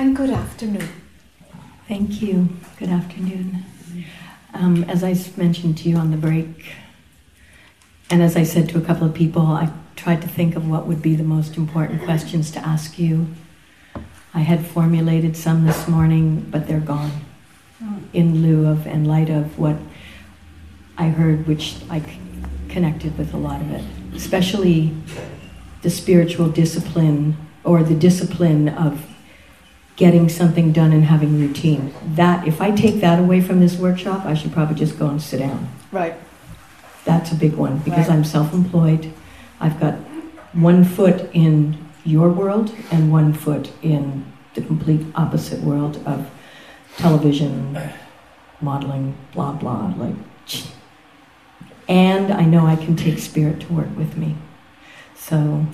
And good afternoon. Thank you. Good afternoon. Um, as I mentioned to you on the break, and as I said to a couple of people, I tried to think of what would be the most important questions to ask you. I had formulated some this morning, but they're gone in lieu of and light of what I heard, which I connected with a lot of it, especially the spiritual discipline or the discipline of getting something done and having routine. That, if I take that away from this workshop, I should probably just go and sit down. Right. That's a big one because Right. I'm self employed. I've got one foot in your world and one foot in the complete opposite world of television, modeling, blah, blah. Like, and I know I can take spirit to work with me. So,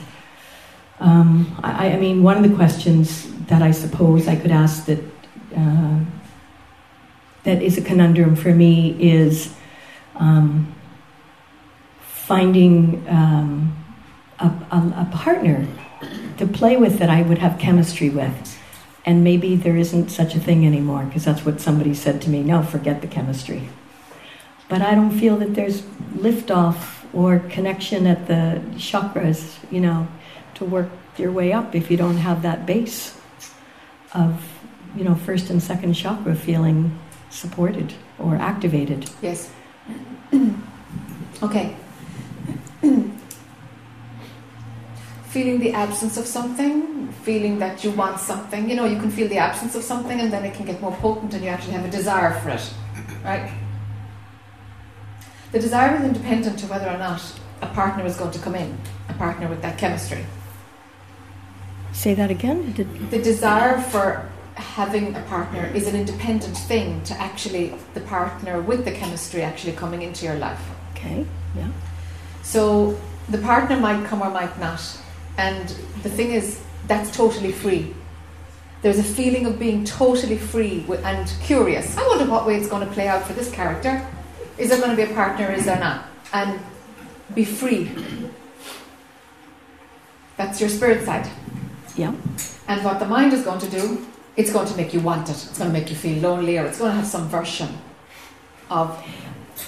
um, I, I mean, one of the questions that I suppose I could ask that uh, that is a conundrum for me is um, finding um, a, a, a partner to play with that I would have chemistry with. And maybe there isn't such a thing anymore because that's what somebody said to me. No, forget the chemistry. But I don't feel that there's liftoff or connection at the chakras, you know, to work your way up if you don't have that base of, you know, first and second chakra feeling supported or activated. Yes. okay. feeling the absence of something, feeling that you want something. You know, you can feel the absence of something and then it can get more potent and you actually have a desire for it. Right? The desire is independent to whether or not a partner is going to come in, a partner with that chemistry. Say that again? The desire for having a partner is an independent thing to actually the partner with the chemistry actually coming into your life. okay, yeah. So the partner might come or might not. And the thing is, that's totally free. There's a feeling of being totally free and curious. I wonder what way it's going to play out for this character. Is there going to be a partner? Is there not? And be free. That's your spirit side. Yeah. And what the mind is going to do, it's going to make you want it. It's going to make you feel lonely, or it's going to have some version of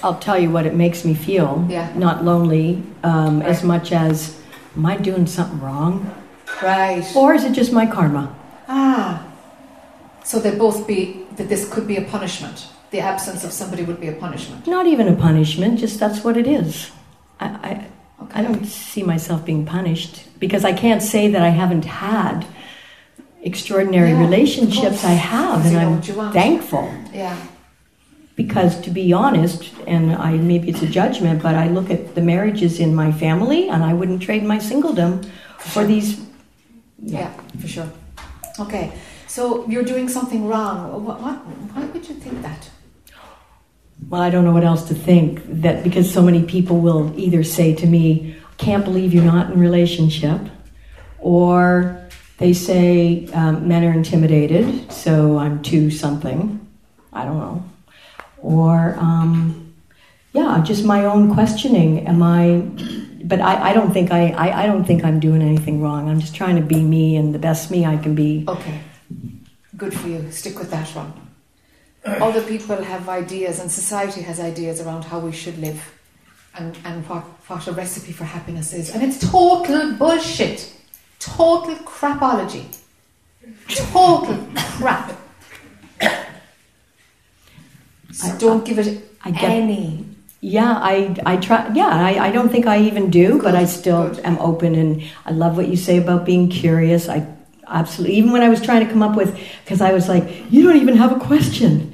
I'll tell you what it makes me feel. Yeah. Not lonely um, as much as, am I doing something wrong? right. Or is it just my karma? Ah, so they both be that this could be a punishment. The absence of somebody would be a punishment. Not even a punishment, just that's what it is. I, I, Okay. I don't see myself being punished because I can't say that I haven't had extraordinary Yeah, relationships. I have, and I'm what you want. thankful. Yeah. Because to be honest, and I maybe it's a judgment, but I look at the marriages in my family, and I wouldn't trade my singledom for these. yeah, for sure. Okay, so you're doing something wrong. What, what? Why would you think that? Well, I don't know what else to think. That because so many people will either say to me, "Can't believe you're not in relationship," or they say um, men are intimidated, so I'm too something. I don't know. Or um, yeah, just my own questioning. Am I? But I, I don't think I, I I don't think I'm doing anything wrong. I'm just trying to be me and the best me I can be. Okay, good for you. Stick with that one. Other people have ideas, and society has ideas around how we should live, and and what what a recipe for happiness is, and it's total bullshit, total crapology, total crap. I- don't give it I get- any. Yeah, I, I try. Yeah, I, I don't think I even do, but I still good. am open, and I love what you say about being curious. I absolutely, even when I was trying to come up with, because I was like, you don't even have a question,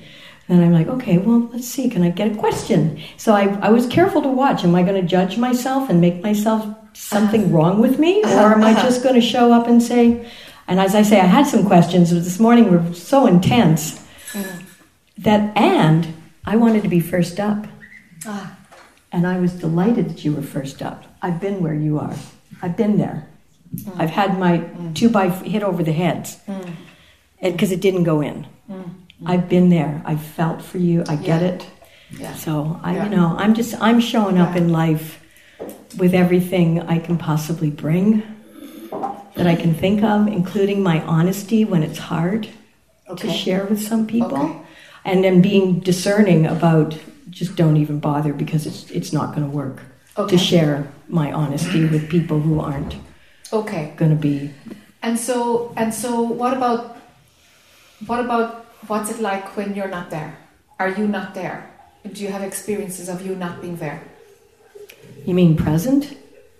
and I'm like, okay, well, let's see, can I get a question? So I, I was careful to watch. Am I going to judge myself and make myself something uh-huh. wrong with me, or am I uh-huh. just going to show up and say? And as I say, I had some questions but this morning were so intense mm. that, and I wanted to be first up. Ah, And I was delighted that you were first up. I've been where you are. I've been there. Mm. I've had my mm. two by hit over the heads, because it didn't go in. I've been there. I've felt for you. I get Yeah. it. yeah. So I, Yeah. you know, I'm just I'm showing up in life with everything I can possibly bring, that I can think of, including my honesty when it's hard Okay. to share with some people, Okay. and then being discerning about just don't even bother because it's it's not going to work Okay. to share my honesty with people who aren't Okay. going to be. And so and so what about what about what's it like when you're not there? Are you not there? Do you have experiences of you not being there? You mean present?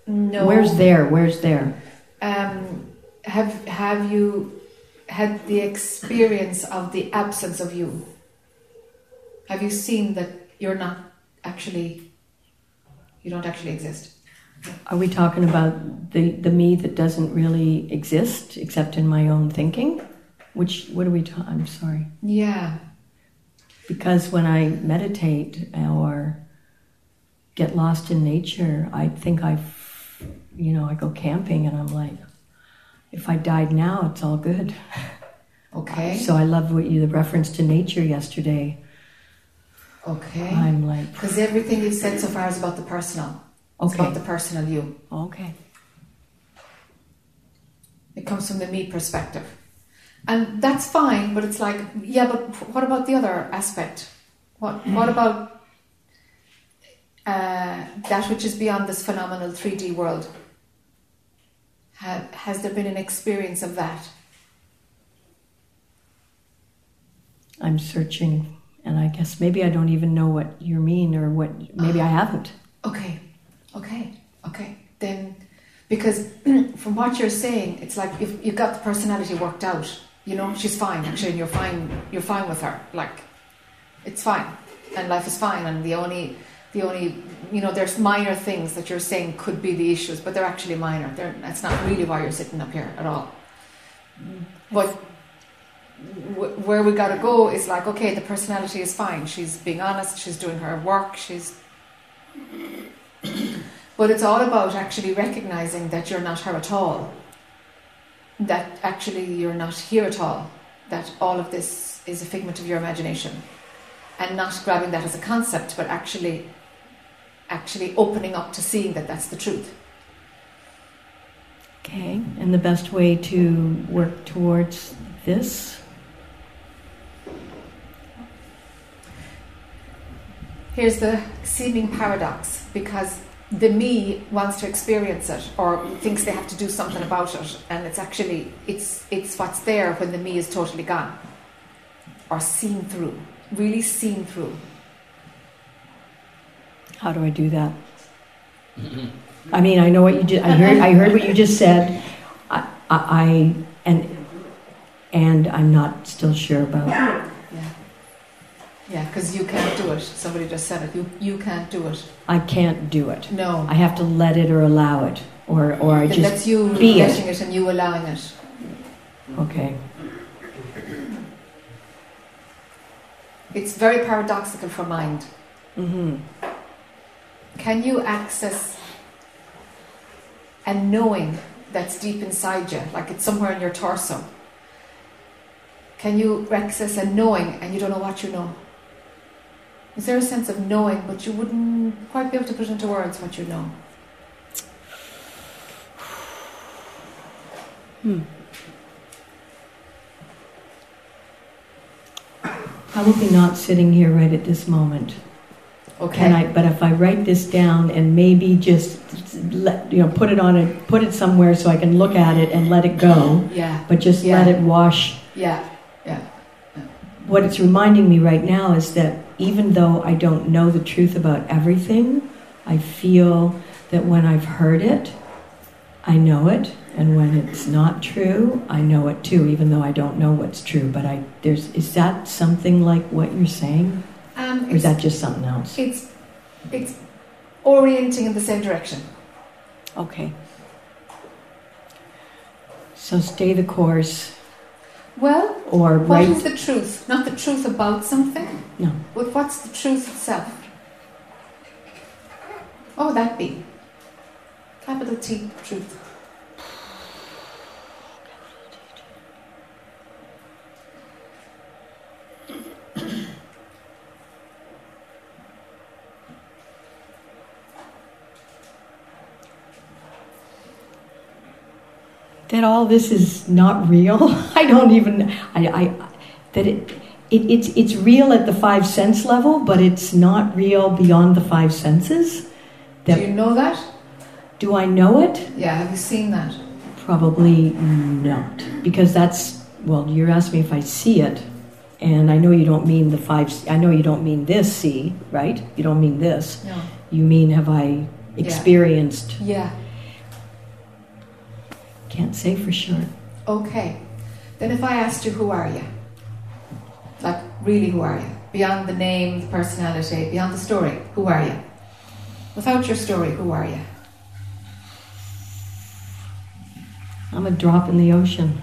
No. Where's there? Where's there? Um, have have you had the experience of the absence of you? Have you seen that you're not actually you don't actually exist? Are we talking about the, the me that doesn't really exist except in my own thinking? Which, what are we talking? I'm sorry. Yeah. Because when I meditate or get lost in nature, I think I've, you know, I go camping and I'm like, if I died now, it's all good. Okay. So I love what you, the reference to nature yesterday. Okay. I'm like, Because everything you've said so far is about the personal. It's about the personal you. okay. It comes from the me perspective. And that's fine, but it's like, yeah, but what about the other aspect? What what about uh, that which is beyond this phenomenal 3D world? Ha- has there been an experience of that? I'm searching, and I guess maybe I don't even know what you mean or what, maybe I haven't. Okay, okay, okay. Then, because from what you're saying, it's like if you've got the personality worked out, you know, she's fine actually, and you're fine. You're fine with her. Like, it's fine, and life is fine. And the only, the only, you know, there's minor things that you're saying could be the issues, but they're actually minor. They're, that's not really why you're sitting up here at all. But where we got to go is like, okay, the personality is fine. She's being honest. She's doing her work. She's but it's all about actually recognizing that you're not her at all. That actually you're not here at all. That all of this is a figment of your imagination. And not grabbing that as a concept, but actually actually opening up to seeing that that's the truth. Okay, and the best way to work towards this? Here's the seeming paradox because the me wants to experience it or thinks they have to do something about it and it's actually it's it's what's there when the me is totally gone or seen through really seen through How do I do that? I mean, I know what you did. I heard. I heard what you just said. I, I, I and and I'm not still sure about. Yeah because you can't do it somebody just said it you you can't do it I can't do it. no I have to let it or allow it, or or I It just lets you be it. letting it and you allowing it okay. it's very paradoxical for mind Mm-hmm. Can you access a knowing that's deep inside you, like it's somewhere in your torso? Can you access a knowing and you don't know what you know? Is there a sense of knowing, but you wouldn't quite be able to put into words what you know? Hmm. Probably not sitting here right at this moment. Okay. I? But if I write this down and maybe just let you know, put it on a put it somewhere so I can look at it and let it go. Yeah, But just Yeah. let it wash. yeah, yeah. What it's reminding me right now is that even though I don't know the truth about everything, I feel that when I've heard it, I know it, and when it's not true, I know it too. Even though I don't know what's true, but I there's is that something like what you're saying, Um, or is that just something else? it's, it's orienting in the same direction. Okay. So stay the course, Well, or what write. is the truth? Not the truth about something, No. but what's the truth itself? Oh, that be? Capital T, truth. That all this is not real. I don't even. I. I that it. It, it's it's real at the five sense level, but it's not real beyond the five senses. Do you know that? Do I know it? Yeah, have you seen that? Probably not, because that's well. You're asking me if I see it, and I know you don't mean the five. I know you don't mean this see, right? You don't mean this. No. You mean have I experienced? Yeah. Can't say for sure. Okay. Then if I asked you, who are you? Like, really, who are you? Beyond the name, the personality, beyond the story, who are you? Without your story, who are you? I'm a drop in the ocean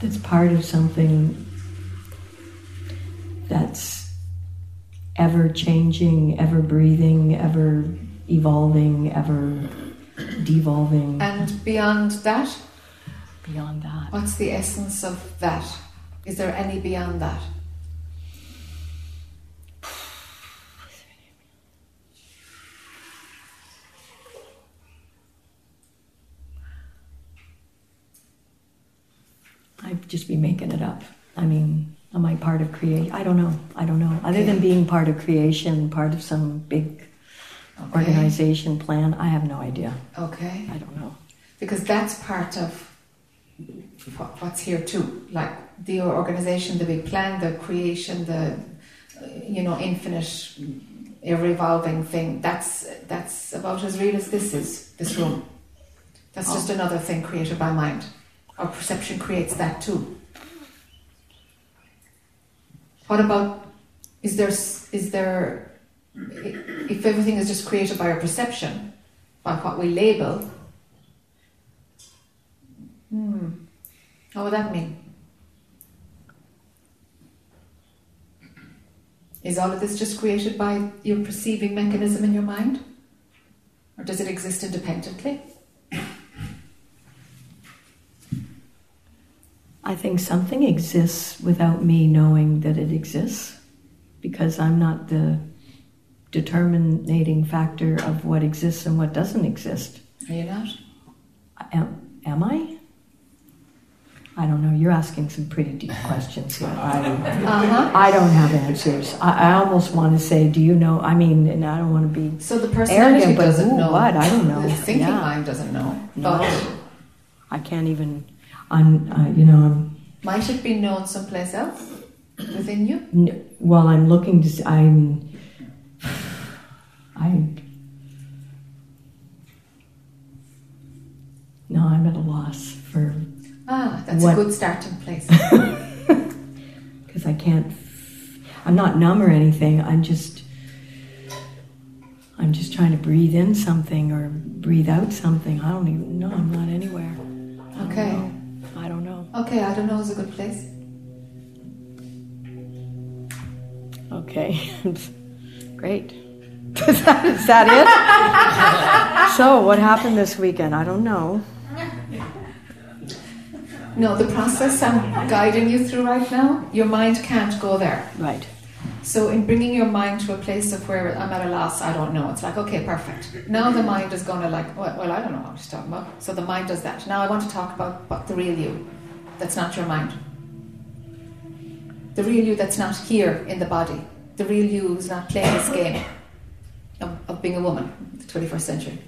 that's part of something that's ever changing, ever breathing, ever evolving, ever devolving. And beyond that? Beyond that. What's the essence of that? Is there any beyond that? I'd just be making it up. I mean, am I part of creation? I don't know. I don't know. Other than being part of creation, part of some big okay. organization plan, I have no idea. Okay. I don't know. Because that's part of what's here too. Like the organization, the big plan, the creation, the uh, you know infinite, ever evolving thing. That's that's about as real as this is. This room. That's oh. just oh. another thing created by mind. Our perception creates that too. What about is there is there if everything is just created by our perception, by what we label? Hmm. What would that mean? Is all of this just created by your perceiving mechanism in your mind? Or does it exist independently? I think something exists without me knowing that it exists because I'm not the determinating factor of what exists and what doesn't exist. Are you not? Am, am I? I don't know. You're asking some pretty deep questions here. I, uh-huh. I don't have answers. I, I, almost want to say, do you know? I mean, and I don't want to be so the personality arrogant, but doesn't ooh, know. What I don't know. The thinking yeah. mind doesn't know. No, but I can't even. I'm. Uh, you know. I'm. Might it be known someplace else within you? N- well, I'm looking to. I'm. I. No, I'm at a loss for Ah, that's what, a good starting place. Because I can't, I'm not numb or anything. I'm just, I'm just trying to breathe in something or breathe out something. I don't even know. I'm not anywhere. I okay. Don't I don't know. Okay, I don't know is a good place. Okay, great. is, that, is that it? so, what happened this weekend? I don't know. No, the process I'm guiding you through right now, your mind can't go there. Right. So, in bringing your mind to a place of where I'm at a loss, I don't know. It's like, okay, perfect. Now the mind is going to like, well, well, I don't know what he's talking about. So the mind does that. Now I want to talk about what the real you. That's not your mind. The real you that's not here in the body. The real you who's not playing this game of, of being a woman, the 21st century.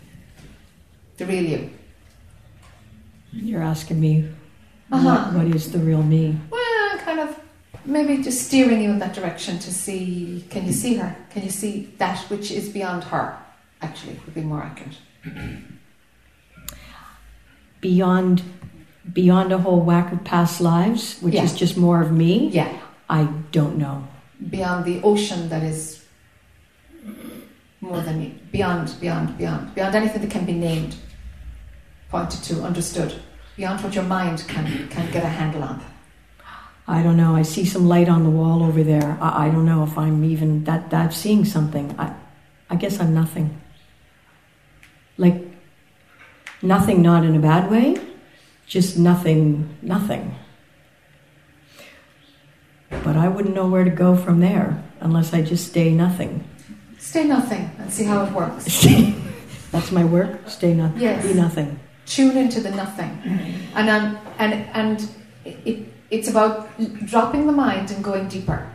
The real you. You're asking me uh-huh. What, what is the real me? Well, kind of maybe just steering you in that direction to see can you see her? Can you see that which is beyond her? Actually, would be more accurate. Beyond beyond a whole whack of past lives, which yeah. is just more of me. Yeah. I don't know. Beyond the ocean that is more than. Beyond, beyond, beyond. Beyond anything that can be named, pointed to, understood beyond what your mind can, can get a handle on? I don't know. I see some light on the wall over there. I, I don't know if I'm even that, that seeing something. I, I guess I'm nothing. Like nothing, not in a bad way, just nothing, nothing. But I wouldn't know where to go from there unless I just stay nothing. Stay nothing and see how it works. That's my work. Stay nothing. Yes. Be nothing. Tune into the nothing. And, um, and, and it, it's about dropping the mind and going deeper.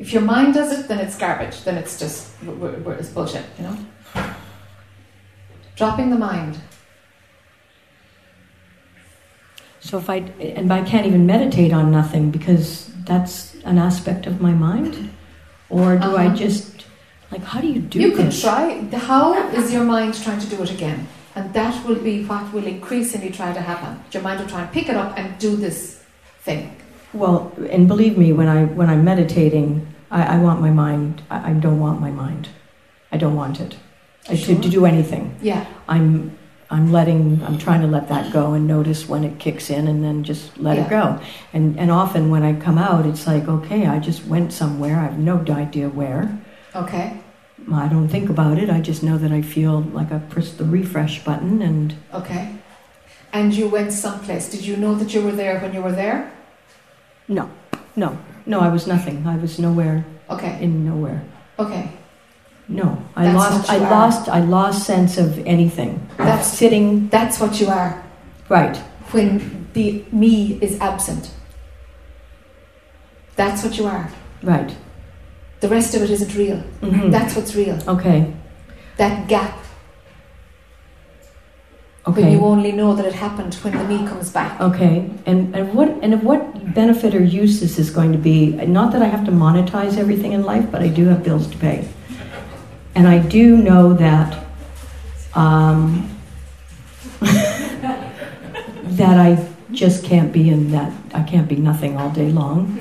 If your mind does it, then it's garbage. Then it's just it's bullshit, you know. Dropping the mind. So if I and I can't even meditate on nothing because that's an aspect of my mind, or do uh-huh. I just like how do you do? It? You this? can try. How is your mind trying to do it again? And that will be what will increasingly try to happen. Your mind will try and pick it up and do this thing. Well, and believe me, when I when I'm meditating, I, I want my mind. I, I, don't want my mind. I don't want it sure. to, to do anything. Yeah. I'm I'm letting, I'm trying to let that go and notice when it kicks in and then just let yeah. it go. And, and often when I come out, it's like, okay, I just went somewhere. I have no idea where. Okay. I don't think about it. I just know that I feel like I pressed the refresh button and. Okay. And you went someplace. Did you know that you were there when you were there? No. No. No, I was nothing. I was nowhere. Okay. In nowhere. Okay. No, I that's lost. I are. lost. I lost sense of anything. That's sitting. That's what you are. Right. When the me is absent. That's what you are. Right. The rest of it isn't real. Mm-hmm. That's what's real. Okay. That gap. Okay. When you only know that it happened when the me comes back. Okay. And and what and of what benefit or use this is going to be? Not that I have to monetize everything in life, but I do have bills to pay. And I do know that um, that I just can't be in that. I can't be nothing all day long.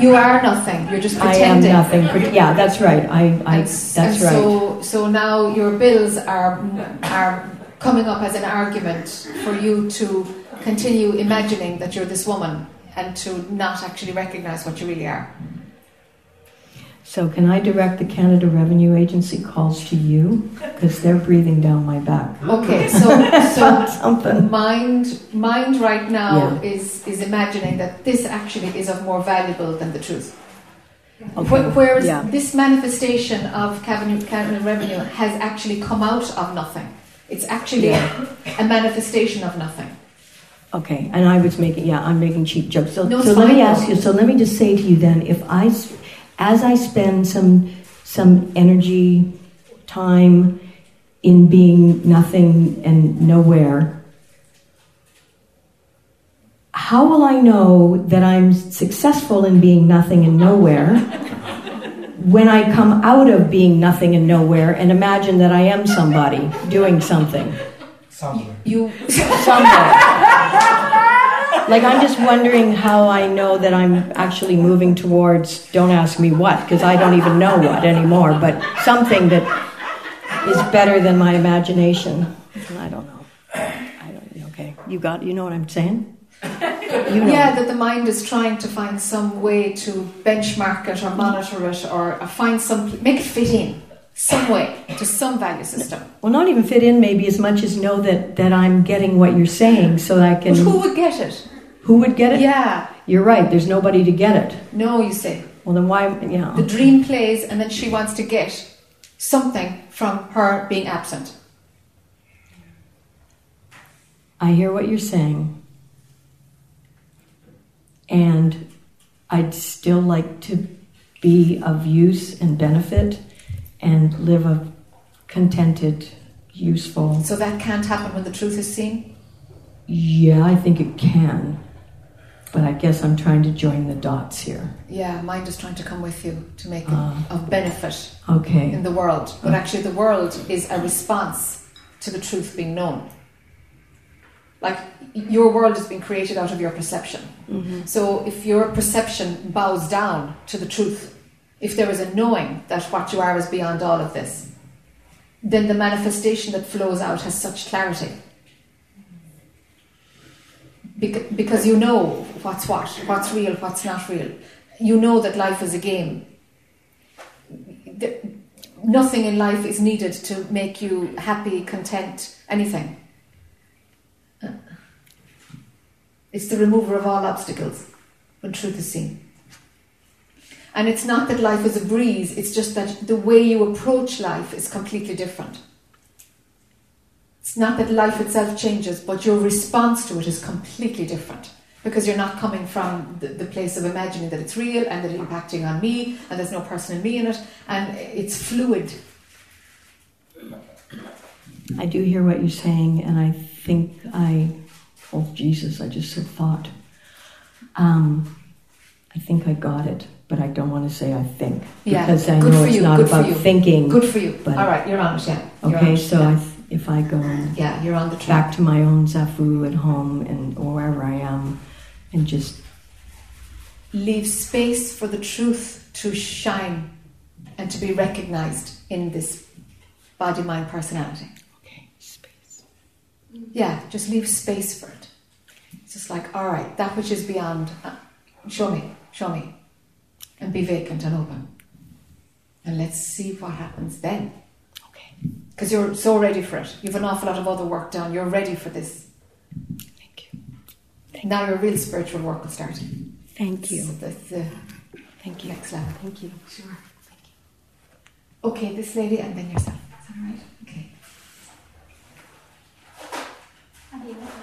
You, are nothing. You're just pretending. I am nothing. Yeah, that's right. I, I and, that's and right. So, so now your bills are are coming up as an argument for you to continue imagining that you're this woman and to not actually recognize what you really are. So can I direct the Canada Revenue Agency calls to you because they're breathing down my back. Okay, so so something. mind mind right now yeah. is is imagining that this actually is of more valuable than the truth. Okay. Whereas yeah. this manifestation of Canada, Canada Revenue has actually come out of nothing. It's actually yeah. a, a manifestation of nothing. Okay, and I was making yeah, I'm making cheap jokes. So, no, so let me ask you. So let me just say to you then, if I as I spend some some energy, time in being nothing and nowhere, how will I know that I'm successful in being nothing and nowhere when I come out of being nothing and nowhere and imagine that I am somebody doing something? Somewhere. You somewhere. Like I'm just wondering how I know that I'm actually moving towards. Don't ask me what, because I don't even know what anymore. But something that is better than my imagination. I don't know. I don't. Okay, you got. You know what I'm saying? You know. Yeah, that the mind is trying to find some way to benchmark it or monitor it or uh, find some make it fit in some way to some value system. Well, not even fit in, maybe as much as know that that I'm getting what you're saying, so that I can. But who would get it? Who would get it? Yeah. You're right, there's nobody to get it. No, you see. Well, then why, yeah. The dream plays, and then she wants to get something from her being absent. I hear what you're saying. And I'd still like to be of use and benefit and live a contented, useful. So that can't happen when the truth is seen? Yeah, I think it can. But I guess I'm trying to join the dots here. Yeah, mind is trying to come with you to make it uh, of benefit okay. in the world. But uh, actually, the world is a response to the truth being known. Like your world has been created out of your perception. Mm-hmm. So if your perception bows down to the truth, if there is a knowing that what you are is beyond all of this, then the manifestation that flows out has such clarity because you know what's what, what's real, what's not real. You know that life is a game. Nothing in life is needed to make you happy, content, anything. Uh-uh. It's the remover of all obstacles when truth is seen. And it's not that life is a breeze, it's just that the way you approach life is completely different. It's not that life itself changes, but your response to it is completely different because you're not coming from the, the, place of imagining that it's real and that it's impacting on me and there's no person in me in it and it's fluid. I do hear what you're saying, and I think I, oh Jesus, I just said thought. Um, I think I got it, but I don't want to say I think yeah. because I Good know it's you. not Good about thinking. Good for you. But All right, you're on it. Yeah. You're okay, so yeah. I, if I go yeah, you're on the track. back to my own zafu at home and or wherever I am, and just leave space for the truth to shine and to be recognized in this body, mind, personality. okay, space. Yeah, just leave space for it. It's just like, all right, that which is beyond, uh, show me, show me, and be vacant and open. And let's see what happens then. Okay, Because you're so ready for it. You've an awful lot of other work done. You're ready for this. thank you, Now your real spiritual work will start. thank you, So that's the thank you, next level. thank you. Sure. Thank you. Okay, this lady and then yourself. Is that all right? Okay.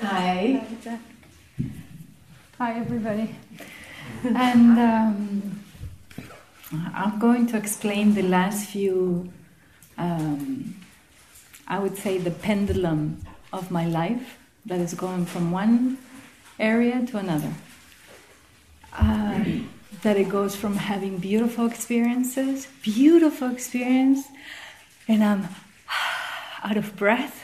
Hi. Hi, everybody. And um, I'm going to explain the last few, um, I would say, the pendulum of my life that is going from one area to another. Um, that it goes from having beautiful experiences, beautiful experience, and I'm out of breath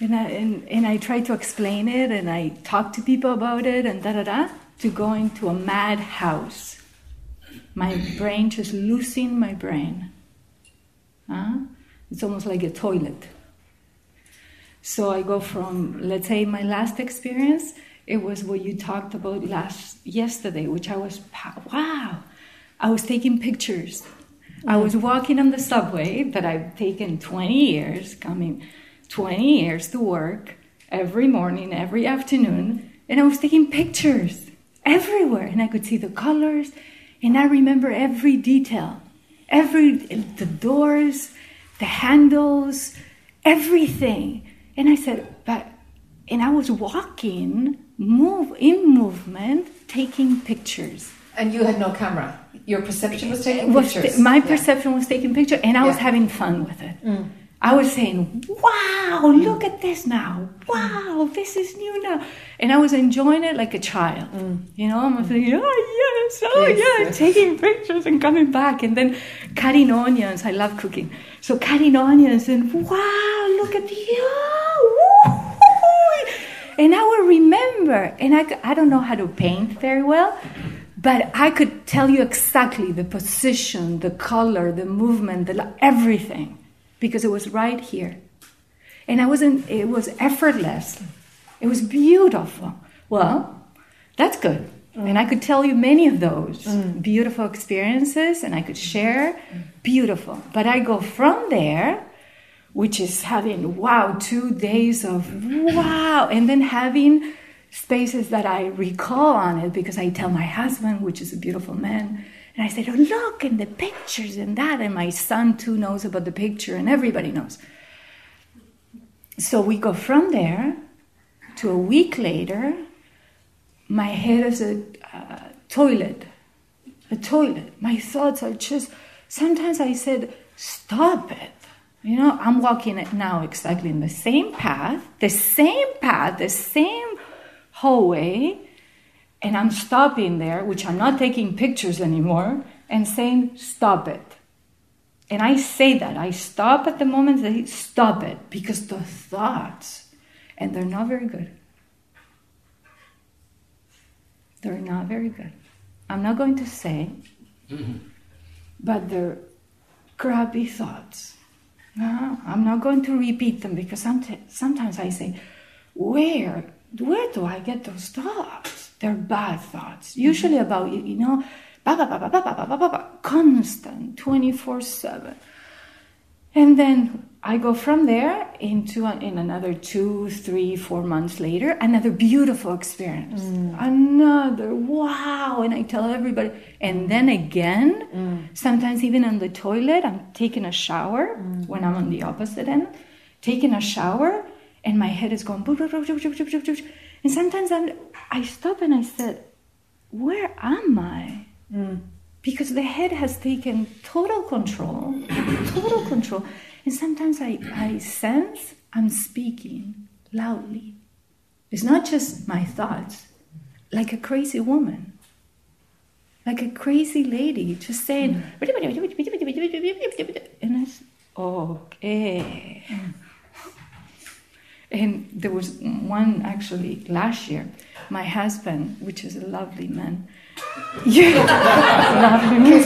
and I, and, and I try to explain it and I talk to people about it and da da da to going to a madhouse. My brain just losing my brain. Huh? It's almost like a toilet. So I go from, let's say, my last experience, it was what you talked about last yesterday, which I was, wow, I was taking pictures. I was walking on the subway that I've taken 20 years, coming 20 years to work every morning, every afternoon, and I was taking pictures everywhere, and I could see the colors, and I remember every detail, every the doors, the handles, everything. And I said, but, and I was walking, move in movement, taking pictures. And you had no camera. Your perception was taking Was pictures. my Yeah. perception was taking pictures, and I was having fun with it. Mm. I was saying, "Wow, look at this now! Wow, this is new now," and I was enjoying it like a child. Mm. You know, I'm thinking, "Oh yes, oh Yes, yeah," yes. taking pictures and coming back, and then cutting onions. I love cooking, so cutting onions and wow, look at oh, and I will remember. And I, I don't know how to paint very well, but I could tell you exactly the position, the color, the movement, the, everything, because it was right here. And I wasn't, it was effortless. It was beautiful. Well, that's good. And I could tell you many of those mm. beautiful experiences and I could share. Beautiful. But I go from there, which is having, wow, two days of wow, and then having spaces that I recall on it because I tell my husband, which is a beautiful man, and I said, oh, look, and the pictures and that. And my son too knows about the picture, and everybody knows. So we go from there to a week later, my head is a uh, toilet. A toilet. My thoughts are just, sometimes I said, stop it. You know, I'm walking now exactly in the same path, the same path, the same hallway, and I'm stopping there, which I'm not taking pictures anymore, and saying, stop it. And I say that. I stop at the moment, they stop it, because the thoughts, and they're not very good. They're not very good. I'm not going to say, mm-hmm. but they're crappy thoughts. No, I'm not going to repeat them because somet- sometimes I say, where, where do I get those thoughts? They're bad thoughts, usually about, you you know, ba ba ba ba ba ba ba ba ba, constant, 24 7. And then I go from there into an, in another two, three, four months later, another beautiful experience. Another wow. And I tell everybody. And then again, sometimes even on the toilet, I'm taking a shower when I'm on the opposite end, taking a shower and my head is going. And sometimes I'm, I stop and I said, Where am I? Because the head has taken total control, total control. And sometimes I, I sense I'm speaking loudly. It's not just my thoughts, like a crazy woman, like a crazy lady, just saying, and I said, okay. And there was one actually last year. My husband, which is a lovely man, yeah, lovely man,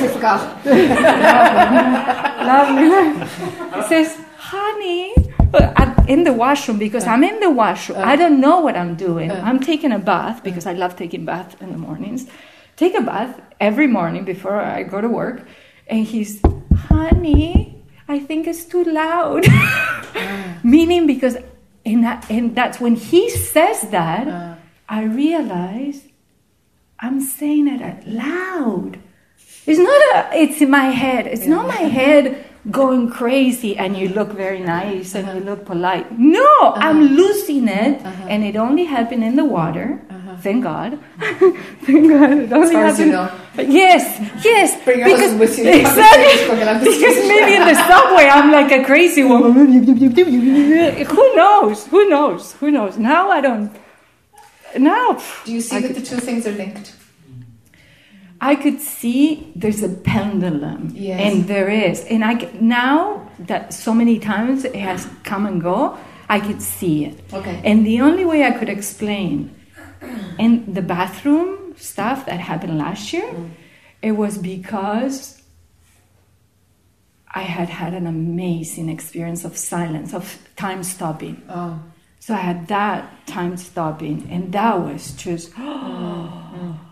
lovely man, says, honey, in the washroom because I'm in the washroom. I don't know what I'm doing. I'm taking a bath because I love taking bath in the mornings. Take a bath every morning before I go to work. And he's, honey, I think it's too loud. Meaning because, and, that, and that's when he says that, uh. I realize I'm saying it out loud. It's not a, it's in my head. It's not my head going crazy and you look very nice and you look polite. No, uh-huh. I'm losing it uh-huh. and it only happened in the water. Uh-huh. Thank God. Thank God. It only as you happened. Yes, yes. Bring because, with you. Exactly. Going along the Because maybe in the subway I'm like a crazy woman. Who knows? Who knows? Who knows? Now I don't. Now. Do you see I that could- the two things are linked? I could see there's a pendulum, Yes. and there is, and I now that so many times it has come and go, I could see it. Okay. And the only way I could explain in the bathroom stuff that happened last year, mm. it was because I had had an amazing experience of silence, of time stopping. Oh, So I had that time stopping, and that was just. Mm, mm.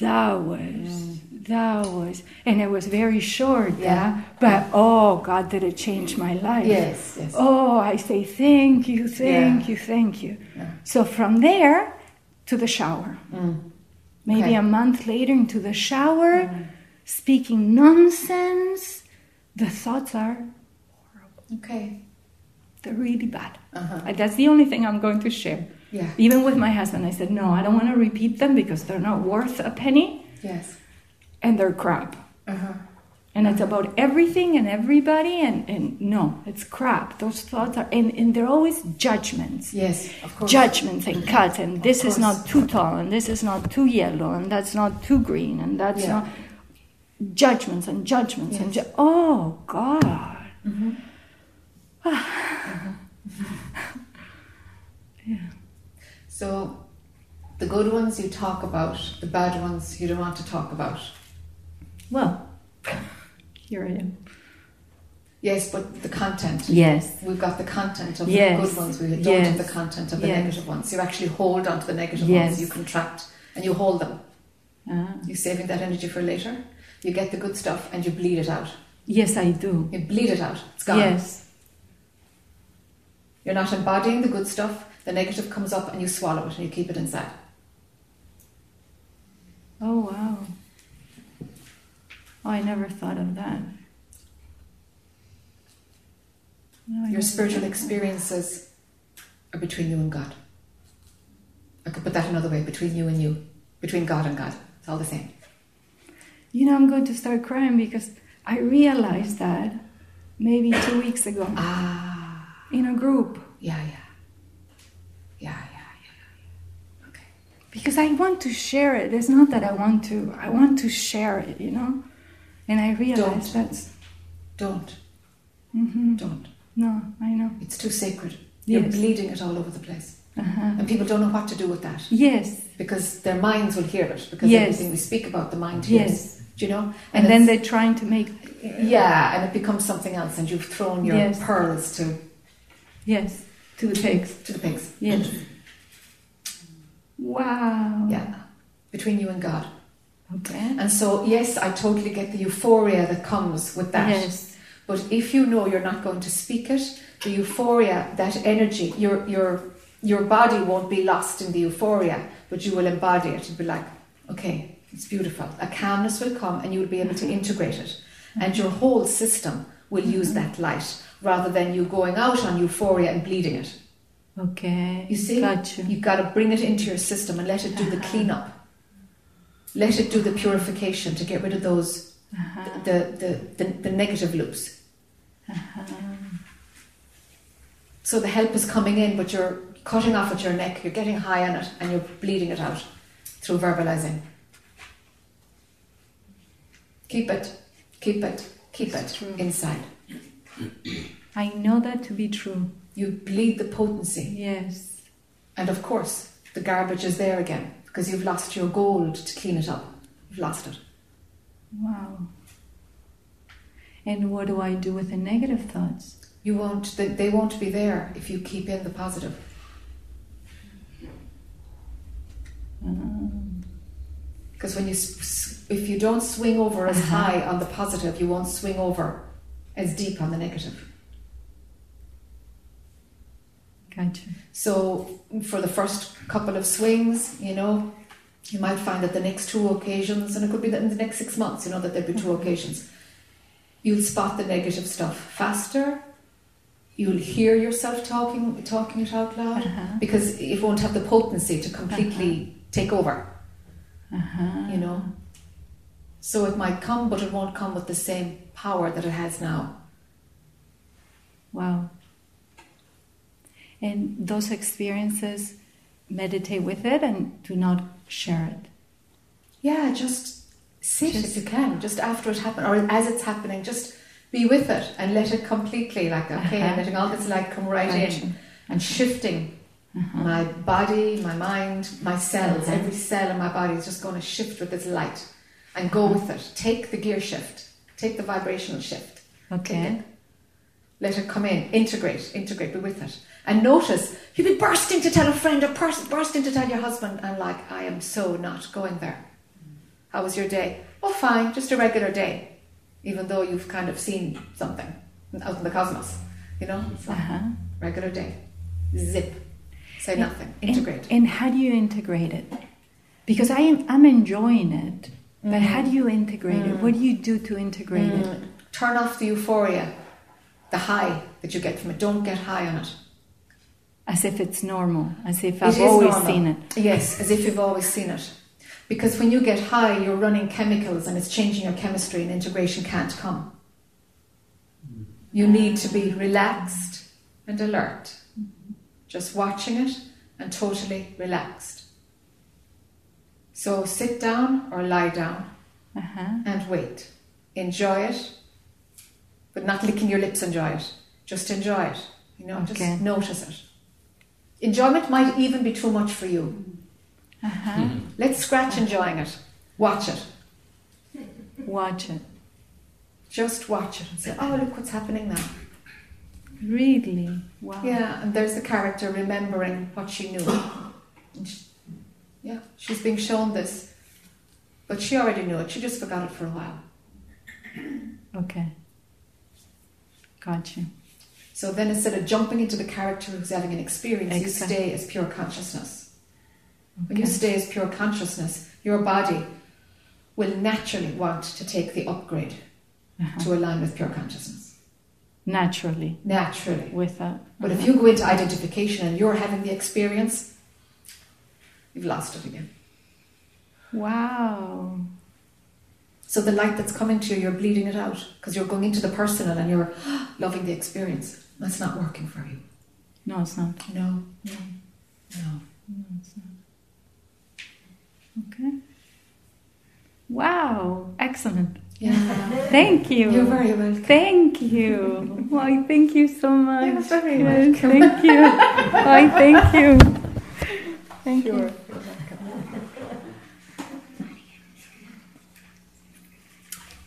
That was, that was, and it was very short, yeah. Yeah. But oh God, did it change my life? yes, yes. Oh, I say thank you, thank Yeah. you, thank you. So from there to the shower. Mm. Maybe Okay. a month later into the shower, speaking nonsense. The thoughts are Okay. they're really bad. Uh-huh. Uh, That's the only thing I'm going to share. Yeah. Even with my husband, I said, no, I don't want to repeat them because they're not worth a penny Yes. and they're crap. Uh-huh. And it's about everything and everybody, and, and no, it's crap. Those thoughts are, and, and they're always judgments. Yes, of course. Judgments and cuts, and this is course. not too tall, and this is not too yellow, and that's not too green, and that's Yeah. not. Judgments and judgments and. Yes. Ju- oh, God. So, the good ones you talk about, the bad ones you don't want to talk about. Well, here I am. Yes, but the content. Yes. We've got the content of Yes. the good ones. We don't Yes. have the content of the Yes. negative ones. You actually hold on to the negative Yes. ones. You contract and you hold them. Ah. You're saving that energy for later. You get the good stuff and you bleed it out. Yes, I do. You bleed it out. It's gone. Yes. You're not embodying the good stuff. The negative comes up and you swallow it and you keep it inside. Oh, wow. Oh, I never thought of that. No, Your spiritual thought of that. experiences are between you and God. I could put that another way between you and you, between God and God. It's all the same. You know, I'm going to start crying because I realized that maybe two weeks ago Ah, in a group yeah. Yeah, yeah, yeah. Okay. Because I want to share it. It's not that I want to, I want to share it, you know? And I realize Don't. that's, Don't. hmm Don't. no, I know. It's too sacred. You're bleeding it all over the place. Uh-huh. And people don't know what to do with that Yes, because their minds will hear it because Yes. everything we speak about, the mind hears. yes. Do you know? And, then they're trying to make, Yeah, and it becomes something else, and you've thrown your Yes. pearls to, yes, to the pigs. to the pigs. Yes. Wow. Yeah, between you and God. Okay. And so, yes, I totally get the euphoria that comes with that. Yes. But if you know you're not going to speak it, the euphoria, that energy, your your your body won't be lost in the euphoria, but you will embody it. You'll be like, okay, it's beautiful. A calmness will come, and you'll be able to mm-hmm. integrate it, mm-hmm. and your whole system will use mm-hmm. that light rather than you going out on euphoria and bleeding it. Okay. You see? Gotcha. You've got to bring it into your system and let it do the Uh-huh. cleanup. Let it do the purification to get rid of those Uh-huh. the, the, the, the negative loops. Uh-huh. So the help is coming in, but you're cutting off at your neck, you're getting high on it, and you're bleeding it out through verbalizing. Keep it, keep it, keep It's it true. inside. I know that to be true. You bleed the potency. Yes. And of course, the garbage is there again because you've lost your gold to clean it up. You've lost it. Wow. And what do I do with the negative thoughts? You won't, they, they won't be there if you keep in the positive. Um, Because when you, if you don't swing over as Uh-huh. high on the positive, you won't swing over as deep on the negative. Gotcha. So for the first couple of swings, you know, you might find that the next two occasions, and it could be that in the next six months, you know, that there'll be 2 Mhm. occasions, you'll spot the negative stuff faster. You'll hear yourself talking, talking it out loud Uh-huh. because it won't have the potency to completely take over. Uh-huh. you know. So it might come, but it won't come with the same power that it has now. Wow. And those experiences, meditate with it and do not share it. Yeah, just sit Just- if you can, just after it happened, or as it's happening, just be with it and let it completely, like, okay, Uh-huh. I'm letting all this light come right in and shifting Uh-huh. my body, my mind, my cells, Uh-huh. every cell in my body is just going to shift with this light and go with it. Take the gear shift, take the vibrational shift. Okay. it. Let it come in, integrate, integrate, be with it. And notice, you'll be bursting to tell a friend or pers- bursting to tell your husband, and like, I am so not going there. How was your day? Oh, fine, just a regular day, even though you've kind of seen something out in the cosmos. You know, it's Uh-huh. regular day. Zip. Say nothing. And- Integrate. And, how do you integrate it? Because I am I'm enjoying it, but how do you integrate it? What do you do to integrate it? Mm. Turn off the euphoria, the high that you get from it. Don't get high on it. As if it's normal, as if I've always normal. seen it. Yes, as if you've always seen it. Because when you get high, you're running chemicals and it's changing your chemistry, and integration can't come. You need to be relaxed and alert, just watching it and totally relaxed. So sit down or lie down Uh-huh. and wait. Enjoy it, but not licking your lips, enjoy it. Just enjoy it. You know, Okay. just notice it. Enjoyment might even be too much for you. Uh-huh. Let's scratch enjoying it. Watch it. Watch it. Just watch it and say, oh, look what's happening now. Really? Wow. Yeah, and there's the character remembering what she knew. She, yeah, she's being shown this. But she already knew it. She just forgot it for a while. Okay. Gotcha. So then instead of jumping into the character who's having an experience, you stay as pure consciousness. When you stay as pure consciousness, your body will naturally want to take the upgrade Uh-huh. to align with pure consciousness. Naturally, Naturally. with that. But if you go into identification and you're having the experience, you've lost it again. Wow. So the light that's coming to you, you're bleeding it out because you're going into the personal and you're loving the experience. That's not working for you. No, it's not. No, no, no. No, it's not. Okay. Wow. Excellent. Yeah. Thank you. You're very welcome. Thank you. Why, thank you so much. You're very Yes, welcome. Thank you. Why, thank you. Thank you.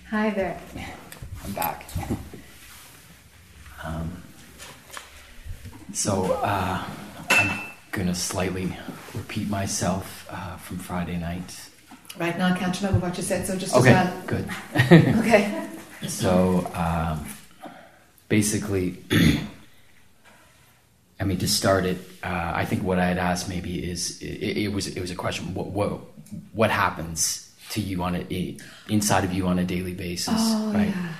Hi there. I'm back. Um, so uh, I'm gonna slightly repeat myself uh, from Friday night. Right now, I can't remember what you said, so just Okay, as well. good. Okay. So um, basically, I mean, to start it, uh, I think what I had asked maybe is it, it was it was a question. What what what happens to you on a inside of you on a daily basis, Oh, right? yeah.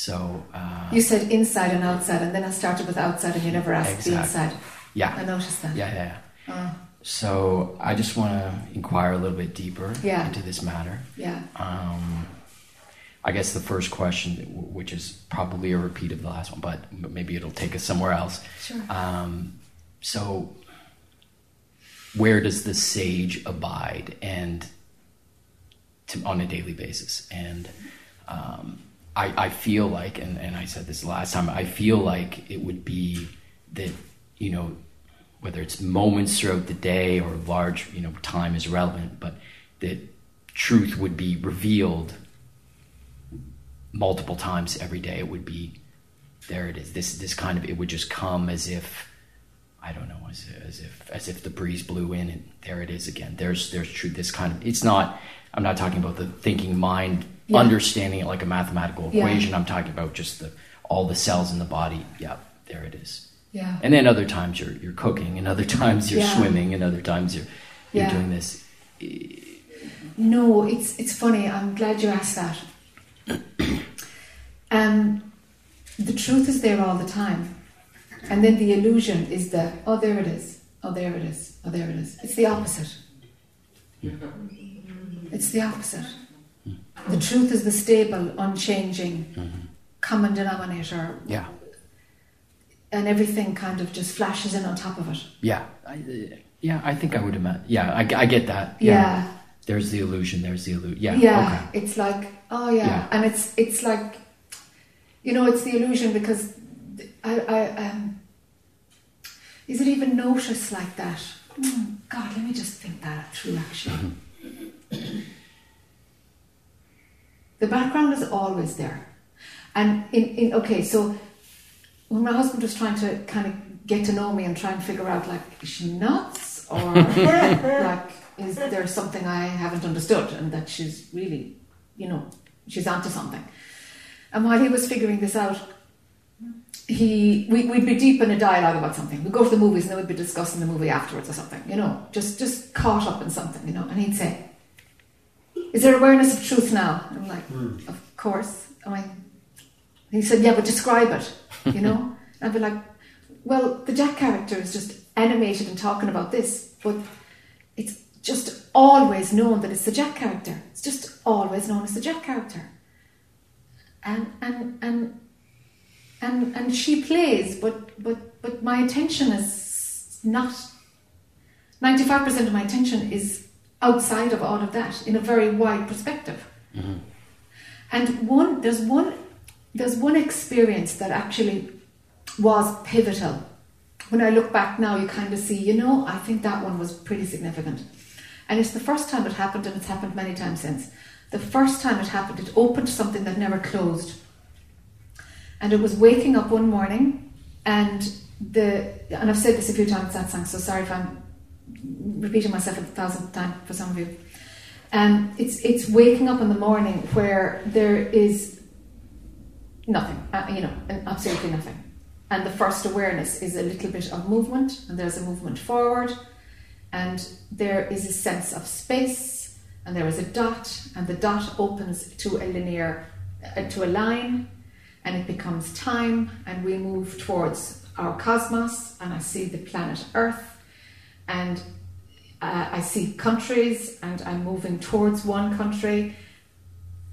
So uh, You said inside and outside, and then I started with outside, and you never asked the inside. yeah, I noticed that. yeah, yeah. yeah. Oh, So I just want to inquire a little bit deeper Yeah. into this matter. yeah. Um, I guess the first question, which is probably a repeat of the last one, but but maybe it'll take us somewhere else. Sure. Um, so, where does the sage abide, and to, on a daily basis? And um, I, I feel like, and, and I said this last time, I feel like it would be that you know, whether it's moments throughout the day or large, you know, time is relevant, but that truth would be revealed multiple times every day. It would be there. It is. This this kind of it would just come as if I don't know, as, as if as if the breeze blew in and there it is again. There's there's truth. This kind of it's not. I'm not talking about the thinking mind Yeah. understanding it like a mathematical Yeah. equation. I'm talking about just the all the cells in the body. Yeah, there it is. Yeah. And then other times you're you're cooking, and other times you're Yeah. swimming, and other times you're you're Yeah. doing this. No, it's it's funny. I'm glad you asked that. um, the truth is there all the time, and then the illusion is the oh there it is, oh there it is, oh there it is. It's the opposite. It's the opposite. The truth is the stable, unchanging, common denominator, Yeah, and everything kind of just flashes in on top of it. yeah, I, yeah. I think I would imagine. Yeah, I, I get that. Yeah. There's the illusion. There's the illusion. Yeah. yeah Okay. it's like oh yeah. Yeah. and it's it's like you know it's the illusion because i i um is it even noticed like that? Hmm, god let me just think that through actually. The background is always there. And in, in okay so when my husband was trying to kind of get to know me and try and figure out like is she nuts or like is there something I haven't understood and that she's really you know she's onto something? And while he was figuring this out he we, we'd be deep in a dialogue about something we'd go to the movies and then we'd be discussing the movie afterwards or something you know just just caught up in something you know and he'd say is there awareness of truth now and I'm like hmm. of course I mean he said, Yeah, but describe it, you know? and I'd be like, Well, the Jac character is just animated and talking about this, but it's just always known that it's the Jac character. It's just always known as the Jac character. And and and and and she plays, but but but my attention is not ninety five percent of my attention is outside of all of that in a very wide perspective. Mm-hmm. And one there's one there's one experience that actually was pivotal. When I look back now, you kind of see, you know, I think that one was pretty significant. And it's the first time it happened, and it's happened many times since. The first time it happened, it opened something that never closed. And it was waking up one morning, and the and I've said this a few times that song, so sorry if I'm repeating myself a thousandth time for some of you. Um, it's it's waking up in the morning where there is nothing, uh, you know, absolutely nothing. And the first awareness is a little bit of movement, and there's a movement forward, and there is a sense of space, and there is a dot, and the dot opens to a linear, uh, to a line, and it becomes time, and we move towards our cosmos, and I see the planet Earth, and uh, I see countries, and I'm moving towards one country,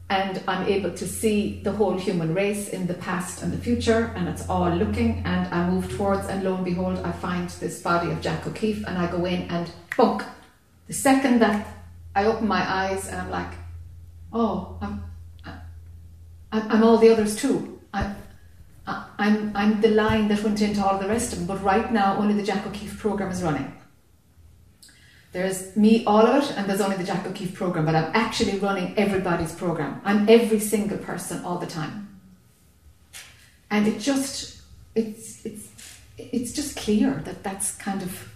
and I'm able to see the whole human race in the past and the future, and it's all looking, and I move towards, and lo and behold, I find this body of Jac O'Keeffe, and I go in and bunk. The second that I open my eyes, and I'm like, oh, I'm, I'm, I'm all the others too. I, I, I'm, I'm the line that went into all the rest of them, but right now only the Jac O'Keeffe program is running. There's me, all of it, and there's only the Jac O'Keeffe program, but I'm actually running everybody's program. I'm every single person all the time. And it just, it's, it's, it's just clear that that's kind of,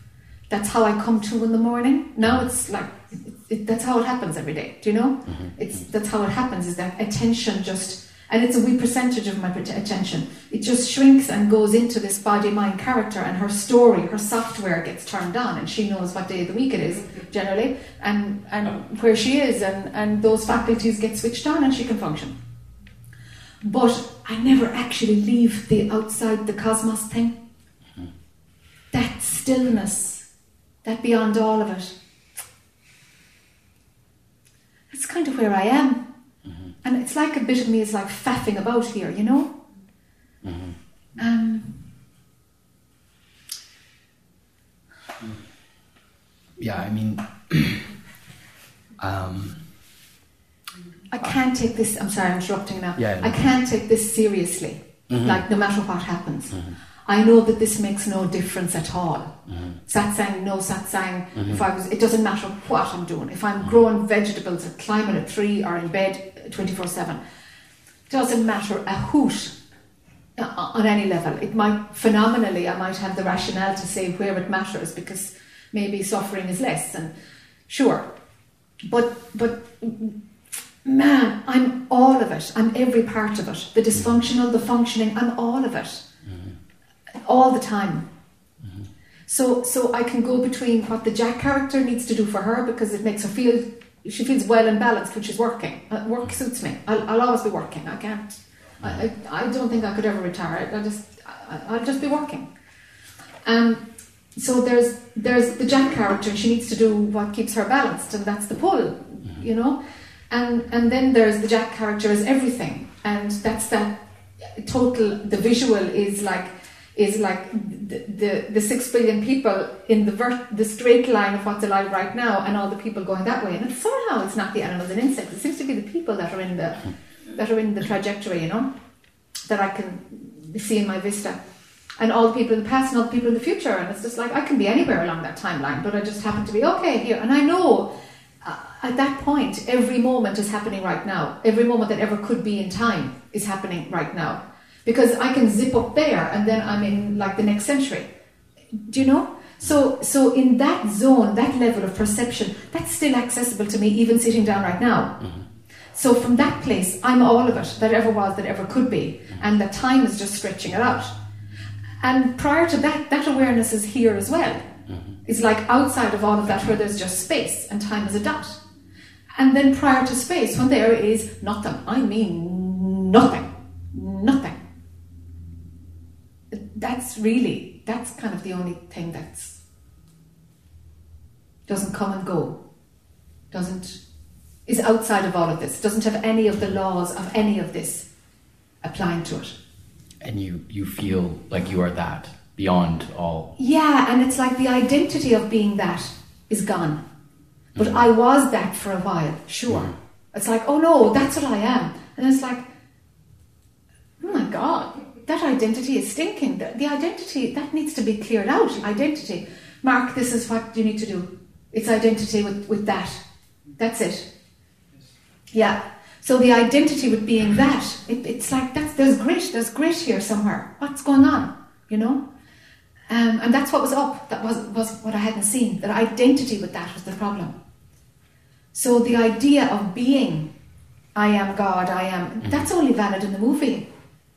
that's how I come to in the morning. Now it's like, it, it, that's how it happens every day, do you know? Mm-hmm. It's, that's how it happens, is that attention just, and it's a wee percentage of my attention. It just shrinks and goes into this body mind character, and her story, her software gets turned on, and she knows what day of the week it is generally, and and where she is, and and those faculties get switched on, and she can function. but I never actually leave the outside the cosmos thing. That stillness, that beyond all of it. That's kind of where I am. And it's like a bit of me is like faffing about here, you know? Um, Yeah, I mean, um, I can't take this. I'm sorry, I'm interrupting now. Yeah, no. I can't take this seriously. Mm-hmm. Like no matter what happens, I know that this makes no difference at all. Mm-hmm. Satsang, no satsang. If I was, it doesn't matter what I'm doing. If Mm-hmm. I'm growing vegetables, or climbing a tree, or in bed 24 seven, doesn't matter a hoot uh, on any level. It might phenomenally, I might have the rationale to say where it matters because maybe suffering is less, and sure, but but man, I'm all of it. I'm every part of it. The dysfunctional, the functioning, I'm all of it, all the time. So so I can go between what the Jac character needs to do for her because it makes her feel she feels well and balanced when she's working. Uh, work suits me. I'll, I'll always be working. I can't. I, I, I don't think I could ever retire. I just I, I'll just be working. Um, so there's there's the Jac character. She needs to do what keeps her balanced, and that's the pull, you know. And and then there's the Jac character as everything, and that's that total. The visual is like is like the the, the six billion people in the the straight line of what's alive right now, and all the people going that way. And somehow it's not the animals and insects. It seems to be the people that are in the that are in the trajectory, you know, that I can see in my vista and all the people in the past and all the people in the future. And it's just like I can be anywhere along that timeline, but I just happen to be okay here. And I know uh, at that point, every moment is happening right now. Every moment that ever could be in time is happening right now. Because I can zip up there and then I'm in like the next century. Do you know? So, so in that zone, that level of perception, that's still accessible to me, even sitting down right now. Mm-hmm. So from that place, I'm all of it that ever was, that ever could be, and the time is just stretching it out. And prior to that, that awareness is here as well. Mm-hmm. It's like outside of all of that where there's just space and time is a dot. And then prior to space, when there is nothing, I mean nothing, nothing. That's really, that's kind of the only thing that's doesn't come and go, doesn't, is outside of all of this, doesn't have any of the laws of any of this applying to it. and you you feel like you are that beyond all. Yeah, and it's like the identity of being that is gone. But mm. I was that for a while, sure. Mm. It's like, oh no, that's what I am. And it's like, oh my God, that identity is stinking. The, the identity, that needs to be cleared out. Identity. Mark, this is what you need to do. It's identity with, with that. That's it. Yeah. So the identity with being that, it, it's like that's there's grit, there's grit here somewhere. What's going on? You know? Um, and that's what was up. That was was what I hadn't seen. That identity with that was the problem. So the idea of being, I am God, I am. That's only valid in the movie.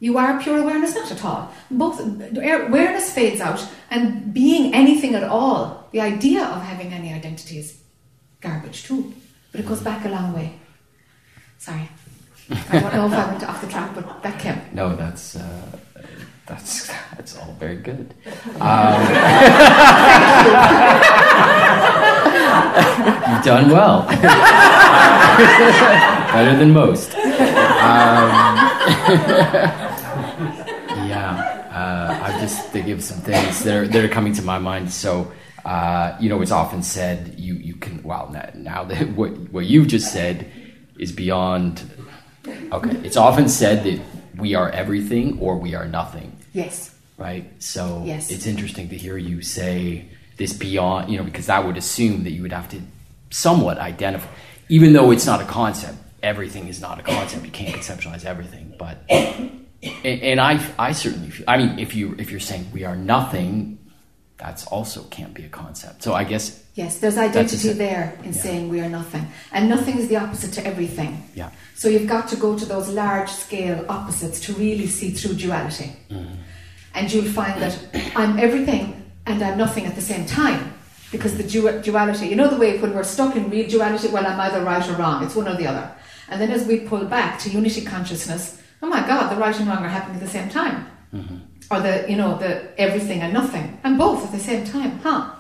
You are pure awareness, not at all. Both awareness fades out, and being anything at all, the idea of having any identity is garbage too. But it goes back a long way. Sorry, I don't know if I went off the track, but that came. No, that's uh, that's that's all very good. Um, you've done well, better than most. Um, just of some things that are that are coming to my mind. So. Uh, you know, it's often said you, you can. Well, now, now that what what you've just said is beyond Okay. It's often said that we are everything or we are nothing, Yes. right? So Yes. it's interesting to hear you say this beyond, you know, because that would assume that you would have to somewhat identify, even though it's not a concept. Everything is not a concept. You can't conceptualize everything, but and, and I, I certainly, feel, I mean, if you if you're saying we are nothing, that's also can't be a concept. So I guess Yes, there's identity a there in yeah. saying we are nothing. And nothing is the opposite to everything. yeah, So you've got to go to those large scale opposites to really see through duality. Mm-hmm. And you'll find that I'm everything and I'm nothing at the same time. Because the du- duality, you know, the way when we're stuck in real duality, well, I'm either right or wrong, it's one or the other. And then as we pull back to unity consciousness, oh my God, the right and wrong are happening at the same time. Mm-hmm. Or the, you know, the everything and nothing. And both at the same time, huh?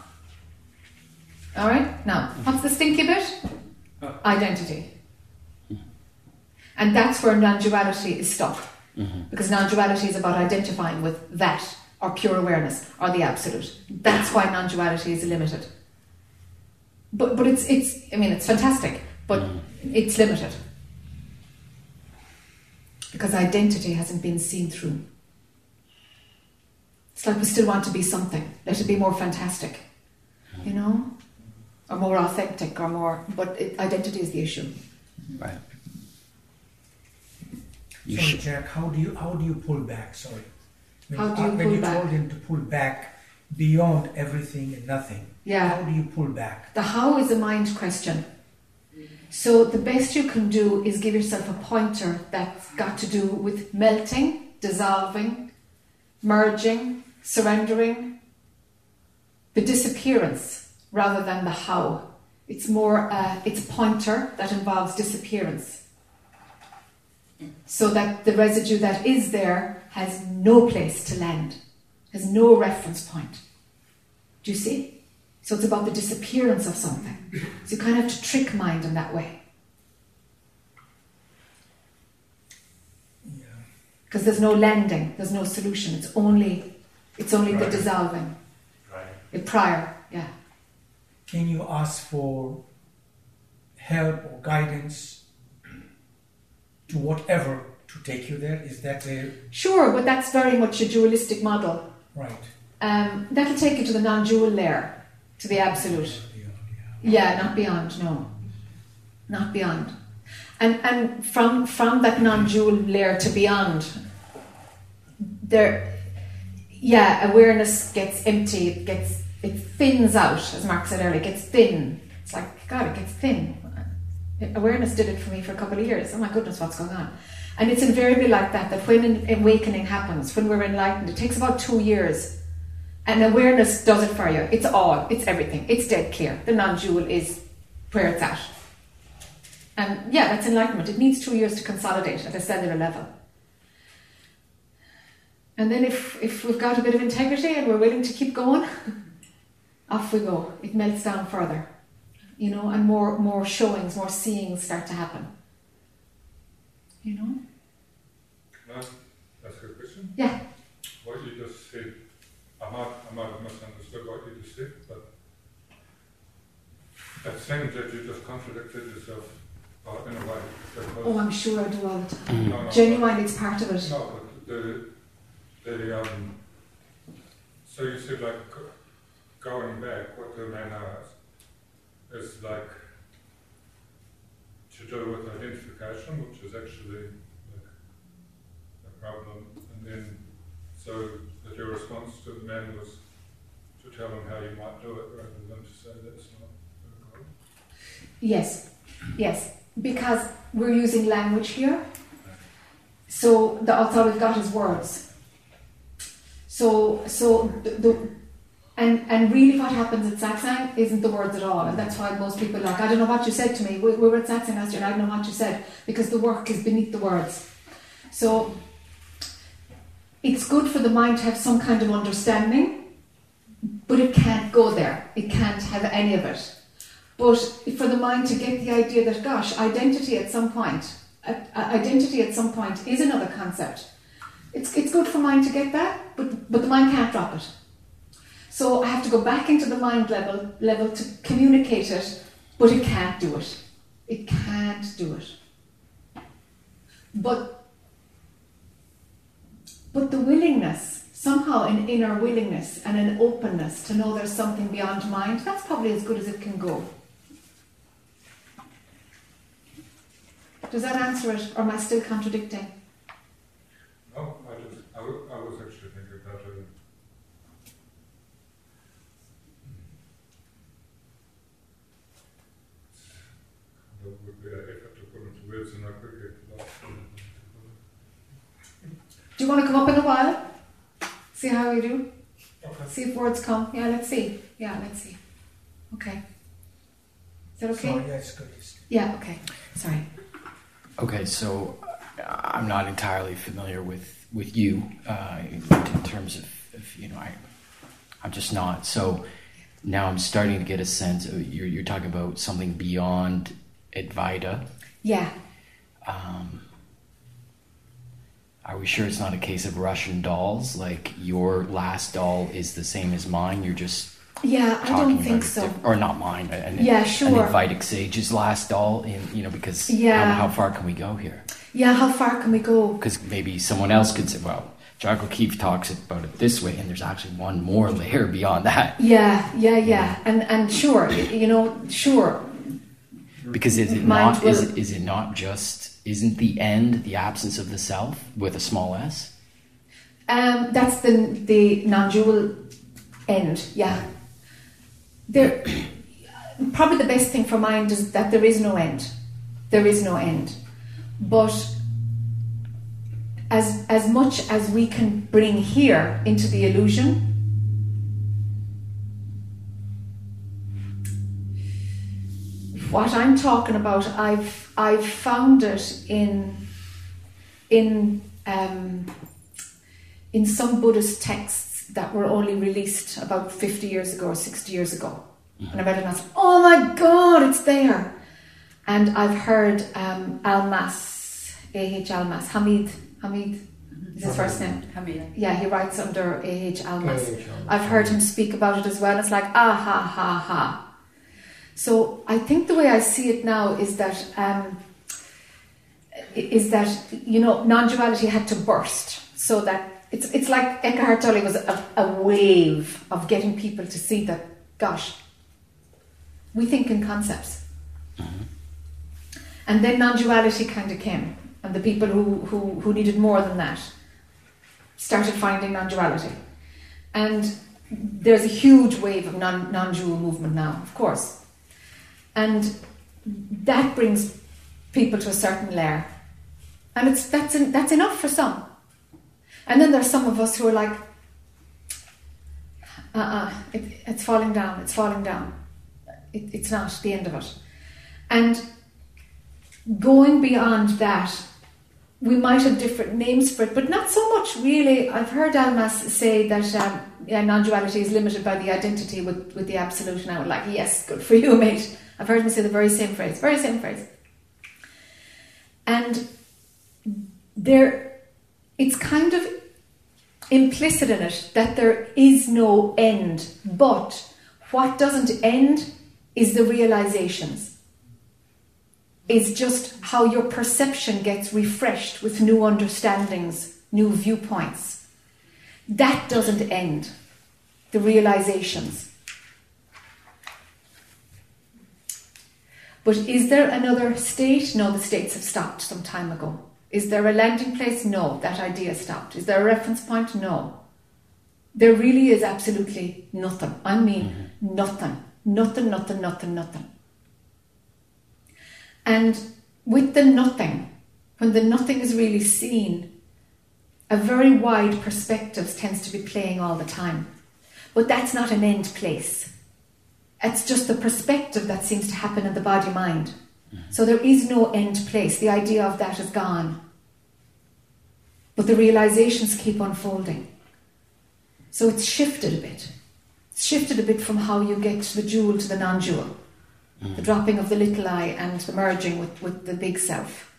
All right? Now, what's the stinky bit? Uh. Identity. And that's where non duality is stuck. Mm-hmm. Because non duality is about identifying with that, or pure awareness, or the absolute. That's why non duality is limited. But, but it's, it's, I mean, it's fantastic, but mm-hmm. it's limited. Because identity hasn't been seen through. It's like we still want to be something. Let it be more fantastic, you know, or more authentic, or more. But it, identity is the issue. Right. You Sorry, should. Jac. How do you how do you pull back? Sorry. When, How do you uh, when pull you back? told him to pull back beyond everything and nothing. Yeah. How do you pull back? The how is a mind question. So the best you can do is give yourself a pointer that's got to do with melting, dissolving, merging, surrendering, the disappearance rather than the how. It's more, uh, it's a pointer that involves disappearance. So that the residue that is there has no place to land, has no reference point. Do you see? So it's about the disappearance of something. So you kind of have to trick mind in that way. Yeah. Because there's no landing, there's no solution. It's only it's only the dissolving. Right. The prior, yeah. Can you ask for help or guidance to whatever to take you there? Is that the Sure, but that's very much a dualistic model. right? Um, that'll take you to the non-dual layer, to the absolute. Yeah, not beyond, no. Not beyond. And and from from that non-dual layer to beyond, there yeah, awareness gets empty, it gets it thins out, as Mark said earlier, it gets thin. It's like God, it gets thin. Awareness did it for me for a couple of years. Oh my goodness, what's going on? And it's invariably like that, that when an awakening happens, when we're enlightened, it takes about two years. And awareness does it for you. It's all, it's everything. It's dead clear. The non dual is where it's at. And yeah, that's enlightenment. It needs two years to consolidate at a cellular level. And then if, if we've got a bit of integrity and we're willing to keep going, off we go. It melts down further. You know, and more more showings, more seeings start to happen. You know? Can I ask a question? Yeah. What you just said, I might, I might have misunderstood what you just said, but it seems that you just contradicted yourself uh, in a way. Oh, I'm sure I do all the time. no, no, Genuine, it's part of it. No, but the, the, um, so you said like going back, what the man has is like to do with identification, which is actually like a problem, and then so that your response to the men was to tell them how you might do it rather than to say that's not goal. Yes, yes, because we're using language here. So the, that's all we've got is words. So so the, the and and really what happens at satsang isn't the words at all, and that's why most people are like I don't know what you said to me. We, we were at satsang last year, and I don't know what you said because the work is beneath the words. So it's good for the mind to have some kind of understanding, but it can't go there. It can't have any of it. But for the mind to get the idea that, gosh, identity at some point, uh, uh, identity at some point is another concept. It's, it's good for mind to get that, but, but the mind can't drop it. So I have to go back into the mind level, level to communicate it, but it can't do it. It can't do it. But, but the willingness, somehow an inner willingness and an openness to know there's something beyond mind, that's probably as good as it can go. Does that answer it, or am I still contradicting? No, I just, I, w- I was actually thinking about it. That would be an effort to put into words and I could get lost in it. Do you want to come up in a while? See how you do? Okay. See if words come. Yeah, let's see. Yeah, let's see. Okay. Is that okay? Sorry, yeah, it's good. It's Yeah, okay. Sorry. Okay, so I'm not entirely familiar with with you uh, in terms of, of you know I I'm just not so now I'm starting to get a sense of you're you're talking about something beyond Advaita. Yeah. Um, are we sure it's not a case of Russian dolls? Like your last doll is the same as mine. You're just Yeah, I don't think so. diff- or not mine. An, Yeah, An sure. Advaitic sage's last doll. In you know because Yeah. how, how far can we go here? Yeah, how far can we go? Because maybe someone else could say, well, Jac O'Keeffe talks about it this way, and there's actually one more layer beyond that. Yeah, yeah, yeah. And and sure, you know, sure. Because is it Mind not? Is will- it, is it not just? Isn't the end the absence of the self with a small s? Um, that's the the non-dual end. Yeah. There, probably the best thing for mind is that there is no end. There is no end, but as as much as we can bring here into the illusion. What I'm talking about, I've I've found it in in um, in some Buddhist texts that were only released about 50 years ago or 60 years ago. And I read it and I said, oh my God, it's there. And I've heard um, Almaas, A.H. Almaas, Hameed, Hameed is his first name. Hamida. Yeah, he writes under A.H. Almaas. A.H. Almaas. I've heard him speak about it as well. It's like, ah, ha, ha, ha. So I think the way I see it now is that um, is that you know non-duality had to burst so that it's it's like Eckhart Tolle was a, a wave of getting people to see that gosh we think in concepts. And then non-duality kind of came and the people who, who, who needed more than that started finding non-duality. And there's a huge wave of non, non-dual movement now of course and that brings people to a certain layer and it's that's that's enough for some. And then there's some of us who are like, uh-uh, it, it's falling down, it's falling down. It, it's not the end of it. And going beyond that, we might have different names for it, but not so much really. I've heard Almaas say that um, yeah, non-duality is limited by the identity with, with the absolute, and I would like, yes, good for you, mate. I've heard him say the very same phrase, very same phrase. And there it's kind of implicit in it that there is no end but what doesn't end is the realizations. Is just how your perception gets refreshed with new understandings new viewpoints. That doesn't end the realizations but is there another state no the states have stopped some time ago is there a landing place? No, that idea stopped. Is there a reference point? No. There really is absolutely nothing. I mean, mm-hmm. nothing. Nothing, nothing, nothing, nothing. And with the nothing, when the nothing is really seen, a very wide perspective tends to be playing all the time. But that's not an end place. It's just the perspective that seems to happen in the body mind. Mm-hmm. So there is no end place. The idea of that is gone. But the realizations keep unfolding. So it's shifted a bit. It's shifted a bit from how you get to the dual to the non dual, mm-hmm. the dropping of the little I and the merging with, with the big self.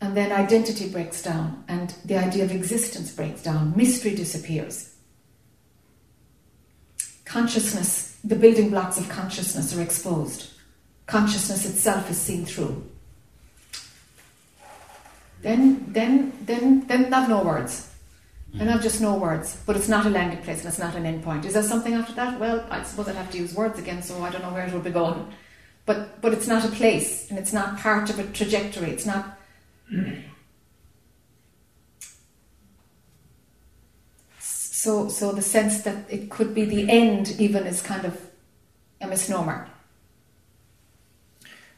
And then identity breaks down, and the idea of existence breaks down. Mystery disappears. Consciousness, the building blocks of consciousness are exposed consciousness itself is seen through. Then, then, then, then I've no words. Then I've hmm. just no words. But it's not a landing place and it's not an end point. Is there something after that? Well, I suppose I'd have to use words again, so I don't know where it will be going. But, but it's not a place and it's not part of a trajectory. It's not. So, so the sense that it could be the end even is kind of a misnomer.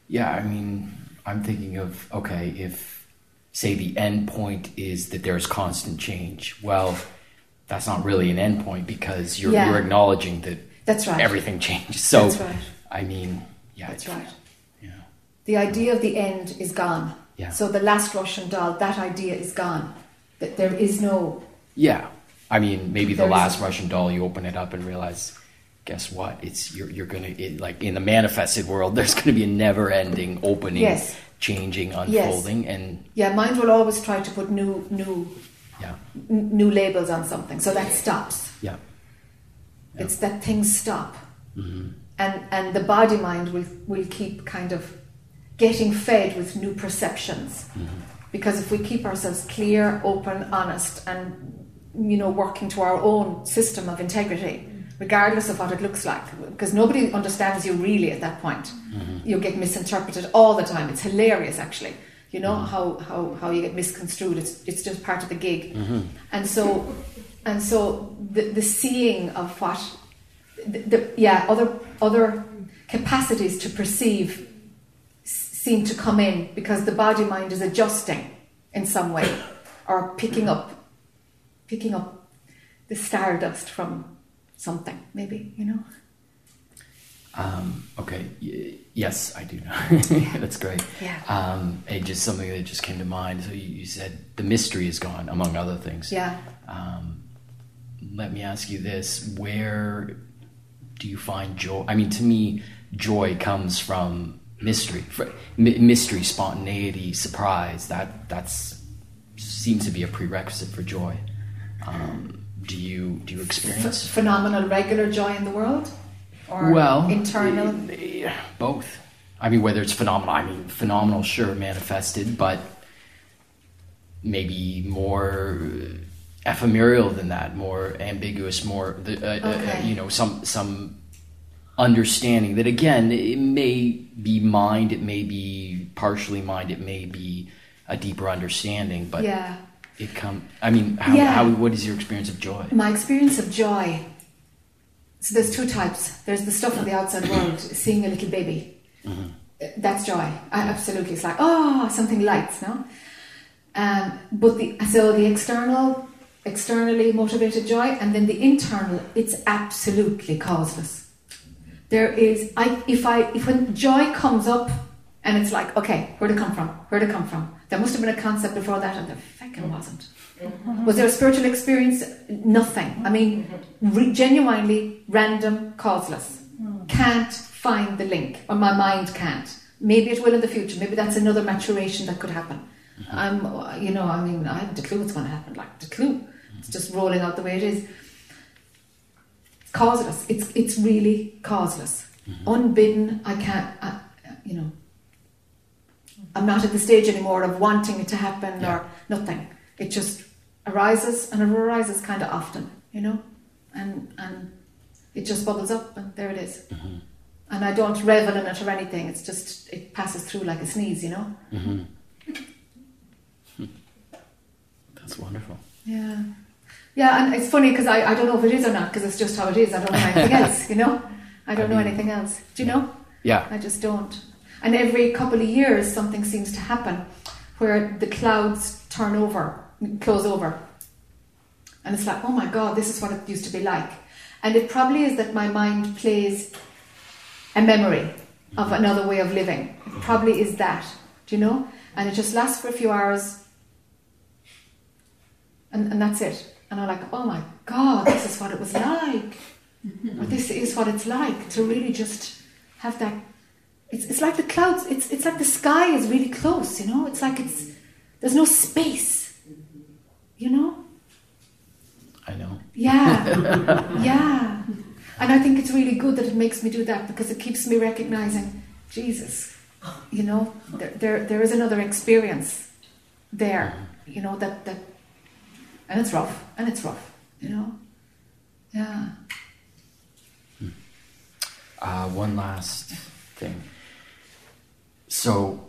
Yeah, I mean, I'm thinking of okay, if say the end point is that there's constant change. Well, that's not really an end point because you're Yeah. you're acknowledging that That's right. everything changes. So That's right. I mean, yeah, That's it's- right. Yeah. The idea of the end is gone. Yeah. So the last Russian doll, that idea is gone. That there is no Yeah. I mean, maybe the There's- last Russian doll, you open it up and realize, guess what? It's you're you're gonna it, like in the manifested world. There's gonna be a never-ending opening, Yes. changing, unfolding, and yeah. Mind will always try to put new new yeah, n- new labels on something, so that stops. yeah, Yeah. It's that things stop, hmm and and the body mind will will keep kind of getting fed with new perceptions. Because if we keep ourselves clear, open, honest, and you know working to our own system of integrity, regardless of what it looks like, because nobody understands you really at that point. Mm-hmm. You get misinterpreted all the time. It's hilarious, actually. You know mm-hmm. how, how, how you get misconstrued. It's it's just part of the gig, mm-hmm. and so and so the the seeing of what the, the yeah other other capacities to perceive seem to come in because the body mind is adjusting in some way or picking up picking up the stardust from something maybe you know Um, okay. Y- yes, I do know. That's great. Yeah. Um, and just something that just came to mind. So you, you said the mystery is gone, among other things. yeah Um, let me ask you this: Where do you find joy? I mean, to me, joy comes from mystery, mystery, spontaneity, surprise. That that's seems to be a prerequisite for joy. Um, do you do you Ph- experience? phenomenal regular joy in the world or well, internal both. I mean, whether it's phenomenal. I mean, phenomenal, sure, manifested, but maybe more ephemeral than that, more ambiguous, more the, uh, uh, you know, some some understanding that again, it may be mind, it may be partially mind, it may be a deeper understanding, but yeah it come. I mean, how, Yeah. how what is your experience of joy? my experience of joy so there's two types there's the stuff of the outside world seeing a little baby Mm-hmm. That's joy I, absolutely it's like oh something lights no um, but the so the external externally motivated joy and then the internal it's absolutely causeless there is I if I if when joy comes up and it's like okay where'd it come from where'd it come from there must have been a concept before that and there fucking wasn't. Mm-hmm. Was there a spiritual experience? Nothing. I mean re- genuinely random causeless. Mm. Can't find the link or my mind can't. Maybe it will in the future. Maybe that's another maturation that could happen. Mm-hmm. I'm you know I mean I haven't a clue what's going to happen like the clue. It's just rolling out the way it is. Causeless. It's it's really causeless, mm-hmm. unbidden. I can't, I, you know. I'm not at the stage anymore of wanting it to happen Yeah. or nothing. It just arises, and it arises kind of often, you know, and and it just bubbles up, and there it is. And I don't revel in it or anything. It's just it passes through like a sneeze, you know. hmm That's wonderful. Yeah. Yeah, and it's funny because I, I don't know if it is or not because it's just how it is. I don't know anything else, you know? I don't I know anything else. Do you know? Yeah. I just don't. And every couple of years, something seems to happen where the clouds turn over, close over. And it's like, oh my God, this is what it used to be like. And it probably is that my mind plays a memory of another way of living. It probably is that, do you know? And it just lasts for a few hours and, and that's it. And I'm like, oh my God, this is what it was like. or this is what it's like to really just have that. It's, it's like the clouds, it's, it's like the sky is really close, you know? It's like it's, there's no space, you know? I know. Yeah, yeah. And I think it's really good that it makes me do that because it keeps me recognizing Jesus. You know, there, there, there is another experience there, you know, that, that, and it's rough, and it's rough, you know? Yeah. Uh, one last thing. So,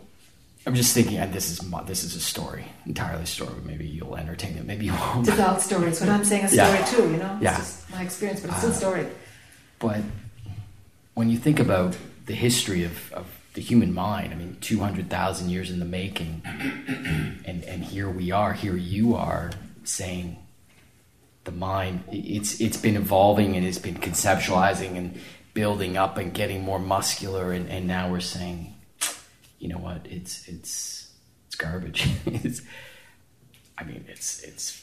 I'm just thinking, and this is this is a story, entirely a story. But maybe you'll entertain it, maybe you won't. It's all stories, but I'm saying a story Yeah. too, you know? It's Yeah. just my experience, but it's still Uh, story. But when you think about the history of, of the human mind, I mean, 200,000 years in the making, and, and here we are, here you are saying the mind, it's, it's been evolving and it's been conceptualizing and building up and getting more muscular, and, and now we're saying, you know what, it's, it's, it's garbage. it's, I mean, it's it's.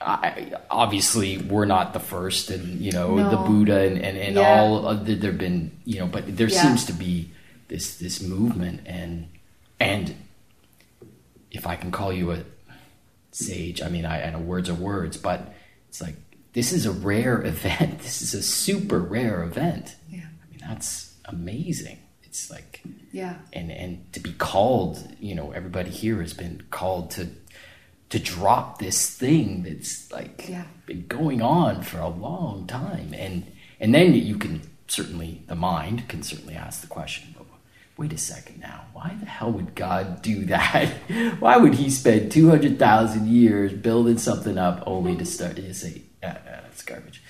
I, obviously, we're not the first, and you know No. the Buddha and and, and Yeah. all. Of the, there've been you know, but there Yeah. seems to be this this movement, and and if I can call you a sage, I mean, I, I know words are words, but it's like this is a rare event. This is a super rare event. Yeah. I mean, that's amazing. It's like Yeah. and and to be called you know everybody here has been called to to drop this thing that's like Yeah. been going on for a long time and and then you can certainly the mind can certainly ask the question "But wait a second now why the hell would god do that why would he spend 200000 years building something up only to start to say uh, uh, that's garbage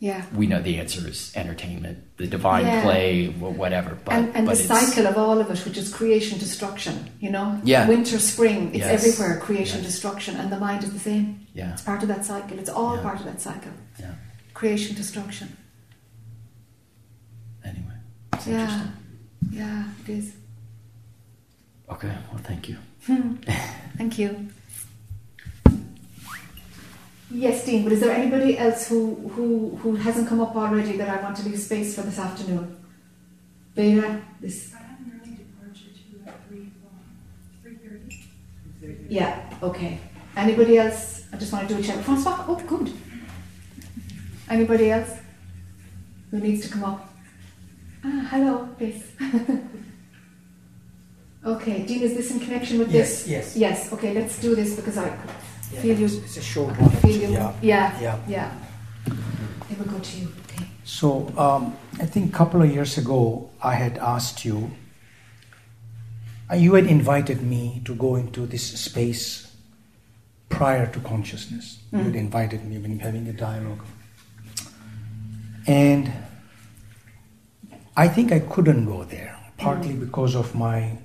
Yeah. we know the answer is entertainment the divine Yeah. play whatever but and and but the cycle of all of it, which is creation, destruction, you know? Yeah. Winter, spring, it's Yes. everywhere, creation, destruction, and the mind is the same. yeah It's part of that cycle. It's all Yeah. part of that cycle. yeah Creation, destruction. Anyway, it's Yeah. interesting. Yeah, it is. Okay, well, thank you. Hmm. Thank you. Yes, Dean, but is there anybody else who, who, who hasn't come up already that I want to leave space for this afternoon? Vera, this. I have an early departure to at three three thirty. Yeah, okay. Anybody else? I just want to do a check. Francois, oh, good. Anybody else who needs to come up? Ah, hello, please. okay, Dean, is this in connection with Yes, this? yes. Yes, okay, let's do this because I Yeah, feel you. it's, it's a short one. feel you. Yeah. Yeah, Yeah. yeah. It will go to you. Okay. So um, I think a couple of years ago, I had asked you. uh, You had invited me to go into this space prior to consciousness. You had invited me when having a dialogue, and I think I couldn't go there, partly because of my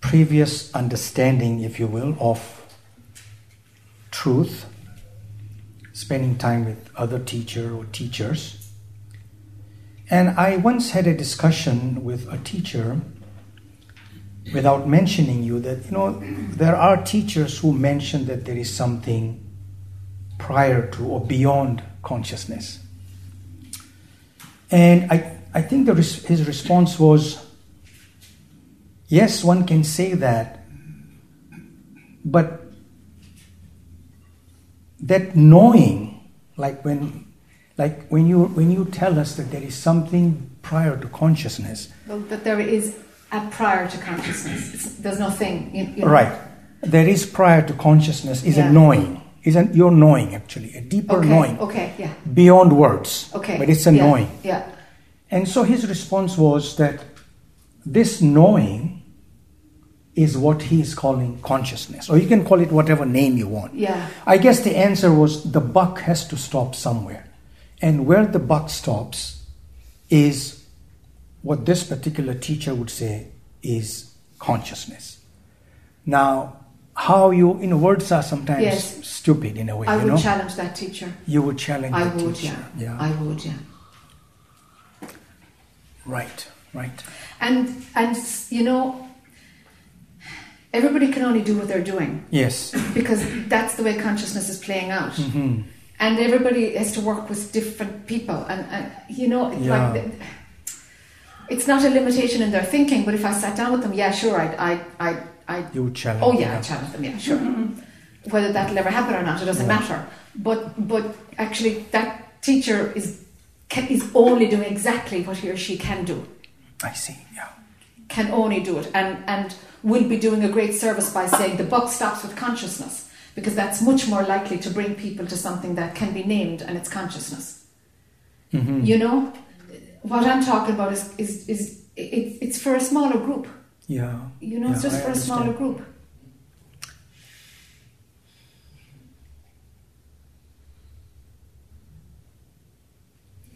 previous understanding, if you will, of truth spending time with other teacher or teachers. And I once had a discussion with a teacher without mentioning you that you know there are teachers who mention that there is something prior to or beyond consciousness. And I, I think res- his response was yes, one can say that, but that knowing like when like when you when you tell us that there is something prior to consciousness Well, that there is a prior to consciousness. It's, there's nothing. You, you know. right there is prior to consciousness is Yeah. a knowing is an your knowing actually a deeper Okay. knowing Okay. Yeah. beyond words Okay. but it's a yeah, knowing Yeah. and so his response was that this knowing is what he is calling consciousness or you can call it whatever name you want Yeah. I guess the answer was the buck has to stop somewhere. And where the buck stops is what this particular teacher would say is consciousness. Now, how you, you know, words are sometimes Yes. stupid in a way, I you would know? challenge that teacher. you would challenge I would. teacher. Yeah. I would. Yeah. Right, right. And and you know, everybody can only do what they're doing Yes. because that's the way consciousness is playing out. hmm And everybody has to work with different people, and, and you know, it's Yeah. like the, it's not a limitation in their thinking. But if I sat down with them, yeah, sure, I, I, I, I You would challenge oh yeah, I them. challenge them, yeah, sure. Whether that'll ever happen or not, it doesn't Yeah. matter. But but actually, that teacher is can, is only doing exactly what he or she can do. I see, yeah. Can only do it and, and will be doing a great service by saying the buck stops with consciousness because that's much more likely to bring people to something that can be named and it's consciousness. Mhm. You know, what I'm talking about is, is, is it, it's for a smaller group. Yeah. You know, Yeah, it's just I for a smaller group.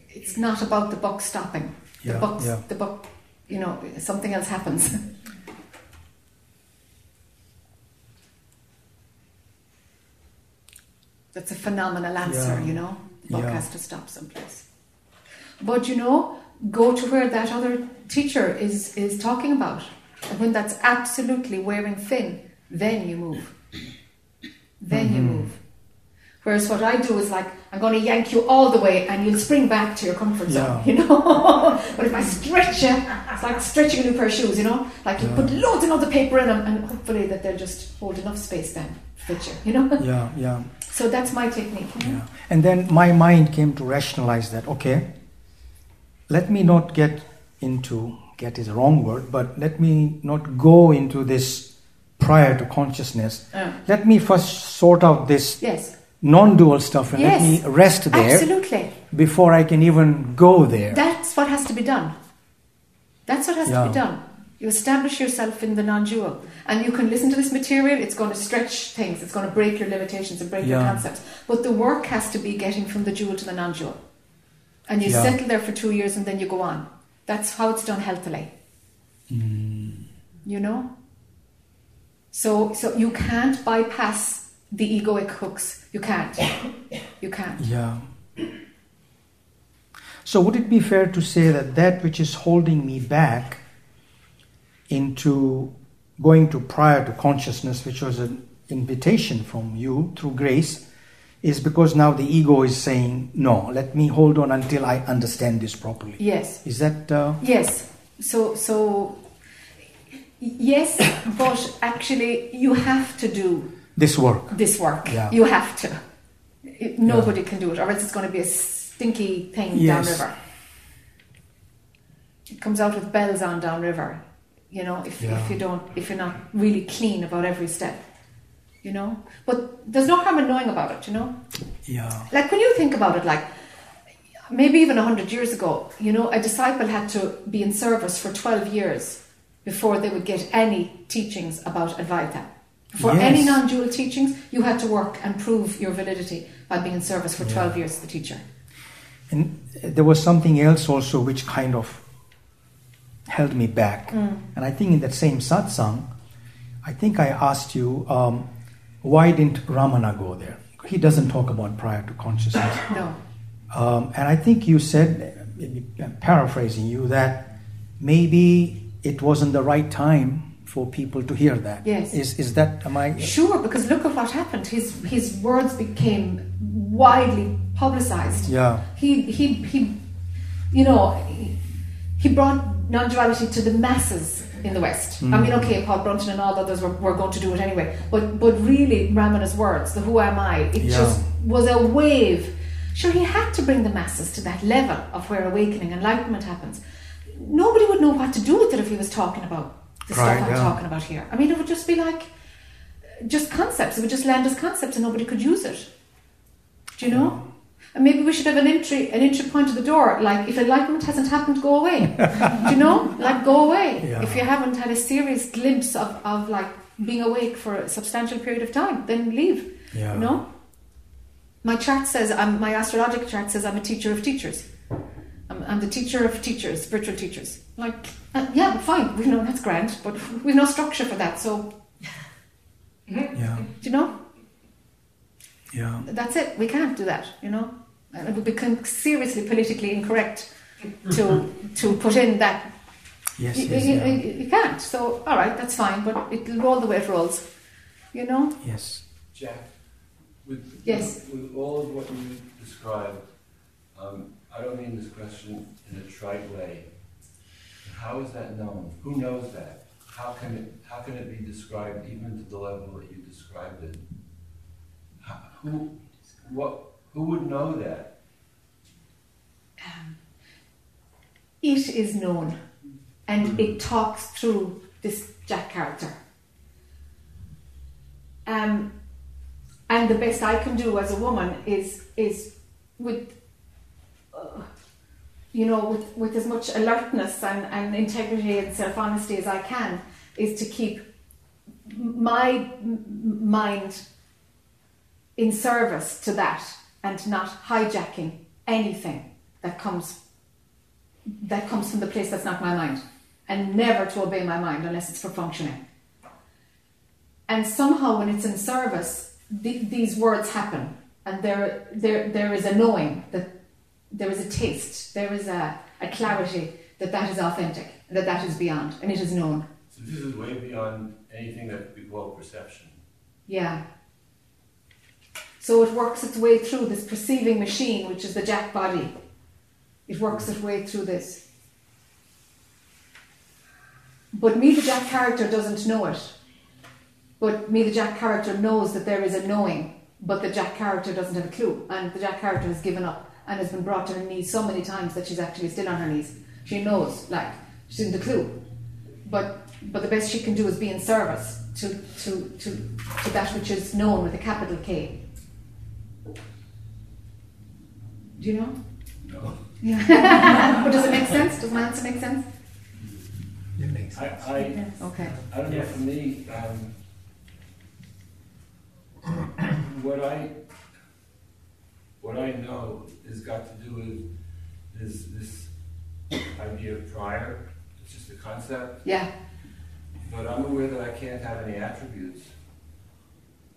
It's not about the buck stopping. The Yeah, buck, yeah. the buck, you know, something else happens. That's a phenomenal answer, Yeah. you know. The buck Yeah. has to stop someplace. But you know, go to where that other teacher is is talking about. And when that's absolutely wearing thin, then you move. Then you mm-hmm. move. Whereas what I do is like, I'm going to yank you all the way and you'll spring back to your comfort zone, Yeah. you know? but if I stretch you, it's like stretching a new pair of shoes, you know? Like you Yeah. put loads and loads of paper in them and hopefully that they'll just hold enough space then to fit you, you know? Yeah, yeah, So that's my technique. you know? yeah. And then my mind came to rationalize that, okay, let me not get into, get is a wrong word, but let me not go into this prior to consciousness. Uh, Let me first sort out this yes, non dual stuff and Yes. let me rest there absolutely. before I can even go there. That's what has to be done. That's what has to be done. You establish yourself in the non-dual, and you can listen to this material. It's going to stretch things. It's going to break your limitations and break your concepts. But the work has to be getting from the dual to the non-dual, and you Yeah. settle there for two years, and then you go on. That's how it's done healthily. Hmm. You know. So, so you can't bypass the egoic hooks. You can't. You can't. Yeah. So, would it be fair to say that that which is holding me back into going to prior to consciousness, which was an invitation from you through grace, is because now the ego is saying, no, let me hold on until I understand this properly? Yes. Is that. Uh, Yes. So so yes, but actually you have to do this work? this work. Yeah. You have to. Nobody can do it, or else it's going to be a stinky thing Yes. downriver. It comes out with bells on downriver. You know, if Yeah. if you don't, if you're not really clean about every step. You know, but there's no harm in knowing about it. You know, Yeah. like when you think about it, like maybe even 100 years ago, you know, a disciple had to be in service for 12 years before they would get any teachings about Advaita. For Yes. any non dual teachings, you had to work and prove your validity by being in service for 12 years as the teacher. And there was something else also which kind of held me back. And I think in that same satsang, I think I asked you, um, why didn't Ramana go there? He doesn't talk about prior to consciousness. No. Um, and I think you said, paraphrasing you, that maybe it wasn't the right time for people to hear that. Yes. Is, is that, am I? Sure, because look at what happened. His, his words became widely publicized. Yeah. he he he you know he, brought non-duality to the masses in the west i hmm. mean okay paul brunton and all the others were, were going to do it anyway but but really ramana's words the who am i it Yeah. just was a wave sure he had to bring the masses to that level of where awakening enlightenment happens nobody would know what to do with it if he was talking about the Right, stuff i'm talking about here i mean it would just be like uh, just concepts it would just land as concepts and nobody could use it do you know? Mm. And maybe we should have an entry, an entry point to the door. Like, if enlightenment hasn't happened, go away. Do you know? Like, go away. Yeah. If you haven't had a serious glimpse of, of like being awake for a substantial period of time, then leave. Yeah. You know? My chart says, I'm, my astrological chart says I'm a teacher of teachers. I'm, I'm the teacher of teachers, spiritual teachers. Like, uh, yeah, fine. We know that's grand, but we've no structure for that. So, Yeah. do you know? Yeah. That's it. We can't do that, you know. And it would become seriously politically incorrect to to put in that. Yes. You, yes, you- yeah. you- you can't. So, all right, that's fine, but it'll roll the way it rolls, you know. Yes. Jac, with, Yes. with all of what you described, um, I don't mean this question in a trite way. How is that known? Who knows that? How can it, how can it be described even to the level that you described it? How, who, what, who would know that? It is known, and it talks through this Jac character. Um, and the best I can do as a woman is is with. You know, with, with as much alertness and, and integrity and self honesty as I can, is to keep my mind in service to that and not hijacking anything that comes that comes from the place that's not my mind and never to obey my mind unless it's for functioning. And somehow when it's in service the, these words happen and there, there there is a knowing that there is a taste there is a, a clarity that that is authentic that that is beyond and it is known So this is way beyond anything that we call perception. Yeah. So it works its way through this perceiving machine, which is the Jac body. It works its way through this. But me, the Jac character, doesn't know it. But me, the Jac character, knows that there is a knowing, but the Jac character doesn't have a clue. And the Jac character has given up and has been brought to her knees so many times that she's actually still on her knees. She knows, like, she's in the clue. But but the best she can do is be in service to, to, to, to that which is known with a capital K. Do you know? No. Yeah. but does it make sense? Does my answer make sense? It makes I, sense. I, Okay. I don't know, for me, um, what I, what I know has got to do with this, this idea of prior, it's just a concept, Yeah. but I'm aware that I can't have any attributes.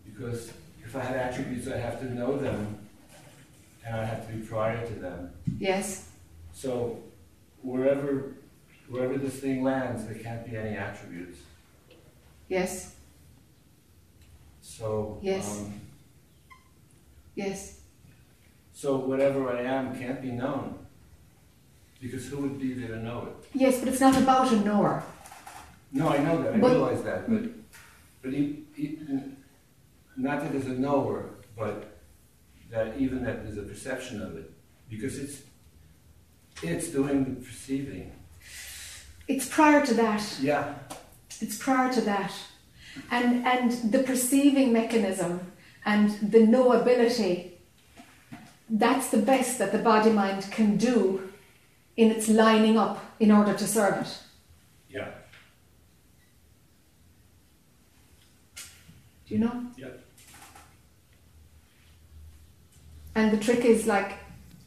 Because if I had attributes, I'd have to know them, and I'd have to be prior to them. Yes. So wherever, wherever this thing lands, there can't be any attributes. Yes. So, Yes. um, Yes. So whatever I am can't be known. Because who would be there to know it? Yes, but it's not about a knower. No, I know that, I But- realize that, but, but e- e- not that there's a knower, but that even that there's a perception of it. Because it's, it's doing the perceiving. It's prior to that. Yeah, It's prior to that. And and the perceiving mechanism and the knowability, that's the best that the body mind can do in its lining up in order to serve it. yeah, Do you know? yeah. And the trick is like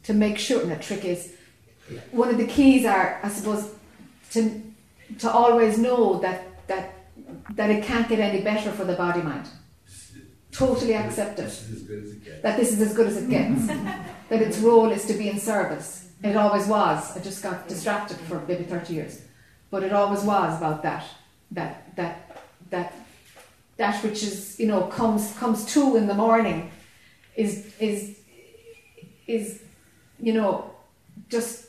to make sure, and the trick is one of the keys are, I suppose, to to always know that that that it can't get any better for the body mind. Totally accept it. This is as good as it gets. That this is as good as it gets. that its role is to be in service. And it always was. I just got distracted for maybe thirty years. But it always was about that. That that that that which is, you know, comes comes to in the morning is is is you know just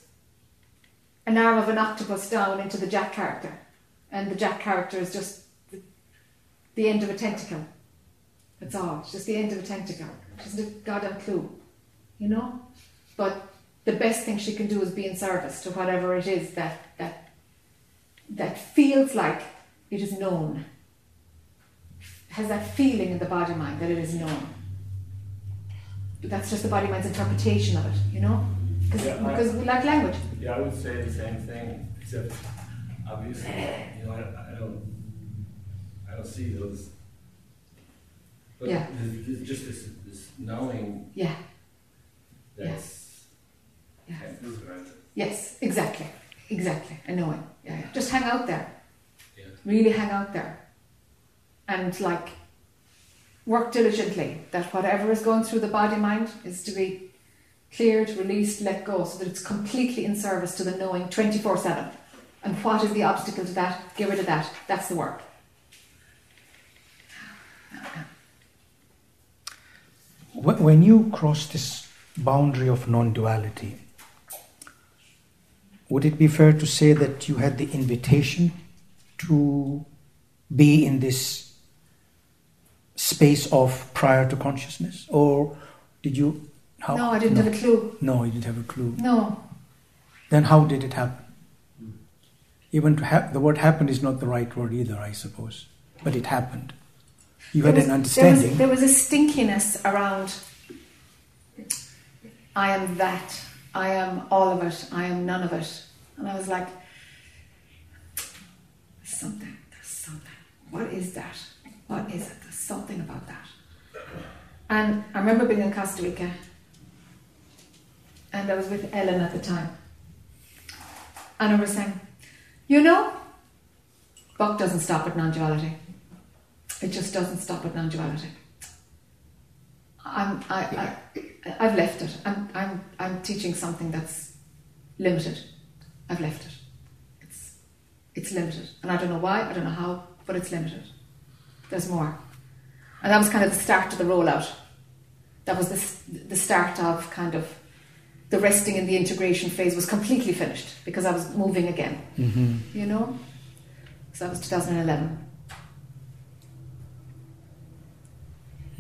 an arm of an octopus down into the Jac character, and the Jac character is just the, the end of a tentacle. That's all. It's just the end of a tentacle. She doesn't have a goddamn clue, you know. But the best thing she can do is be in service to whatever it is that that that feels like it is known. Has that feeling in the body mind that it is known. But that's just the body mind's interpretation of it, you know? Because Yeah, I- because we like language. Yeah, I would say the same thing, except obviously, you know, I, I don't, I don't see those. But Yeah. there's, there's just this, this knowing Yeah. that's. Yeah. Yes, exactly. Exactly. I know it. Yeah, yeah. Just hang out there. Yeah. Really hang out there. And like work diligently that whatever is going through the body mind is to be cleared, released, let go, so that it's completely in service to the knowing 24 7. And what is the obstacle to that? Get rid of that. That's the work. When you cross this boundary of non duality, would it be fair to say that you had the invitation to be in this space of prior to consciousness? Or did you. How, no, I didn't have a clue. No, you didn't have a clue. No. Then how did it happen? Even to ha- the word happened is not the right word either, I suppose. But it happened. You had There an was- there was- There was, a stinkiness around. I am that. I am all of it. I am none of it. And I was like, there's something. There's something. What is that? What is it? There's something about that. And I remember being in Costa Rica, and I was with Ellen at the time. And I was saying, you know, Buck doesn't stop at non duality. It just doesn't stop at non-duality. I'm, I, I, I've left it. I'm, I'm, I'm teaching something that's limited. I've left it. It's, It's limited. And I don't know why, I don't know how, but it's limited. There's more. And that was kind of the start of the rollout. That was the, the start of kind of the resting in the integration phase was completely finished because I was moving again, Mm-hmm. you know? So that was 2011.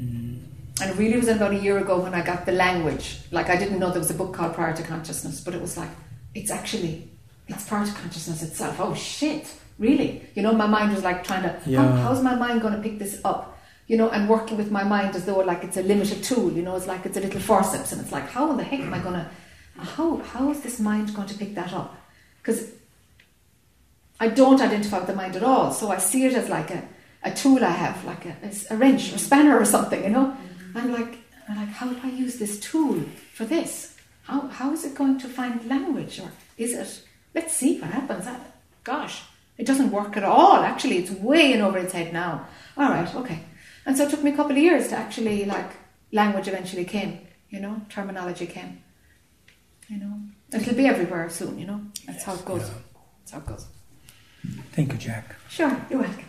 Mm. And it really was about a year ago when I got the language. Like I didn't know there was a book called Prior to Consciousness, but it was like, it's actually, it's part of consciousness itself. Oh shit, really? You know, my mind was like trying to, how, how's my mind going to pick this up? You know, and working with my mind as though like it's a limited tool. You know, it's like it's a little forceps, and it's like, how in the heck am I going to, how how is this mind going to pick that up? Because I don't identify with the mind at all, so I see it as like a, a tool I have, like a, a wrench or spanner or something, you know. Mm-hmm. I'm like, I'm like, how do I use this tool for this? How how is it going to find language, or is it? Let's see what happens. I, gosh, it doesn't work at all. Actually, it's way in over its head now. All right, okay. And so it took me a couple of years to actually like language eventually came, you know, terminology came, you know. It'll be everywhere soon, you know. That's how it goes. Yeah. That's how it goes. Thank you, Jac. Sure, you're welcome.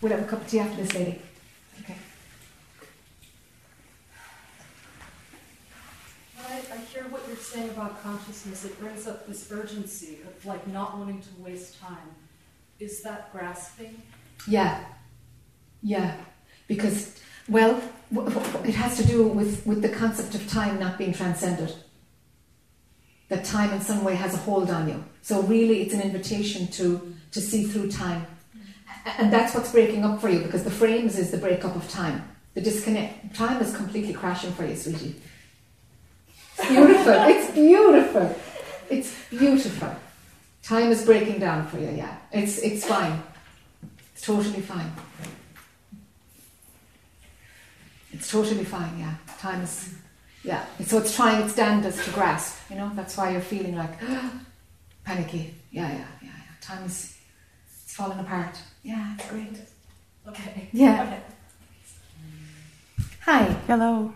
We'll have a cup of tea after this, lady. Okay. I, I hear what you're saying about consciousness. It brings up this urgency of like not wanting to waste time. Is that grasping? Yeah. Yeah. Because, well, it has to do with, with the concept of time not being transcended. That time in some way has a hold on you. So, really, it's an invitation to, to see through time. And that's what's breaking up for you because the frames is the breakup of time. The disconnect. Time is completely crashing for you, sweetie. It's beautiful. it's beautiful. It's beautiful. Time is breaking down for you, yeah. It's, it's fine. It's totally fine. It's totally fine, yeah. Time is, yeah. So it's trying its damnedest to grasp, you know? That's why you're feeling like panicky. Yeah, yeah, yeah, yeah. Time is, it's falling apart. Yeah, it's great. Okay. Yeah. Okay. Hi. Hello.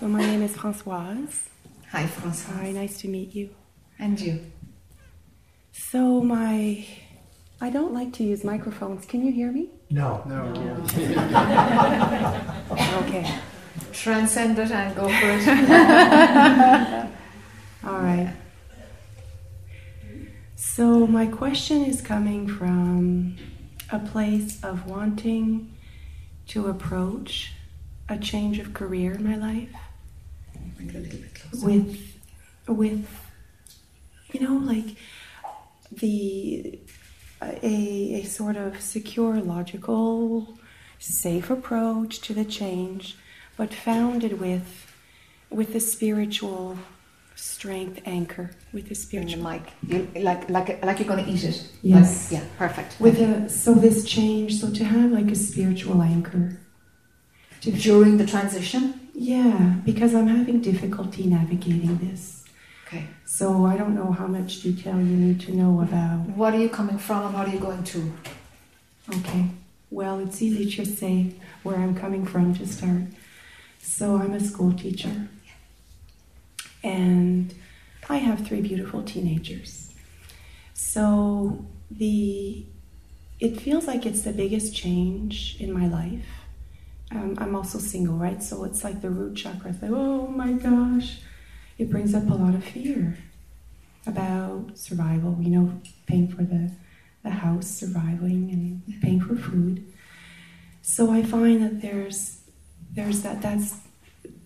So my name is Françoise. Hi, Françoise. Hi, nice to meet you. And you. So my I don't like to use microphones. Can you hear me? No. No. Okay. Transcend it and go for it. All right. So my question is coming from a place of wanting to approach a change of career in my life with with you know like the a, a sort of secure logical safe approach to the change but founded with with a spiritual strength anchor with the spiritual mic. You, like, like, like you're going to eat it. Yes. Like, yeah, perfect. with a so this change so to have like a spiritual anchor to During the transition. yeah because i'm having difficulty navigating this Okay. So I don't know how much detail you need to know about. What are you coming from and what are you going to? Okay. Well, it's easy to say where I'm coming from to start. So I'm a school teacher. And I have three beautiful teenagers. So the it feels like it's the biggest change in my life. Um, I'm also single, right? So it's like the root chakra. It's like, oh my gosh, it brings up a lot of fear about survival. You know, paying for the the house, surviving, and paying for food. So I find that there's there's that that's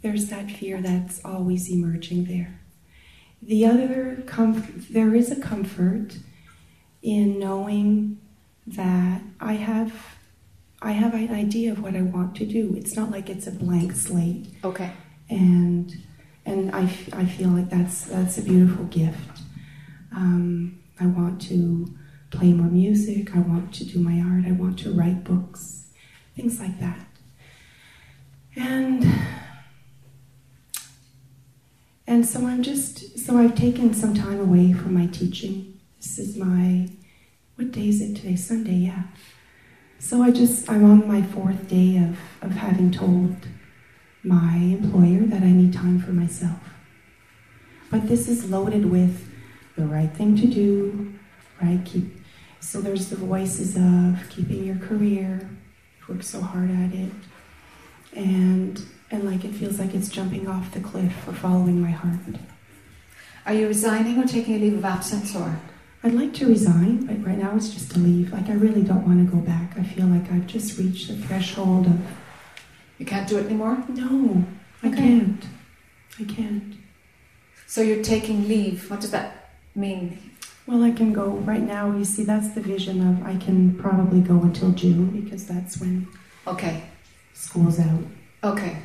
there's that fear that's always emerging there. The other comf- there is a comfort in knowing that I have I have an idea of what I want to do. It's not like it's a blank slate Okay. and and I, f- I feel like that's that's a beautiful gift. Um, I want to play more music. I want to do my art. I want to write books, things like that. And and so I'm just so I've taken some time away from my teaching. This is my what day is it today? Sunday, yeah. So I just I'm on my fourth day of, of having told my employer that I need time for myself. but this is loaded with the right thing to do, right? Keep so there's the voices of keeping your career, work so hard at it, and and like it feels like it's jumping off the cliff or following my heart. Are you resigning or taking a leave of absence or? I'd like to resign, but right now it's just to leave. Like I really don't want to go back. I feel like I've just reached the threshold of You can't do it anymore? no, I Okay. can't. I can't. So you're taking leave. What does that mean? Well, I can go right now. You see, that's the vision of I can probably go until June because that's when Okay, school's out. okay.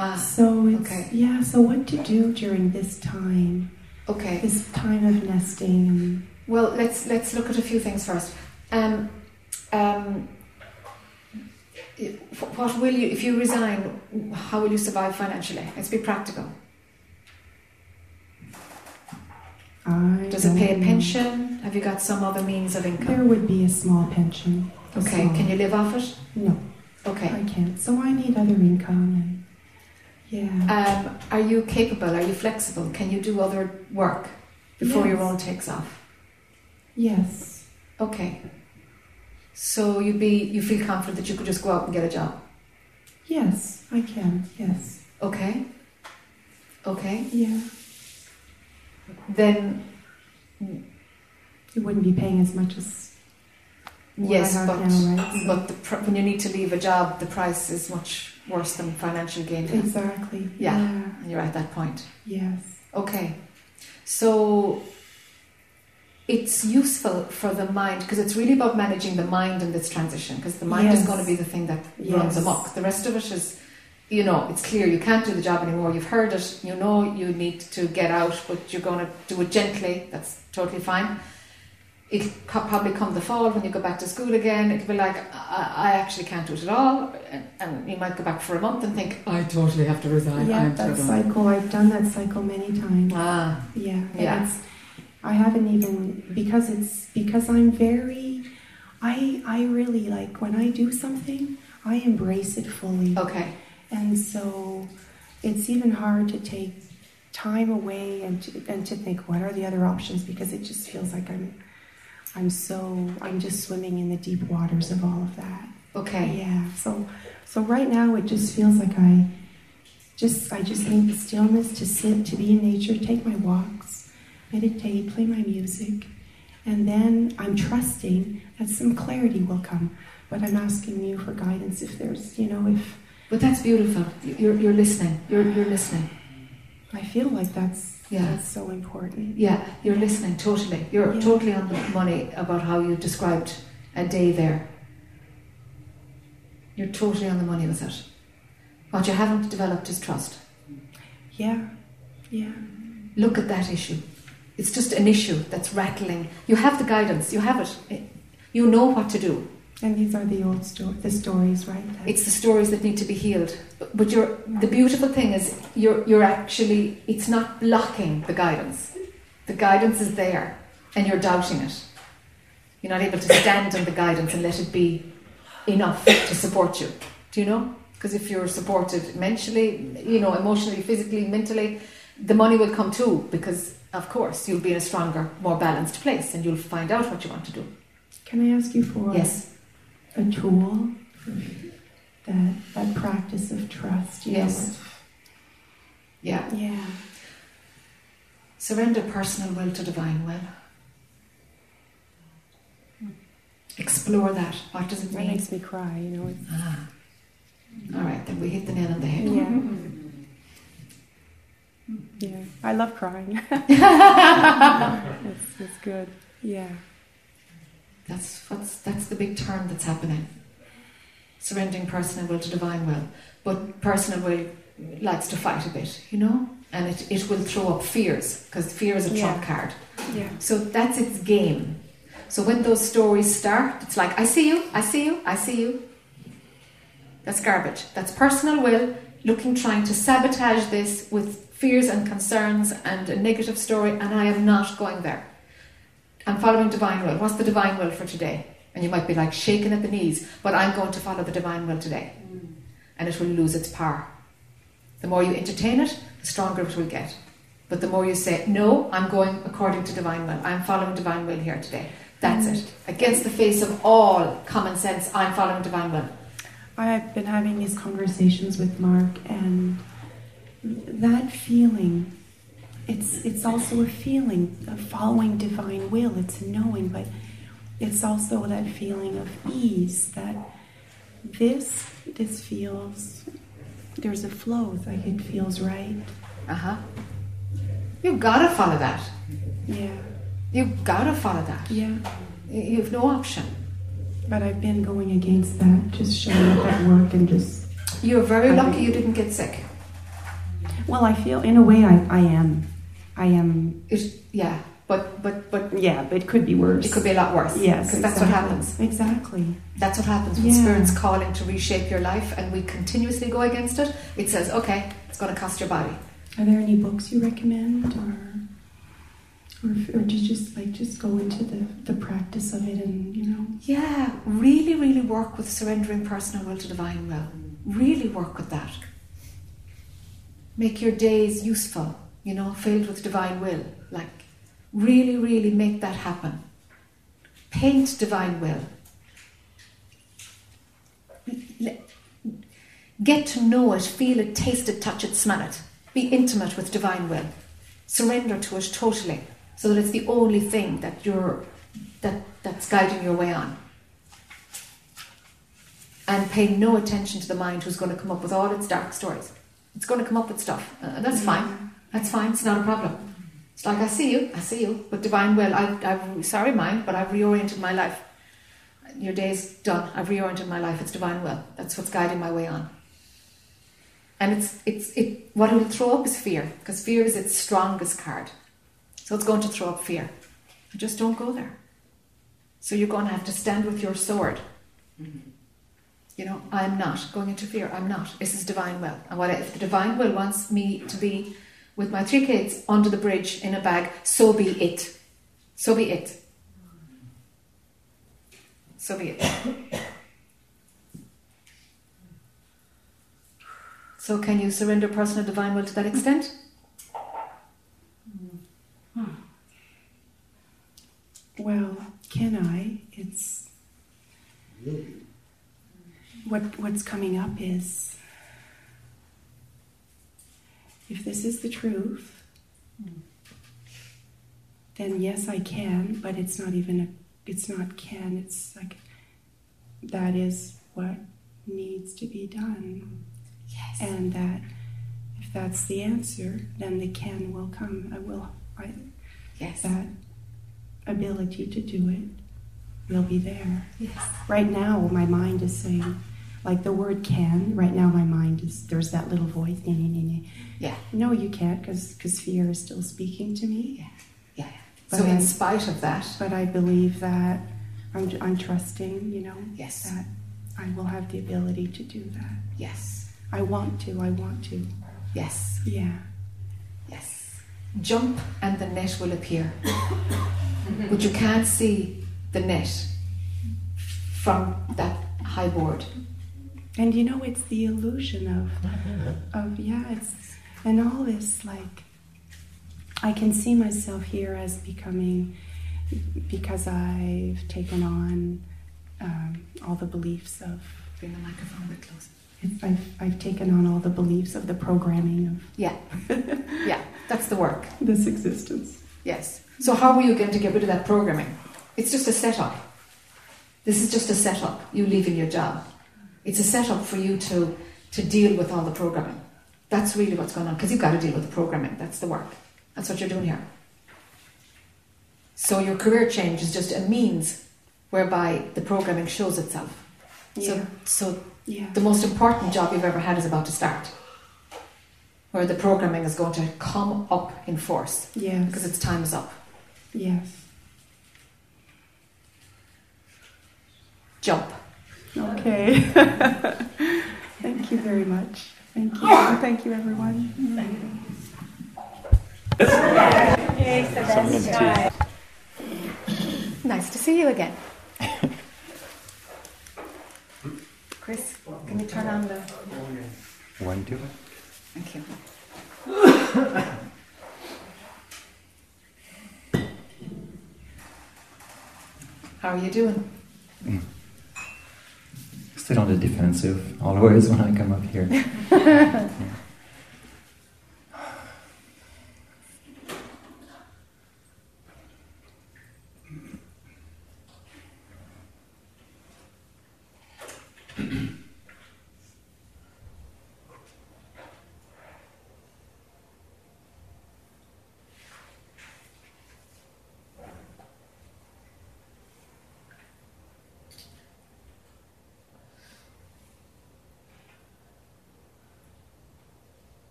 Ah, So it's okay. yeah. So what to do during this time? okay. This time of nesting Well, let's let's look at a few things first. Um, um, what will you, if you resign, how will you survive financially? Let's be practical. I Does it pay a pension? Have you got some other means of income? There would be a small pension. Okay, small- can you live off it? No, Okay. I can't. So I need other income and yeah. Um, are you capable? Are you flexible? Can you do other work before your Yes. role takes off? yes. Okay. So you'd be you feel confident that you could just go out and get a job? Yes, I can. Yes. Okay. Okay. Yeah. Then You wouldn't be paying as much as yes, but now, right? So- but the pr- when you need to leave a job, the price is much worse than financial gain. exactly. Yeah. yeah. And you're at that point. Yes. Okay. So it's useful for the mind because it's really about managing the mind in this transition because the mind is going to be the thing that runs Yes. amok. The rest of it is, you know, it's clear you can't do the job anymore. You've heard it. You know you need to get out, but you're going to do it gently. That's totally fine. It'll probably come the fall when you go back to school again. It'll be like, I, I actually can't do it at all. And, and you might go back for a month and think, I totally have to resign. yeah, that cycle. I've done that cycle many times. Ah, Yeah. Yeah. It's, I haven't even because it's because I'm very. I I really like when I do something. I embrace it fully. okay. And so it's even hard to take time away and to, and to think what are the other options because it just feels like I'm I'm so I'm just swimming in the deep waters of all of that. Okay. Yeah. So so right now it just feels like I just I just need the stillness to sit, to be in nature, take my walks, meditate, play my music, and then I'm trusting that some clarity will come. But I'm asking you for guidance if there's, you know, if But that's beautiful. You're, you're listening. You're, you're listening. I feel like that's Yeah. that's so important. Yeah, you're listening totally. You're Yeah. totally on the money about how you described a day there. You're totally on the money with it. What you haven't developed is trust. Yeah. Yeah. Look at that issue. It's just an issue that's rattling. You have the guidance. You have it. You know what to do. And these are the old sto- the stories, right? It's the stories that need to be healed. But, but you're, the beautiful thing is you're, you're actually, it's not blocking the guidance. The guidance is there and you're doubting it. You're not able to stand on the guidance and let it be enough to support you. Do you know? Because if you're supported mentally, you know, emotionally, physically, mentally, the money will come too because, of course, you'll be in a stronger, more balanced place and you'll find out what you want to do. Can I ask you for Yes. A tool that that practice of trust? you know, Yes. with- Yeah. Yeah. Surrender personal will to divine will. Explore that. What does it That mean? makes me cry, you know. It's, Ah. All right, then we hit the nail on the head. yeah. Yeah. I love crying. it's, it's good. Yeah. That's what's that's the big turn that's happening. Surrendering personal will to divine will, but personal will likes to fight a bit, you know, and it, it will throw up fears because fear is a trump Yeah. card. Yeah. So that's its game. So when those stories start, it's like, I see you, I see you, I see you. That's garbage. That's personal will looking, trying to sabotage this with fears and concerns and a negative story, and I am not going there. I'm following divine will. What's the divine will for today? And you might be like shaking at the knees, but I'm going to follow the divine will today. And it will lose its power. The more you entertain it, the stronger it will get. But the more you say, no, I'm going according to divine will, I'm following divine will here today. That's Mm. it. Against the face of all common sense, I'm following divine will. I've been having these conversations with Mark, and that feeling, it's, it's also a feeling of following divine will. It's knowing, but it's also that feeling of ease that this, this feels, there's a flow, like it feels right. Uh huh. You've got to follow that. Yeah, You've got to follow that. yeah. You you have no option. But I've been going against that, just showing up at work and just, You're very I lucky you didn't get sick. well, I feel, in a way, I, I am. I am, It, yeah, but but but yeah, but it could be worse. it could be a lot worse. Yes, because that's what happens. Exactly. That's what happens when Yeah. Spirit's calling to reshape your life, and we continuously go against it. It says, okay, it's going to cost your body. Are there any books you recommend, or or, or just just like just go into the, the practice of it, and you know? Yeah, really, really work with surrendering personal will to divine will. Really work with that. Make your days useful, you know, filled with divine will. Like, really, really make that happen. Paint divine will. Get to know it, feel it, taste it, touch it, smell it. Be intimate with divine will. Surrender to it totally, so that it's the only thing that you're that, that's guiding your way on. And pay no attention to the mind who's going to come up with all its dark stories. It's going to come up with stuff, uh, and that's fine. That's fine. It's not a problem. It's like I see you, I see you, but divine will. I've, I've sorry, mind, but I've reoriented my life. Your day's done. I've reoriented my life. It's divine will. That's what's guiding my way on. And it's it's it. What it'll throw up is fear, because fear is its strongest card. So it's going to throw up fear. Just don't go there. So you're going to have to stand with your sword. You know, I'm not going into fear. I'm not. This is divine will. And what if the divine will wants me to be with my three kids under the bridge in a bag? So be it. So be it. So be it. So can you surrender personal divine will to that extent? Well, can I? It's what what's coming up is if this is the truth, then yes, I can. But it's not even a. It's not can. It's like that is what needs to be done, Yes. and that if that's the answer, then the can will come. I will. I, Yes. that ability to do it will be there. Yes. Right now, my mind is saying, like the word can, right now, my mind is, there's that little voice, "Nee, nee, nee, nee." Yeah. no, you can't, because fear is still speaking to me. Yeah. Yeah. But So in I- spite of that, But I believe that I'm, I'm trusting, you know, Yes. that I will have the ability to do that. yes. I want to, I want to. Yes. Yeah. Yes. Jump and the net will appear. but you can't see the net from that high board. And you know, it's the illusion of, of yeah, it's, and all this like, I can see myself here as becoming, because I've taken on um, all the beliefs of, Bring the microphone a bit closer. I've, I've taken on all the beliefs of the programming of. Yeah. yeah. That's the work. this existence. Yes. So how are you going to get rid of that programming? It's just a setup. This is just a setup. You leaving your job. It's a setup for you to to deal with all the programming. That's really what's going on because you've got to deal with the programming. That's the work. That's what you're doing here. So your career change is just a means whereby the programming shows itself. Yeah. So so Yeah. the most important job you've ever had is about to start. Where the programming is going to come up in force Yes. because its time is up. Yes. Jump. Okay. Thank you very much. Thank you. Thank you, everyone. Nice to see you again. Chris, can you turn on the. One, two. Thank you. How are you doing? Mm. Still on the defensive, always when I come up here.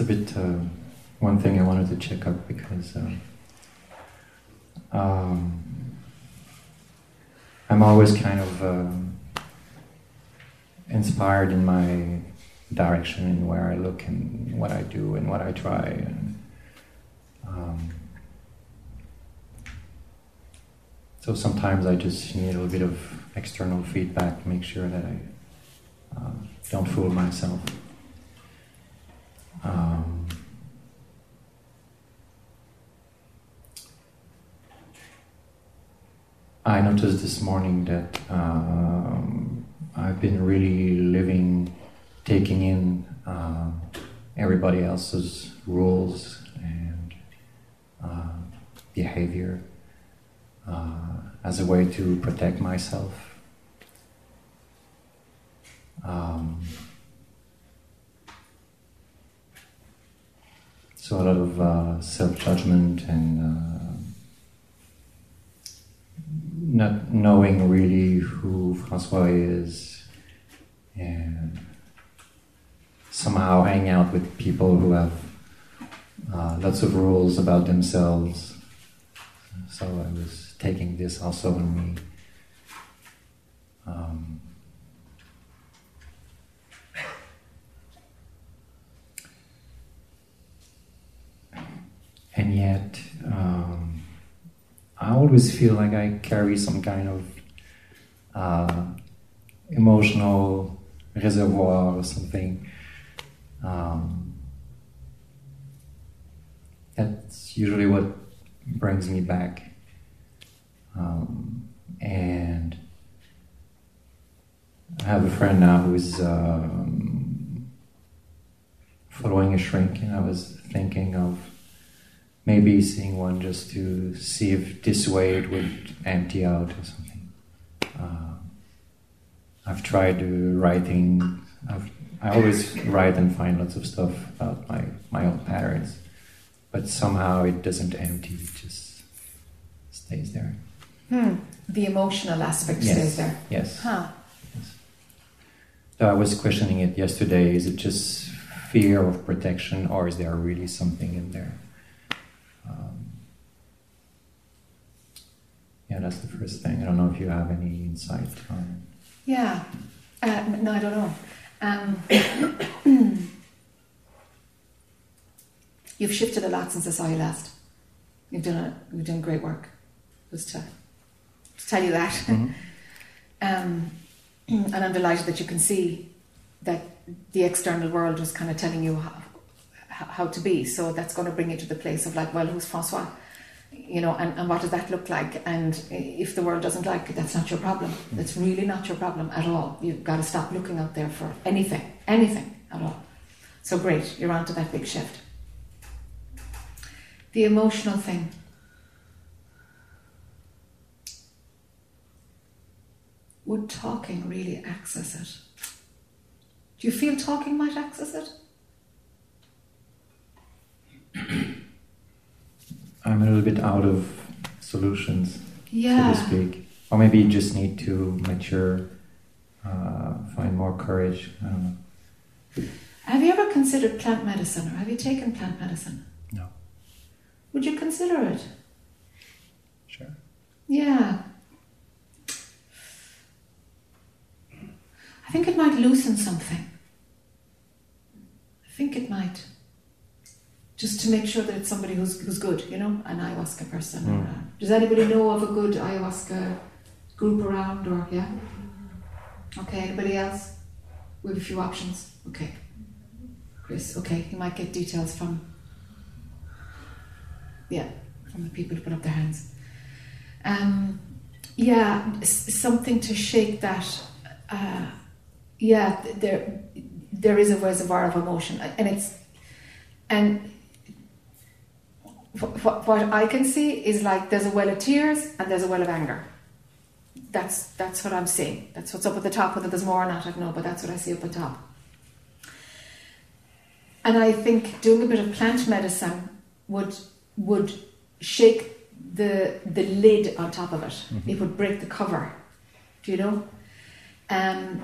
It's a bit uh, one check up because um, um, I'm always kind of um, inspired in my direction and where I look and what I do and what I try and um, so sometimes I just need a little bit of external feedback to make sure that I uh, don't fool myself. Um, I noticed this morning that um, I've been really living, taking in uh, everybody else's rules and uh, behavior uh, as a way to protect myself. Um, so a lot of uh, self-judgment and uh, not knowing really who Francois is and somehow hang out with people who have uh, lots of rules about themselves. So I was taking this also on me. Um, and yet, um, I always feel like I carry some kind of uh, emotional reservoir or something. Um, that's usually what brings me back. Um, and I have a friend now who's um, following a shrink, and I was thinking of maybe seeing one just to see if this way it would empty out or something. Uh, I've tried writing. I've, I always write and find lots of stuff about my, my own patterns, but somehow it doesn't empty. It just stays there. Hmm. The emotional aspect Yes. stays there. Yes. Huh. So I was questioning it yesterday. Is it just fear of protection, or is there really something in there? Um, yeah, that's the first thing. I don't know if you have any insight on Yeah. Uh, no, I don't know. Um, you've shifted a lot since I saw you last. You've done a, you've done great work. Just to, to tell you that. Mhm. um, and I'm delighted that you can see that the external world was kind of telling you how, how to be. So that's going to bring you to the place of like, well, who's Francois? You know, and, and what does that look like? And if the world doesn't like it, that's not your problem. Mm. That's really not your problem at all. You've got to stop looking out there for anything, anything at all. So great, you're onto that big shift. The emotional thing. Would talking really access it? Do you feel talking might access it? I'm a little bit out of solutions, Yeah. so to speak. Or maybe you just need to mature, uh, find more courage. I don't know. Have you ever considered plant medicine or have you taken plant medicine? No. Would you consider it? Sure. Yeah. I think it might loosen something. I think it might. Just to make sure that it's somebody who's who's good, you know, an ayahuasca person. Mm. Or does anybody know of a good ayahuasca group around? Or yeah, okay. Anybody else? We have a few options. Okay, Chris. Okay, you might get details from yeah from the people who put up their hands. Um, yeah, s- something to shake that. Uh, yeah, there there is a reservoir of emotion, and it's and wh- wh- what I can see is like there's a well of tears and there's a well of anger. That's that's what I'm seeing. That's what's up at the top. Whether there's more or not, I don't know, but that's what I see up at top. And I think doing a bit of plant medicine would would shake the the lid on top of it. It would break the cover. Do you know? Um,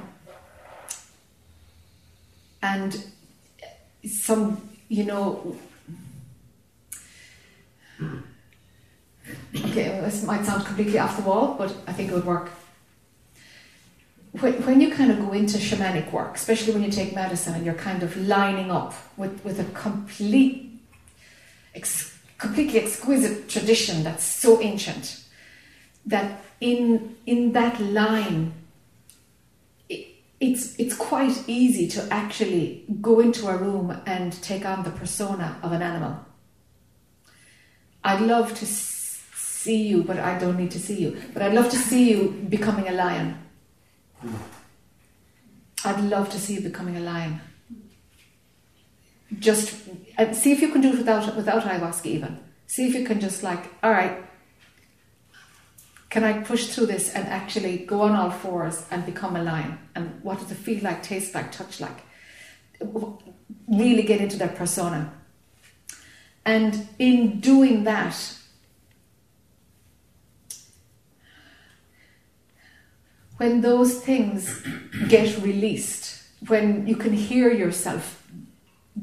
and some, you know, okay, this might sound completely off the wall, but I think it would work. When, when you kind of go into shamanic work, especially when you take medicine and you're kind of lining up with, with a complete, ex, completely exquisite tradition that's so ancient, that in in that line, it, it's it's quite easy to actually go into a room and take on the persona of an animal. I'd love to see you, but I don't need to see you. But I'd love to see you becoming a lion. I'd love to see you becoming a lion. Just uh, see if you can do it without without ayahuasca even. See if you can just like, all right, can I push through this and actually go on all fours and become a lion? And what does it feel like, taste like, touch like? Really get into their persona. And in doing that, when those things get released, when you can hear yourself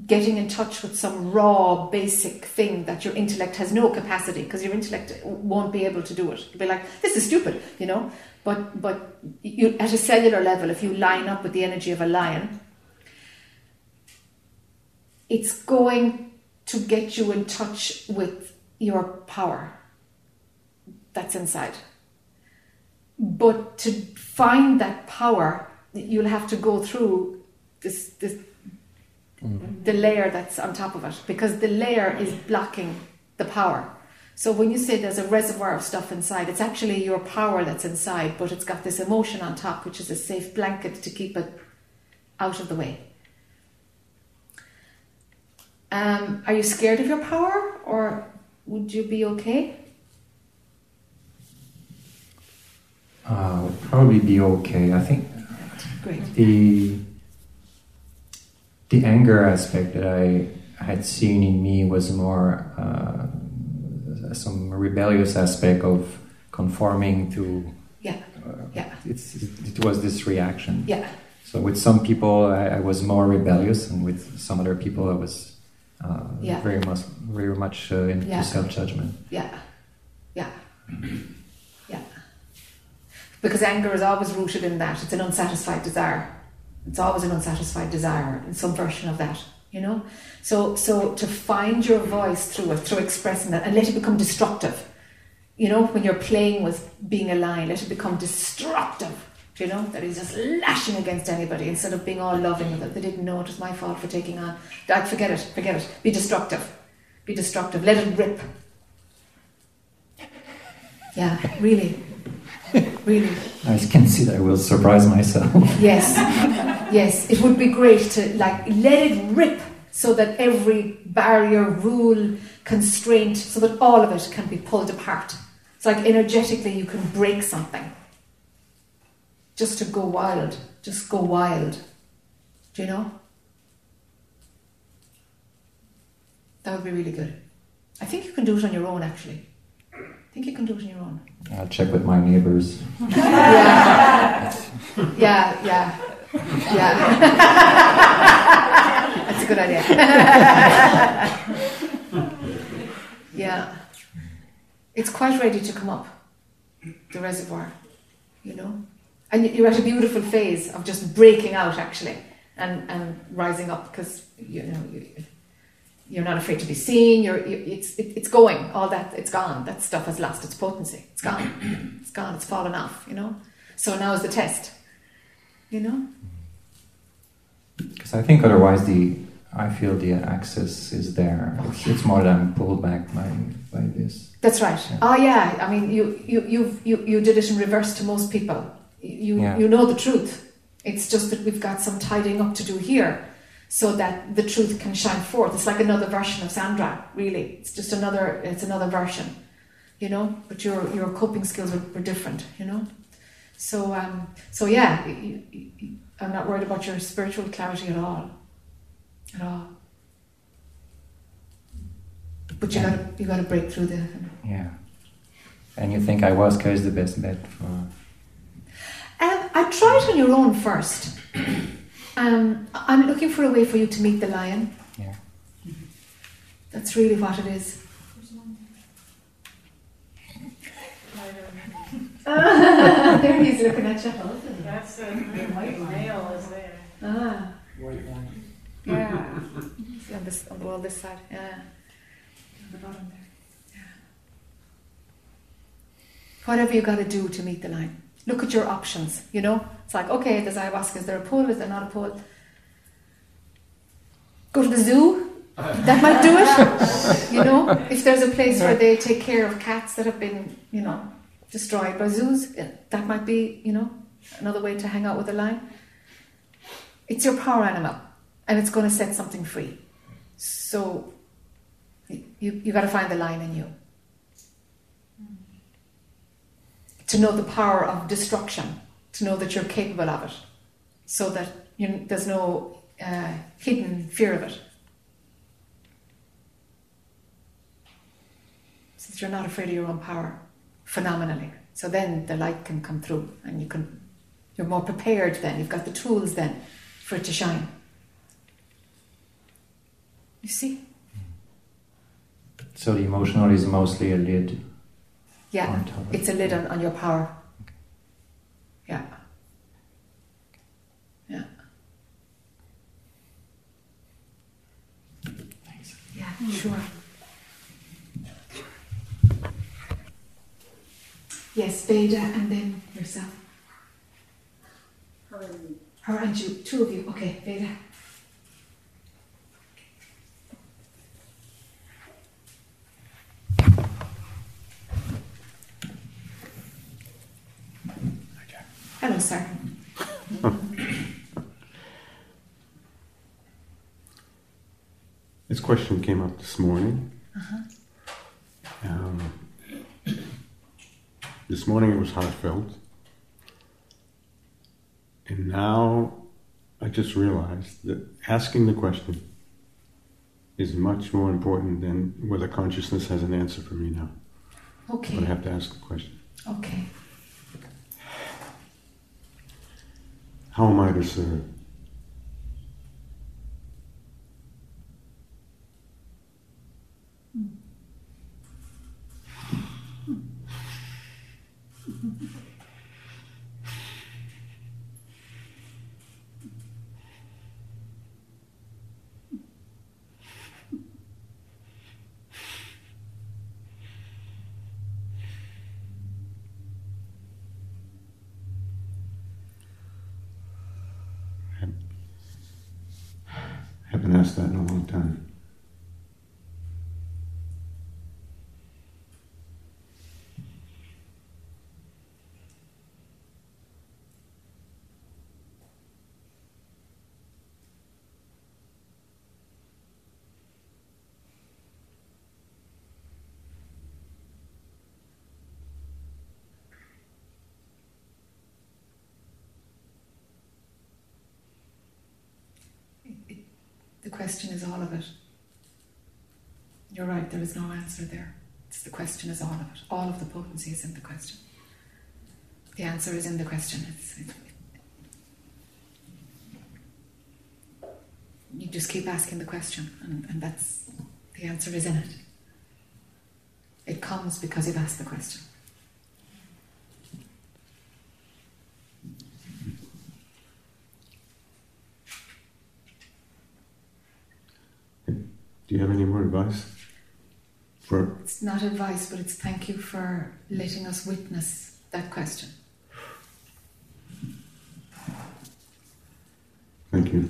getting in touch with some raw, basic thing that your intellect has no capacity, because your intellect won't be able to do it. You'll be like, this is stupid, you know. But but you, at a cellular level, if you line up with the energy of a lion, it's going to get you in touch with your power that's inside. But to find that power, you'll have to go through this this mm-hmm. the layer that's on top of it because the layer is blocking the power. So when you say there's a reservoir of stuff inside, it's actually your power that's inside, but it's got this emotion on top, which is a safe blanket to keep it out of the way. Um, are you scared of your power, or would you be okay? Uh, would probably be okay. I think Great. the the anger aspect that I had seen in me was more uh, some rebellious aspect of conforming to. Yeah. Uh, Yeah. It's it was this reaction. Yeah. So with some people I, I was more rebellious, and with some other people I was uh, Yeah. very much very much uh, into Yeah. self judgment. Yeah. Yeah. Yeah. Because anger is always rooted in that. It's an unsatisfied desire. It's always an unsatisfied desire in some version of that, you know? So so to find your voice through it, through expressing that and let it become destructive. You know, when you're playing with being a lion, let it become destructive. You know? That he's just lashing against anybody instead of being all loving that they didn't know it was my fault for taking on. Like, forget it, forget it. Be destructive. Be destructive. Let it rip. Yeah, really. Really. I can see that I will surprise myself. Yes. Yes. It would be great to like let it rip so that every barrier, rule, constraint, so that all of it can be pulled apart. It's like energetically you can break something. Just to go wild. Just go wild. Do you know? That would be really good. I think you can do it on your own actually. I think you can do it on your own. I'll check with my neighbors. Yeah. Yeah, yeah. Yeah. That's a good idea. yeah. It's quite ready to come up, the reservoir, you know? And you're at a beautiful phase of just breaking out, actually, and, and rising up because, you know, you, you're not afraid to be seen. You're, you, it's it, it's going. All that it's gone. That stuff has lost its potency. It's gone. it's gone. It's fallen off. You know. So now is the test. You know. Because I think otherwise the I feel the access is there. Oh, it's, it's more than pulled back by by this. That's right. Yeah. Oh yeah. I mean, you you you you you did it in reverse to most people. You Yeah. you know the truth. It's just that we've got some tidying up to do here, so that the truth can shine forth. It's like another version of Sandra. Really, it's just another. It's another version, you know. But your your coping skills were, were different, you know. So um so yeah, I'm not worried about your spiritual clarity at all, at all. But you Yeah. gotta you gotta break through the Yeah. And you think I was is the best bet for Um, I try it on your own first. Um, I'm looking for a way for you to meet the lion. Yeah. That's really what it is. there he's looking at you. That's a white male is there. Ah, White wine. yeah. See on this on the wall this side. Yeah. On the bottom there. Yeah. Whatever you got to do to meet the lion. Look at your options. You know, it's like okay, there's ayahuasca. Is there a pool, Is there not a pool? Go to the zoo. That might do it. you know, if there's a place where they take care of cats that have been, you know, destroyed by zoos, that might be, you know, another way to hang out with a lion. It's your power animal, and it's going to set something free. So, you you got to find the lion in you to know the power of destruction, to know that you're capable of it, so that you, there's no uh, hidden fear of it. So that you're not afraid of your own power phenomenally. So then the light can come through and you can you're more prepared then, you've got the tools then for it to shine. You see? so the emotional is mostly a lid Yeah. on top of It's a lid on, on your power. Yeah. Yeah. Yeah, sure. Yes, Veda and then yourself. Her and you, two of you. Okay, Veda. Hello, sir. This question came up this morning. Um, this morning it was heartfelt. And now I just realized that asking the question is much more important than whether consciousness has an answer for me now. Okay. But I have to ask the question. Okay. How am I to serve? haven't asked that in a long time. The question is all of it. You're right, there is no answer there. It's the question is all of it. All of the potency is in the question. The answer is in the question. It's, it, you just keep asking the question, and, and that's the answer is in it. It comes because you've asked the question. Do you have any more advice? For It's not advice, but it's thank you for letting us witness that question. thank you.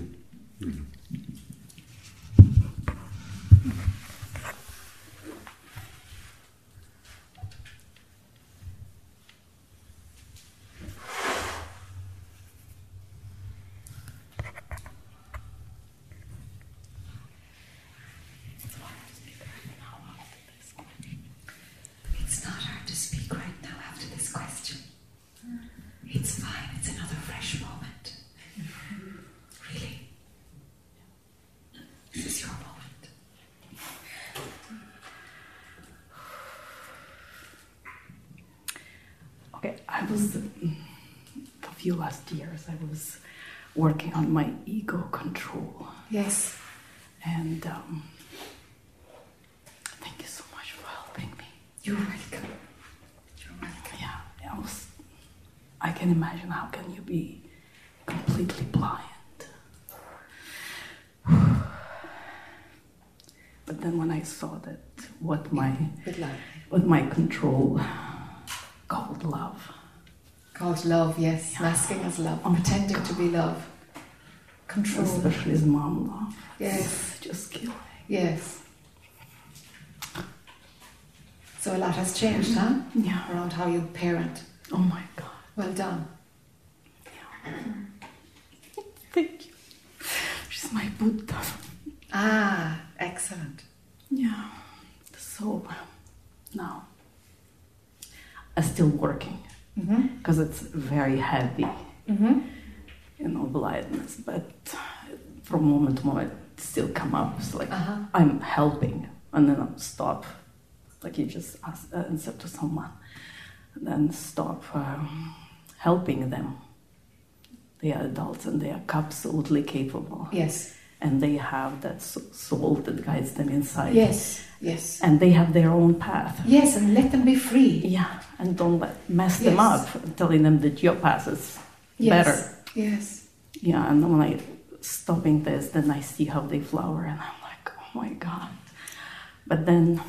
It's not hard to speak right now after this question. It's fine, it's another fresh moment. Really. This is your moment. Okay, I was a few last years. I was working on my ego control, Yes. and um, thank you so much for helping me. You're welcome. You're welcome. Yeah, I was. I can imagine how can you be completely blind. But then when I saw that what my what my control called love. Called love, yes. Masking as love. Oh Pretending to be love. Control. especially his mom love. Yes. Just killing. Yes. So a lot has changed, huh? Yeah. Around how you parent. Oh my god. Well done. Yeah. Thank you. She's my Buddha. Ah, excellent. Yeah. So now I'm still working Mm-hmm. because it's very heavy, Mm-hmm. you know, blindness. But from moment to moment, it still come up. It's like Uh-huh. I'm helping, and then I'll stop. Like you just ask, uh, answer to someone, and then stop um, helping them. They are adults and they are absolutely capable. Yes. And they have that soul that guides them inside. Yes. Yes. And they have their own path. Yes, and let them be free. Yeah, and don't let mess them up, telling them that your path is Yes. better. Yes. Yeah, and when I stopping this, then I see how they flower, and I'm like, oh my god. But then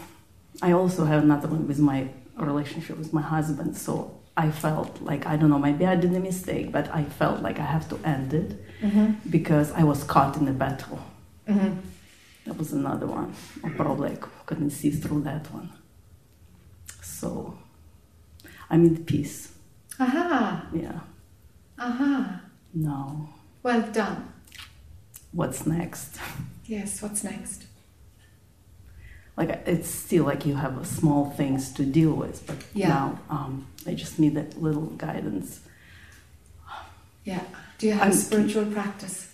I also have another one with my relationship with my husband, so I felt like I don't know, maybe I did a mistake, but I felt like I have to end it Mm-hmm. because I was caught in a battle. Mm-hmm. That was another one. I probably couldn't see through that one. So I'm in peace. Aha. Yeah. Aha. No. Well done. What's next? Yes, what's next? Like it's still like you have small things to deal with, but Yeah. now um, I just need that little guidance. Yeah. Do you have I'm- a spiritual practice?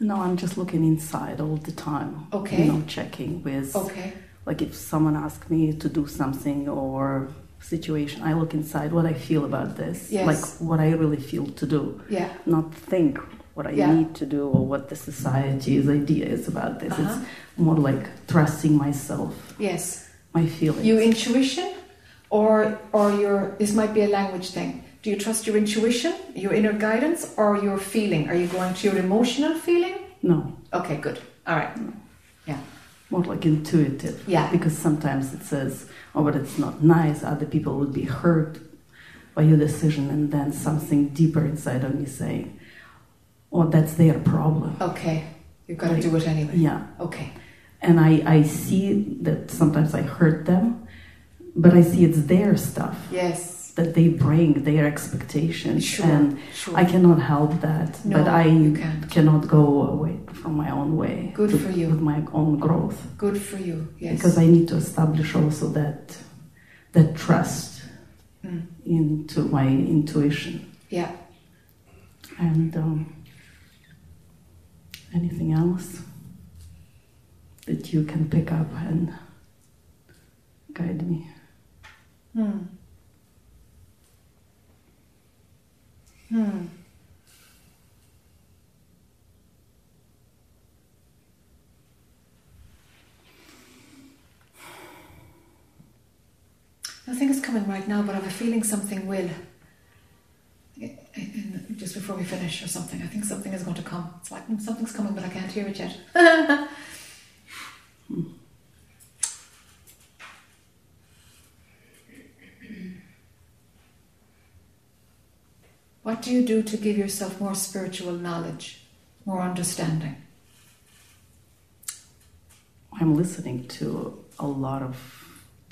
No, I'm just looking inside all the time. Okay. You know, checking with Okay. like if someone asks me to do something or situation, I look inside what I feel about this. Yes. Like what I really feel to do. Yeah. Not think what I Yeah. need to do or what the society's idea is about this. Uh-huh. It's more like trusting myself, Yes. my feelings. Your intuition, or or your this might be a language thing. Do you trust your intuition, your inner guidance, or your feeling? Are you going to your emotional feeling? no, Okay, good. All right. Yeah. more like intuitive. Yeah. Because sometimes it says, oh, but it's not nice. Other people would be hurt by your decision, and then something deeper inside of me saying, oh, that's their problem. Okay. You've got to Like, do it anyway. Yeah. Okay. And I, I see that sometimes I hurt them, but I see it's their stuff Yes. that they bring, their expectations. Sure. And Sure. I cannot help that, No, but I cannot go away from my own way. Good to- for you. With my own growth. Good for you. Yes. Because I need to establish also that that trust Mm. into my intuition. Yeah. And um, anything else that you can pick up and guide me? Hmm. Hmm. Nothing is coming right now, but I have a feeling something will. Just before we finish, or something. I think something is going to come. It's like mm, something's coming, but I can't hear it yet. What do you do to give yourself more spiritual knowledge, more understanding? I'm listening to a lot of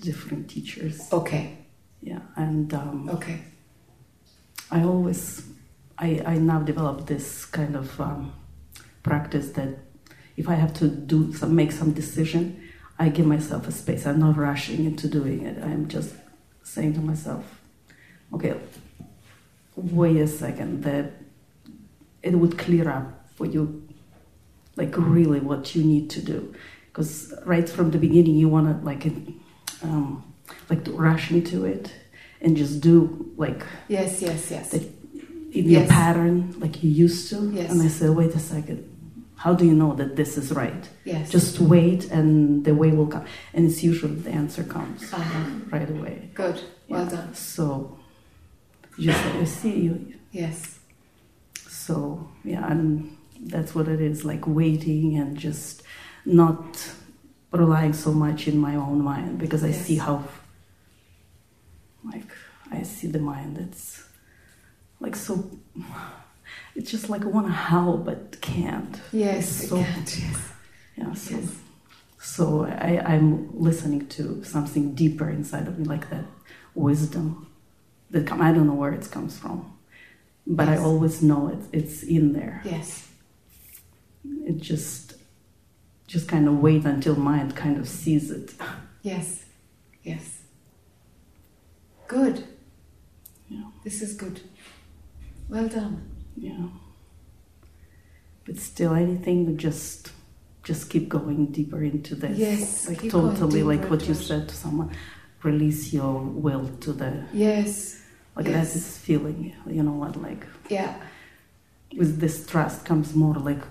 different teachers. Okay. Yeah, and um, Okay. I always, I, I now develop this kind of um, practice that if I have to do some, make some decision, I give myself a space. I'm not rushing into doing it. I'm just saying to myself, okay, wait a second, that it would clear up for you, like really what you need to do. Because right from the beginning, you want to like, um, like to rush into it and just do like Yes, yes, yes. that in your pattern like you used to. Yes. And I said, wait a second, how do you know that this is right? Yes. Just wait and the way will come. And it's usually the answer comes Uh-huh. right away. Good. Well Yeah. done. So just you see you Yes. so yeah, and that's what it is, like waiting and just not relying so much in my own mind because I Yes. see how like I see the mind it's like so it's just like I want to howl but can't. Yes, It's so can't, yes. yeah, so Yes. so I, I'm listening to something deeper inside of me, like that wisdom that come. I don't know where it comes from, but I always know it. It's in there. Yes. It just just kind of wait until mind kind of sees it. Yes. Yes. Good. Yeah. This is good. Well done. Yeah. But still, anything that just just keep going deeper into this. Yes, like totally like what you said to someone. Release your will to the Yes. Like yes. that's this feeling. You know what? Like Yeah. with this trust comes more like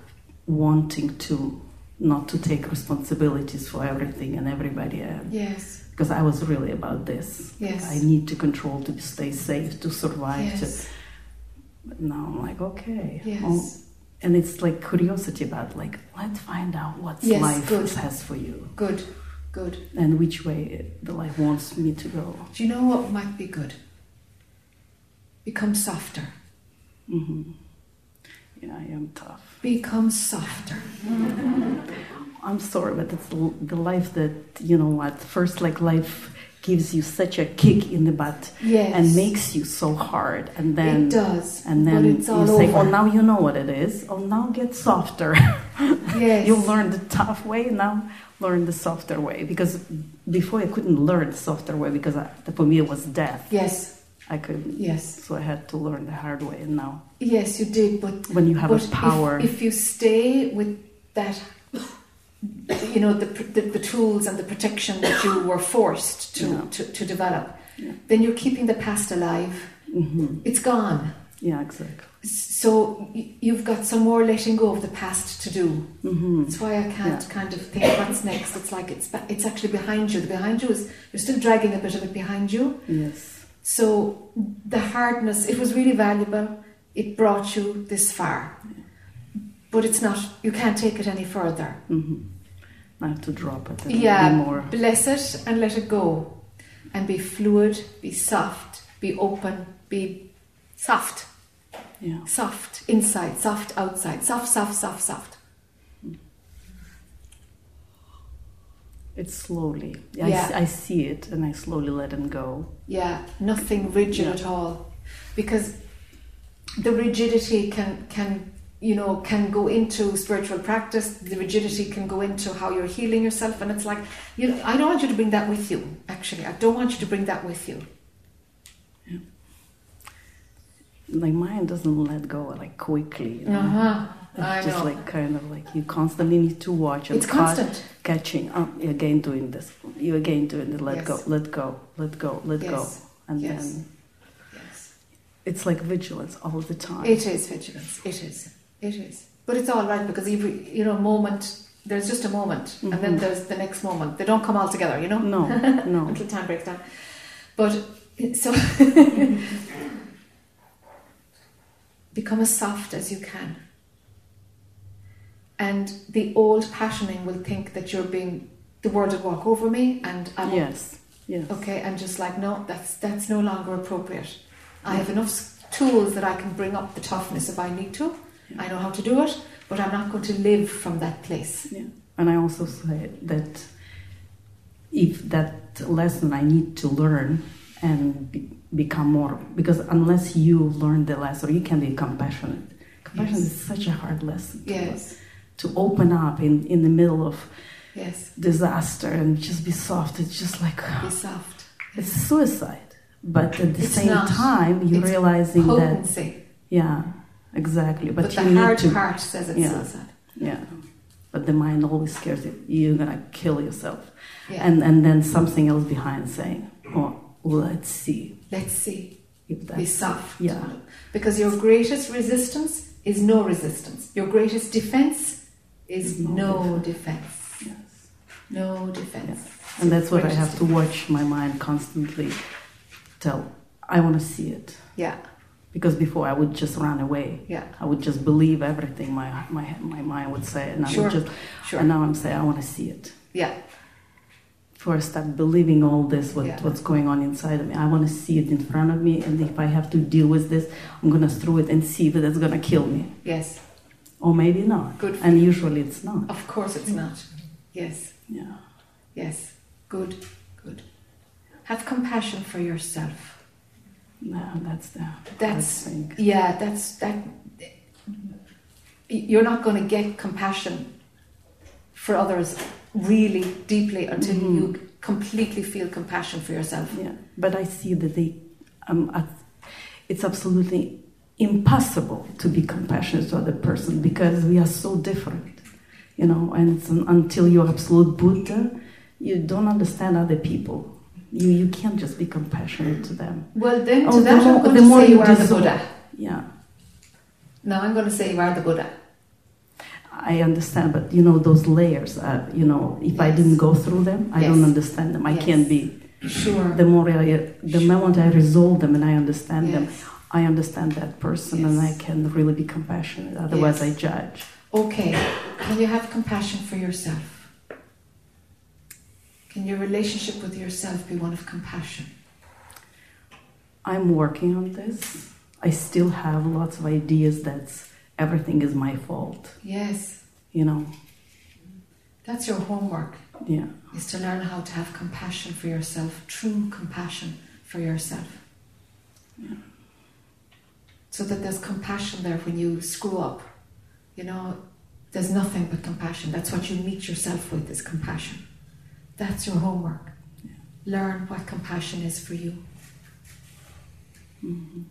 wanting to not to take responsibilities for everything and everybody and Yes. because I was really about this. Yes. I need to control to stay safe, to survive. Yes. To, but now I'm like, okay. Yes. oh, and it's like curiosity about like, let's find out what Yes, life good. has for you Good. Good. and which way the life wants me to go. Do you know what might be good? Become softer. hmm Yeah, I am tough. Become softer. I'm sorry, but it's the life that you know what. First, like life gives you such a kick in the butt Yes. and makes you so hard, and then it does. and then you say, over. "Oh, now you know what it is. Oh, now get softer." yes. you learn the tough way. Now learn the softer way because before I couldn't learn the softer way because I, for me it was death. Yes. I couldn't. Yes. So I had to learn the hard way, and now Yes, you did. But when you have a power, If, if you stay with that, you know, the, the the tools and the protection that you were forced to Yeah. to, to develop, Yeah. then you're keeping the past alive. hmm It's gone. yeah, exactly. So you've got some more letting go of the past to do. hmm That's why I can't kind of think what's next. It's like it's it's actually behind you. The behind you is you're still dragging a bit of it behind you. Yes. So the hardness, it was really valuable. It brought you this far, but it's not. You can't take it any further. Mm-hmm. I have to drop it Yeah, more. bless it and let it go, and be fluid, be soft, be open, be soft, Yeah. soft inside, soft outside, soft, soft, soft, soft. It's slowly. I, Yeah. I see it and I slowly let him go. Yeah, nothing rigid Yeah. at all, because the rigidity can can you know can go into spiritual practice. The rigidity can go into how you're healing yourself, and it's like you know I don't want you to bring that with you. Actually, I don't want you to bring that with you. My mind doesn't let go like quickly. You know? Uh huh. It's I just know. like kind of like you constantly need to watch and It's constant. catching up. You again doing this. you're again doing it. Let Yes. go. Let go. Let go. Let go. And Yes. then Yes. it's like vigilance all the time. It is vigilance. It is. It is. But it's all right because every you know moment. There's just a moment, and then Mhm. there's the next moment. They don't come all together, you know. No, no. until time breaks down. But so become as soft as you can. And the old passioning will think that you're being the world will walk over me and I'm Yes. Yes. okay, and just like no, that's that's no longer appropriate. I have enough tools that I can bring up the toughness if I need to. I know how to do it, but I'm not going to live from that place. Yeah. And I also say that if that lesson I need to learn and be, become more, because unless you learn the lesson, you can be compassionate. Compassion Yes. is such a hard lesson. Yes. To open up in, in the middle of Yes. disaster and just be soft, it's just like, Be soft. it's suicide. But at the It's same not. time, you're It's realizing that, yeah, exactly. But, But, the hard to, part says it's yeah. suicide. Yeah. But the mind always scares you. You're gonna kill yourself. Yeah. And and then something else behind saying, Oh, let's see Let's see. if Be soft. Yeah. Because your greatest resistance is no resistance. Your greatest defense is No defense. yes. No defense. And that's what I have to watch my mind constantly tell I wanna see it. Yeah, Because before I would just run away. yeah, I would just believe everything my my my mind would say and I Sure. would just sure. and now I'm saying I wanna see it. Yeah, before I start believing all this, what, Yeah. what's going on inside of me. I want to see it in front of me, and if I have to deal with this, I'm going to throw it and see if it's going to kill me. yes. Or maybe not. Good And you. usually it's not. Of course it's not. Yes, Yeah. yes. Good, good. Have compassion for yourself. No, that's the That's-. Yeah, that's that. You're not going to get compassion for others really deeply until Mhm. you completely feel compassion for yourself. Yeah. But I see that they, um, it's absolutely impossible to be compassionate to other person because we are so different, you know. And it's un- until you're absolute Buddha, you don't understand other people. You you can't just be compassionate to them. Well, then to Oh, the that more- I'm going the to more say you you are the Buddha. Yeah. Now I'm going to say you are the Buddha. I understand, but you know those layers. Uh, you know, if I didn't go through them, I don't understand them. I Yes. can't be. Sure. The more I, the moment I resolve them and I understand them, Yes. I understand that person, and I can really be compassionate. Otherwise, Yes. I judge. Okay. Can you have compassion for yourself? Can your relationship with yourself be one of compassion? I'm working on this. I still have lots of ideas that everything is my fault. Yes. You know, That's your homework. yeah, is to learn how to have compassion for yourself, true compassion for yourself. So that there's compassion there when you screw up. You know, there's nothing but compassion. That's what you meet yourself with is compassion. That's your homework. Learn what compassion is for you. Mhm.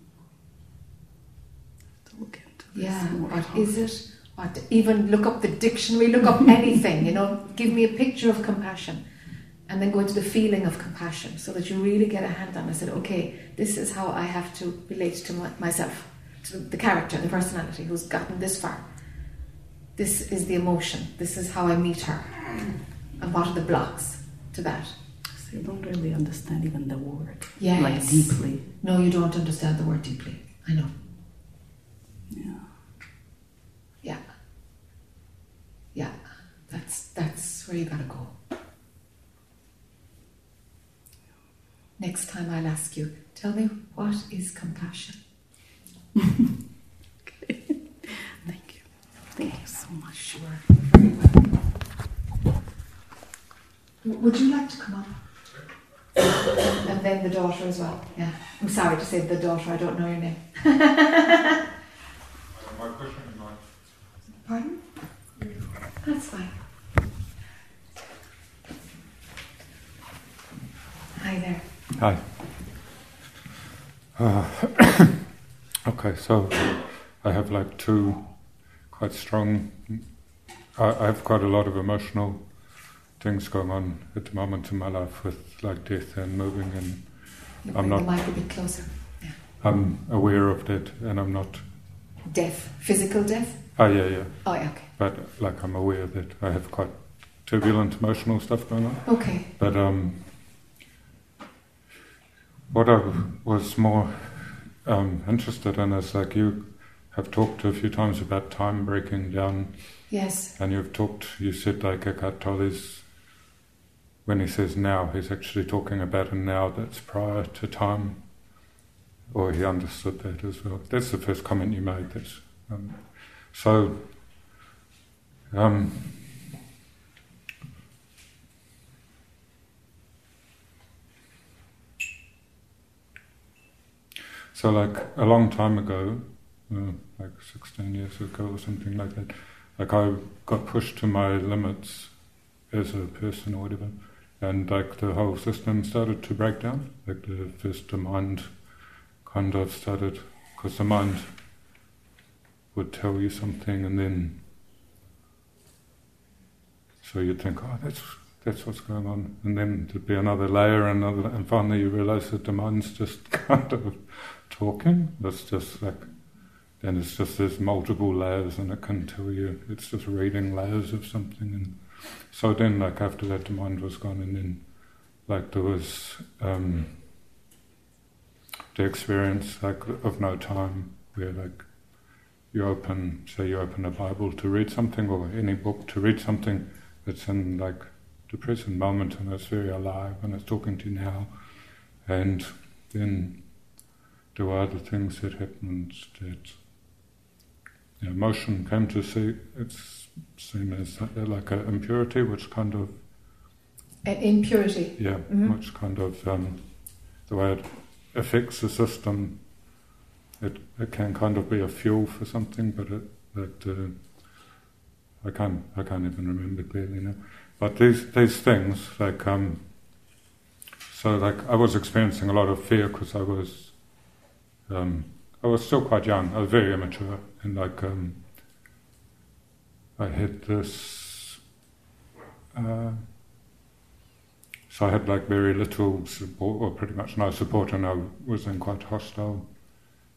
to look into this Yeah, what is it? What even look up the dictionary, look up anything, you know, give me a picture of compassion. And then go into the feeling of compassion so that you really get a hand on it. I said, okay, this is how I have to relate to my, myself, the character, the personality who's gotten this far. This is the emotion. This is how I meet her. And what are the blocks to that? So you don't really understand even the word, Yes. like deeply. No, you don't understand the word deeply. I know. Yeah. Yeah. Yeah. That's that's where you gotta go. Next time I'll ask you, tell me what is compassion? Thank you. Thank you so much. Sure. Very well. Would you like to come up? and then the daughter as well. Yeah. I'm sorry to say the daughter, I don't know your name. Uh, my question in mind. Pardon? That's fine. Hi there. Hi. Uh, okay, so I have like two quite strong. I, have quite a lot of emotional things going on at the moment in my life with like death and moving, and You I'm bring the not- mic a bit closer. I'm aware of that, and I'm not. Death, physical death. Oh yeah, yeah. Oh, yeah, okay. But like I'm aware that I have quite turbulent emotional stuff going on. Okay. But um, what I was more um, interested in is like you have talked a few times about time breaking down, Yes. and you've talked. You said like Eckhart Tolle's when he says now, he's actually talking about a now that's prior to time. or he understood that as well. That's the first comment you made. That's um, so. Um, so, like a long time ago, uh, like 16 years ago or something like that, like I got pushed to my limits as a person or whatever, and like the whole system started to break down. Like the first the mind kind of started, because the mind would tell you something, and then so you'd think, oh, that's that's what's going on, and then there'd be another layer, another, and finally you realise that the mind's just kind of talking. It's just like, then it's just there's multiple layers, and it can tell you. It's just reading layers of something, and so then, like after that, the mind was gone, and then, like there was um, the experience like of no time, where like you open, say you open a Bible to read something, or any book to read something that's in like the present moment, and it's very alive, and it's talking to you now, and then there were other things that happened that you know, motion came to see it's seen as like an impurity, which kind of An impurity. yeah, Mhm. which kind of um, the way it affects the system. It it can kind of be a fuel for something, but it that uh, I can't I can't even remember clearly now. But these these things like um, so like I was experiencing a lot of fear because I was um, I was still quite young. I was very immature and like um, I had this. Uh, so I had like very little support, or pretty much no support, and I was in quite hostile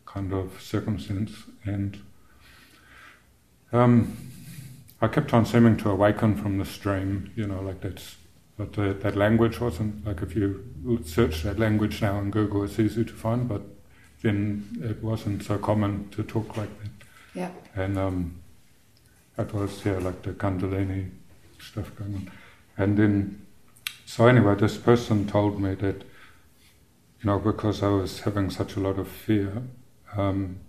kind of circumstance. And um, I kept on seeming to awaken from the stream, you know, like that's. But the, that language wasn't like if you search that language now on Google, it's easy to find, but then it wasn't so common to talk like that. Yeah. And um, that was yeah like the Kundalini stuff going on, and then so anyway, this person told me that you know because I was having such a lot of fear, um,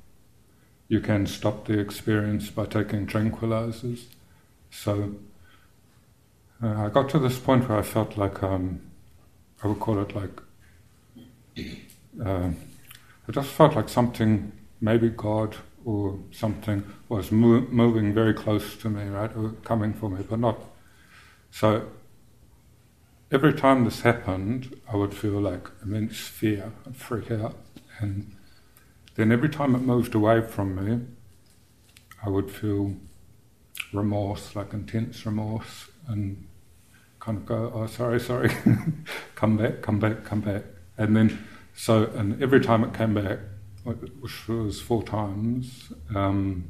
you can stop the experience by taking tranquilizers. So uh, I got to this point where I felt like um, I would call it like. Uh, I just felt like something, maybe God or something, was mo- moving very close to me, right, or coming for me, but not. So every time this happened, I would feel like immense fear, I'd freak out, and then every time it moved away from me, I would feel remorse, like intense remorse, and kind of go, "Oh, sorry, sorry, come back, come back, come back," and then so, and every time it came back, which was four times, um,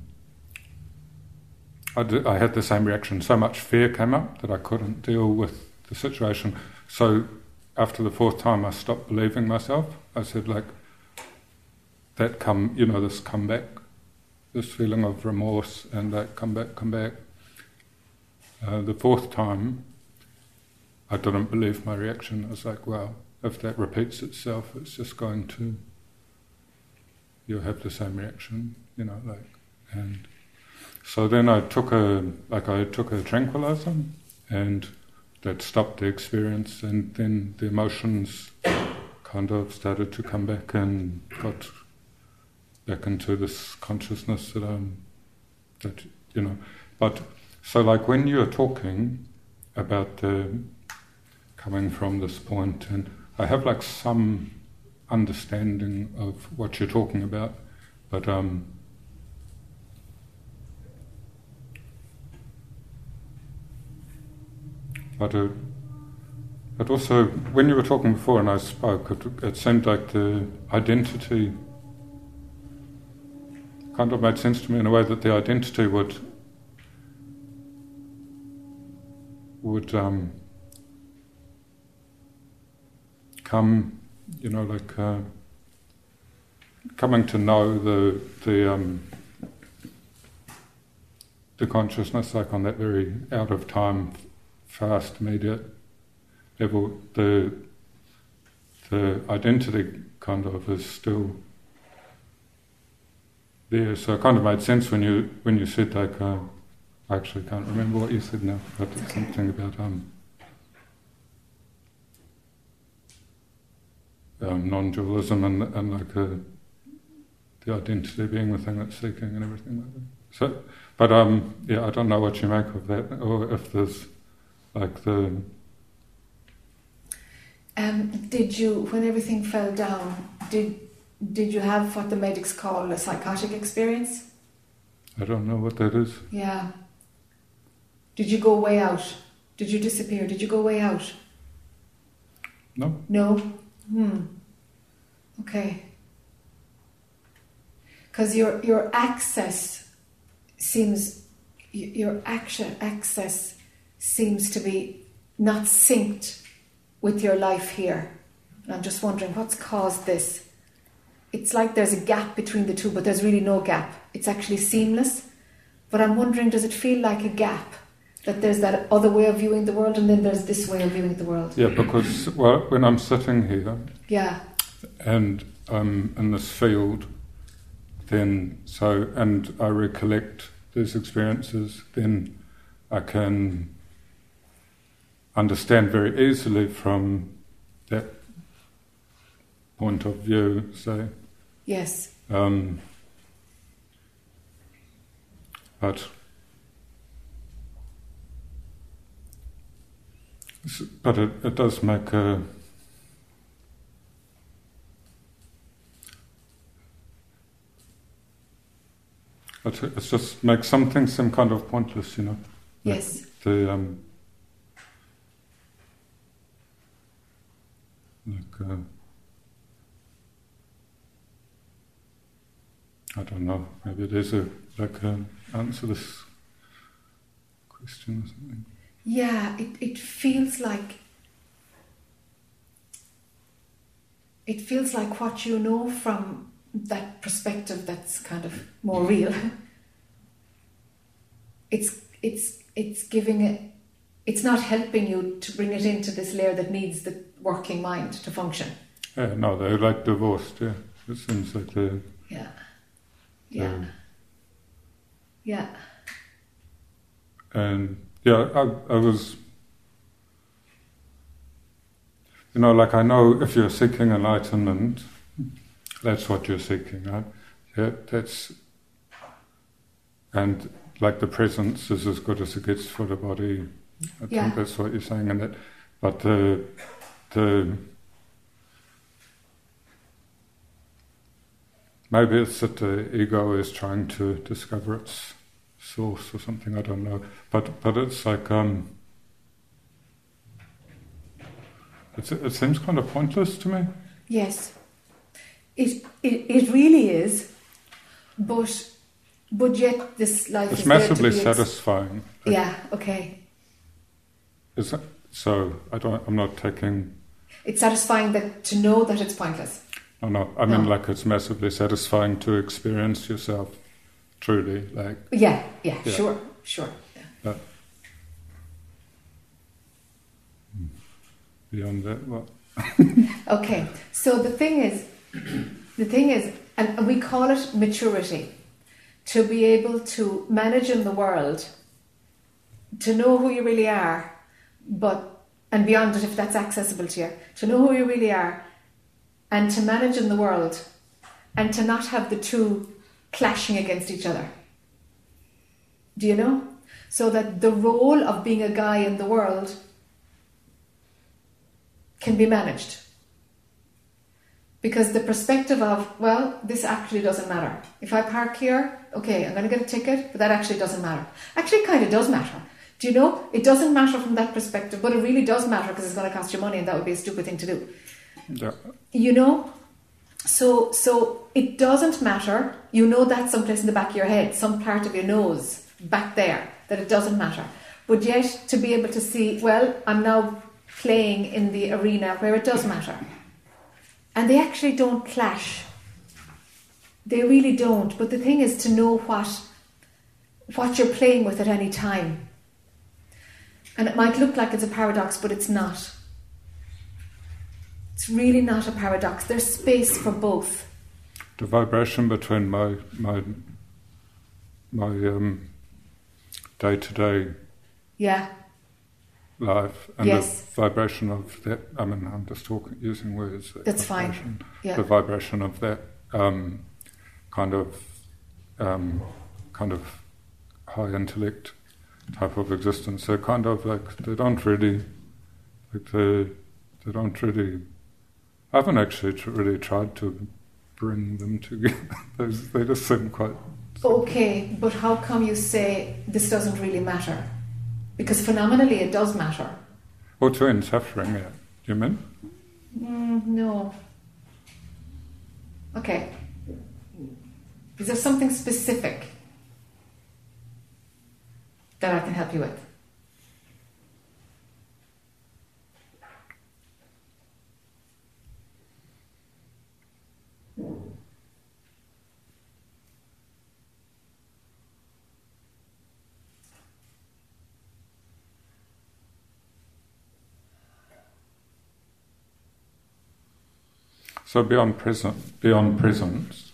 I, did, I, had the same reaction. So much fear came up that I couldn't deal with the situation. So, after the fourth time, I stopped believing myself. I said, like, that come, you know, this come back, this feeling of remorse, and that come back, come back. Uh, the fourth time, I didn't believe my reaction. I was like, wow if that repeats itself, it's just going to you'll have the same reaction, you know, like and so then I took a like I took a tranquilizer and that stopped the experience and then the emotions kind of started to come back and got back into this consciousness that I'm that you know. But so like when you're talking about the coming from this point and I have like some understanding of what you're talking about, but um, but it, but also when you were talking before and I spoke, it, it seemed like the identity kind of made sense to me in a way that the identity would would um, come, you know, like uh, coming to know the the um, the consciousness, like on that very out of time, fast, immediate level. The the identity kind of is still there. So it kind of made sense when you when you said like uh, I actually can't remember what you said now, but something about um, um, non-dualism and and like uh, the identity being the thing that's seeking and everything like that. So, but um, yeah, I don't know what you make of that, or if there's like the Um, did you, when everything fell down, did did you have what the medics call a psychotic experience? I don't know what that is. Yeah. Did you go way out? Did you disappear? Did you go way out? No. No. Hmm. Okay. Because your your access seems your action access seems to be not synced with your life here. And I'm just wondering what's caused this. It's like there's a gap between the two, but there's really no gap. It's actually seamless. But I'm wondering, does it feel like a gap? That there's that other way of viewing the world, and then there's this way of viewing the world. Yeah, because well, when I'm sitting here Yeah. And I'm in this field, then so and I recollect those experiences, then I can understand very easily from that point of view, say. Yes. Um, but but it, it does make a it, it just makes something seem kind of pointless, you know. Like Yes. The um, like uh, I don't know. Maybe there's a like an answer this question or something. Yeah, it, it feels like it feels like what you know from that perspective that's kind of more real. It's it's it's giving it it's not helping you to bring it into this layer that needs the working mind to function. Yeah, no, they're like divorced. Yeah, it seems like they're. Yeah. Yeah. they're- Yeah. And yeah, I, I was, you know, like I know if you're seeking enlightenment, that's what you're seeking, right? Yeah, that's, and like the presence is as good as it gets for the body. I Yeah. think that's what you're saying, and that, but the, the, maybe it's that the ego is trying to discover its source or something. I don't know, but but it's like um, it's, it seems kind of pointless to me. Yes, it, it it really is, but but yet this life It's is massively satisfying. Like, Yeah. Okay. Is it, so I don't. I'm not taking. It's satisfying that to know that it's pointless. No, no. I mean, No. like it's massively satisfying to experience yourself truly. Like Yeah. Yeah. Yeah. Sure. Sure. Yeah. uh, beyond that, what? Okay. So the thing is, the thing is, and we call it maturity, to be able to manage in the world, to know who you really are, but and beyond it, if that's accessible to you, to know who you really are, and to manage in the world, and to not have the two clashing against each other. Do you know? So that the role of being a guy in the world can be managed. Because the perspective of, well, this actually doesn't matter. If I park here, okay, I'm going to get a ticket, but that actually doesn't matter. Actually, it kind of does matter. Do you know? It doesn't matter from that perspective, but it really does matter because it's going to cost you money and that would be a stupid thing to do. Yeah. You know? So, so it doesn't matter. You know that someplace in the back of your head, some part of your nose back there, that it doesn't matter. But yet, to be able to see, well, I'm now playing in the arena where it does matter. And they actually don't clash. They really don't. But the thing is to know what what you're playing with at any time. And it might look like it's a paradox, but it's not. It's really not a paradox. There's space for both. the vibration between my my my um, day-to-day Yeah. Life and Yes. the vibration of that. I mean, I'm just talking using words. that That's fine. Yeah. The vibration of that um, kind of um, kind of high intellect type of existence. They're kind of like they don't really like they they don't really. I haven't actually tr- really tried to bring them together. they just seem quite Okay, but how come you say this doesn't really matter? Because phenomenally it does matter. Or to end suffering, yeah. Do you mean? Mm, no. Okay. Is there something specific that I can help you with? So beyond present, beyond presence,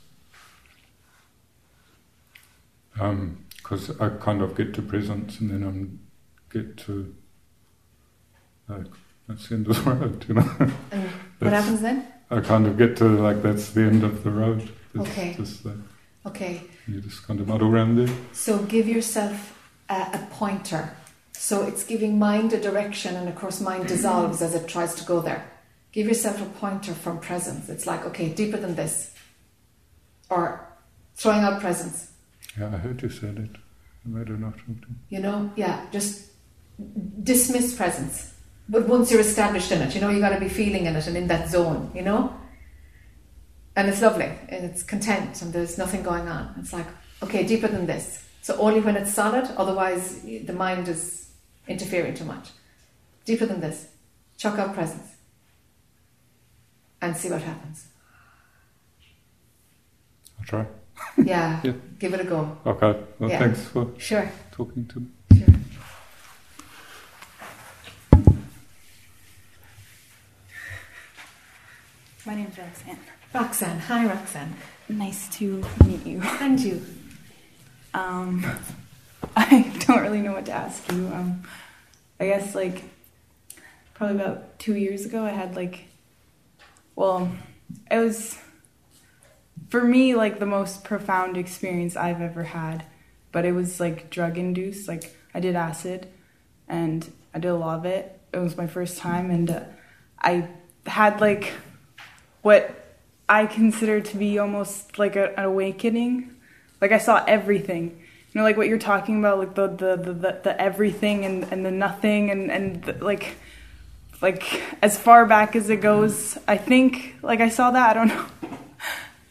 because um, I kind of get to presence and then I'm get to like that's the end of the road, you know. And what happens then? I kind of get to like that's the end of the road. It's Okay. Just like, Okay, you just kind of muddle around there. so give yourself a, a pointer. So it's giving mind a direction, and of course, mind dissolves as it tries to go there. Give yourself a pointer from presence. It's like, okay, deeper than this. Or throwing out presence. Yeah, I heard you said it. I made a note of it. You know, yeah, just dismiss presence. But once you're established in it, you know, you got to be feeling in it and in that zone, you know? And it's lovely and it's content and there's nothing going on. It's like, okay, deeper than this. So only when it's solid, otherwise the mind is interfering too much. Deeper than this. Chuck out presence and see what happens. I'll try. Yeah, Yeah. give it a go. Okay. Well, Yeah. thanks for Sure. talking to me. Sure. My name's Roxanne. Roxanne. Hi, Roxanne. Nice to meet you. And you. Um, I don't really know what to ask you. Um, I guess like probably about two years ago, I had like, well, it was for me like the most profound experience I've ever had, but it was like drug induced. Like I did acid, and I did a lot of it. It was my first time, and uh, I had like what I consider to be almost like a, an awakening. Like I saw everything. You know, like what you're talking about, like the the the, the, the everything and, and the nothing and and the, like like as far back as it goes. I think like I saw that. I don't know.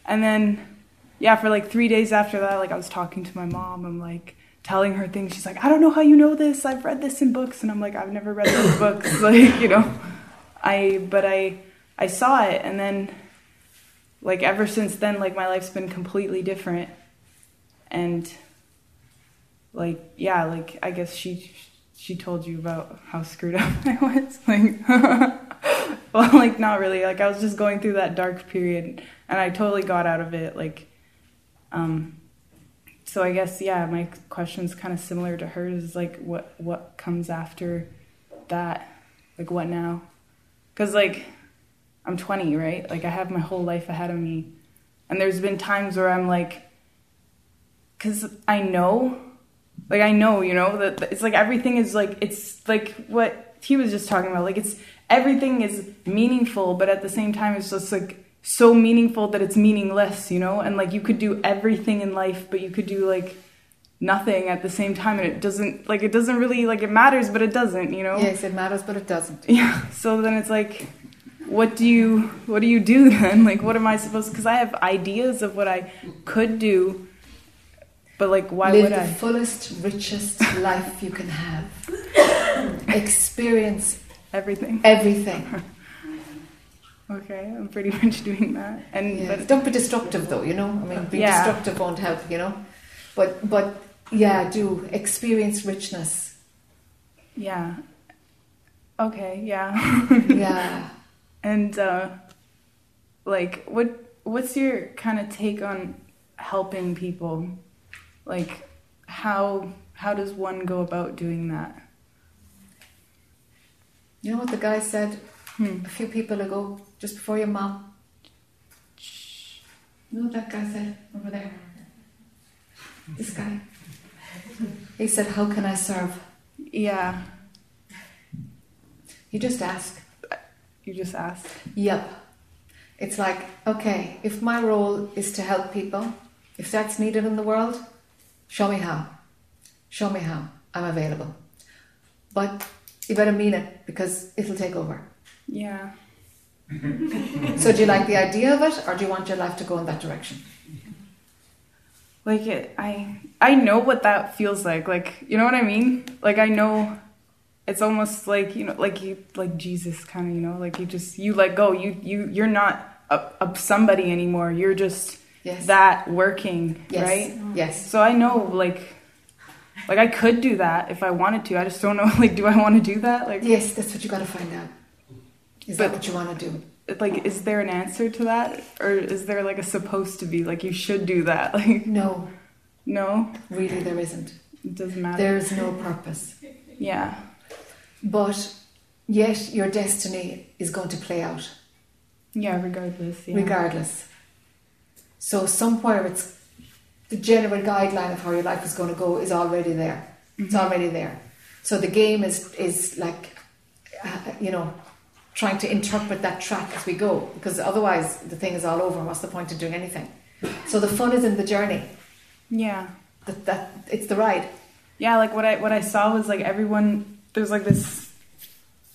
And then yeah, for like three days after that, like I was talking to my mom. I'm like telling her things. She's like, I don't know how you know this. I've read this in books, and I'm like, I've never read those books. Like you know, I but I I saw it, and then like ever since then, like my life's been completely different, and like yeah, like I guess she she told you about how screwed up I was. Like, well, like not really. Like I was just going through that dark period, and I totally got out of it. Like, um, so I guess yeah, my question's kind of similar to hers. Like, what what comes after that? Like, what now? Because like, I'm 20, right? Like I have my whole life ahead of me, and there's been times where I'm like, because I know like I know, you know, that it's like everything is like it's like what he was just talking about. Like it's everything is meaningful, but at the same time it's just like so meaningful that it's meaningless, you know? And like you could do everything in life, but you could do like nothing at the same time and it doesn't like it doesn't really like it matters, but it doesn't, you know? Yes, it matters, but it doesn't. Yeah. So then it's like what do you what do you do then? Like what am I supposed cuz I have ideas of what I could do. But like why Live would the I? fullest, richest life you can have. Experience everything. Everything. Okay, I'm pretty much doing that. And Yeah. but Don't be destructive though, you know? I mean, be Yeah. destructive won't help, you know? But, but yeah, do experience richness. Yeah. Okay, yeah. Yeah. And uh like what what's your kind of take on helping people? Like, how how does one go about doing that? You know what the guy said Hmm. a few people ago, just before your mom? You know what that guy said over there? This guy. He said, How can I serve? Yeah, You just ask. you just ask. Yep. It's like, okay, if my role is to help people, if that's needed in the world, show me how. Show me how. I'm available. But you better mean it because it'll take over. Yeah. So, do you like the idea of it or do you want your life to go in that direction? Like it, I I know what that feels like. Like you know what I mean? Like I know it's almost like you know like you like Jesus kind of you know like you just you let go. You you you're not a, a somebody anymore. You're just Yes. that working, Yes. right? Yes. So I know like like I could do that if I wanted to. I just don't know like do I want to do that? Like Yes, that's what you got to find out. Is that what you want to do? like is there an answer to that or is there like a supposed to be like you should do that? Like No, no, really, there isn't. it doesn't matter. There's no purpose. yeah. But yet, your destiny is going to play out. Yeah, regardless. Yeah. regardless. So somewhere it's the general guideline of how your life is going to go is already there. It's Mm-hmm. already there. So the game is is like, uh, you know, trying to interpret that track as we go because otherwise the thing is all over. and What's the point of doing anything? So the fun is in the journey. Yeah. That that it's the ride. Yeah, like what I what I saw was like everyone there's like this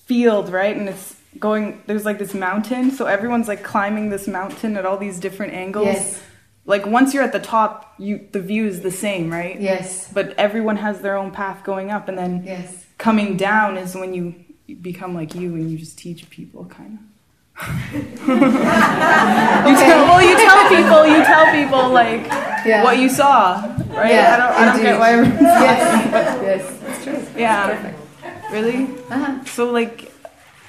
field, right? And it's going there's like this mountain, so everyone's like climbing this mountain at all these different angles. Yes. Like once you're at the top, you the view is the same, right? Yes. But everyone has their own path going up and then Yes. coming down is when you become like you and you just teach people kind of. you tell, well, you tell people, you tell people like Yeah. what you saw, right? Yeah, I don't, I don't get why everyone's Yes. yes. That's true. yeah. Really? Uh-huh. So like,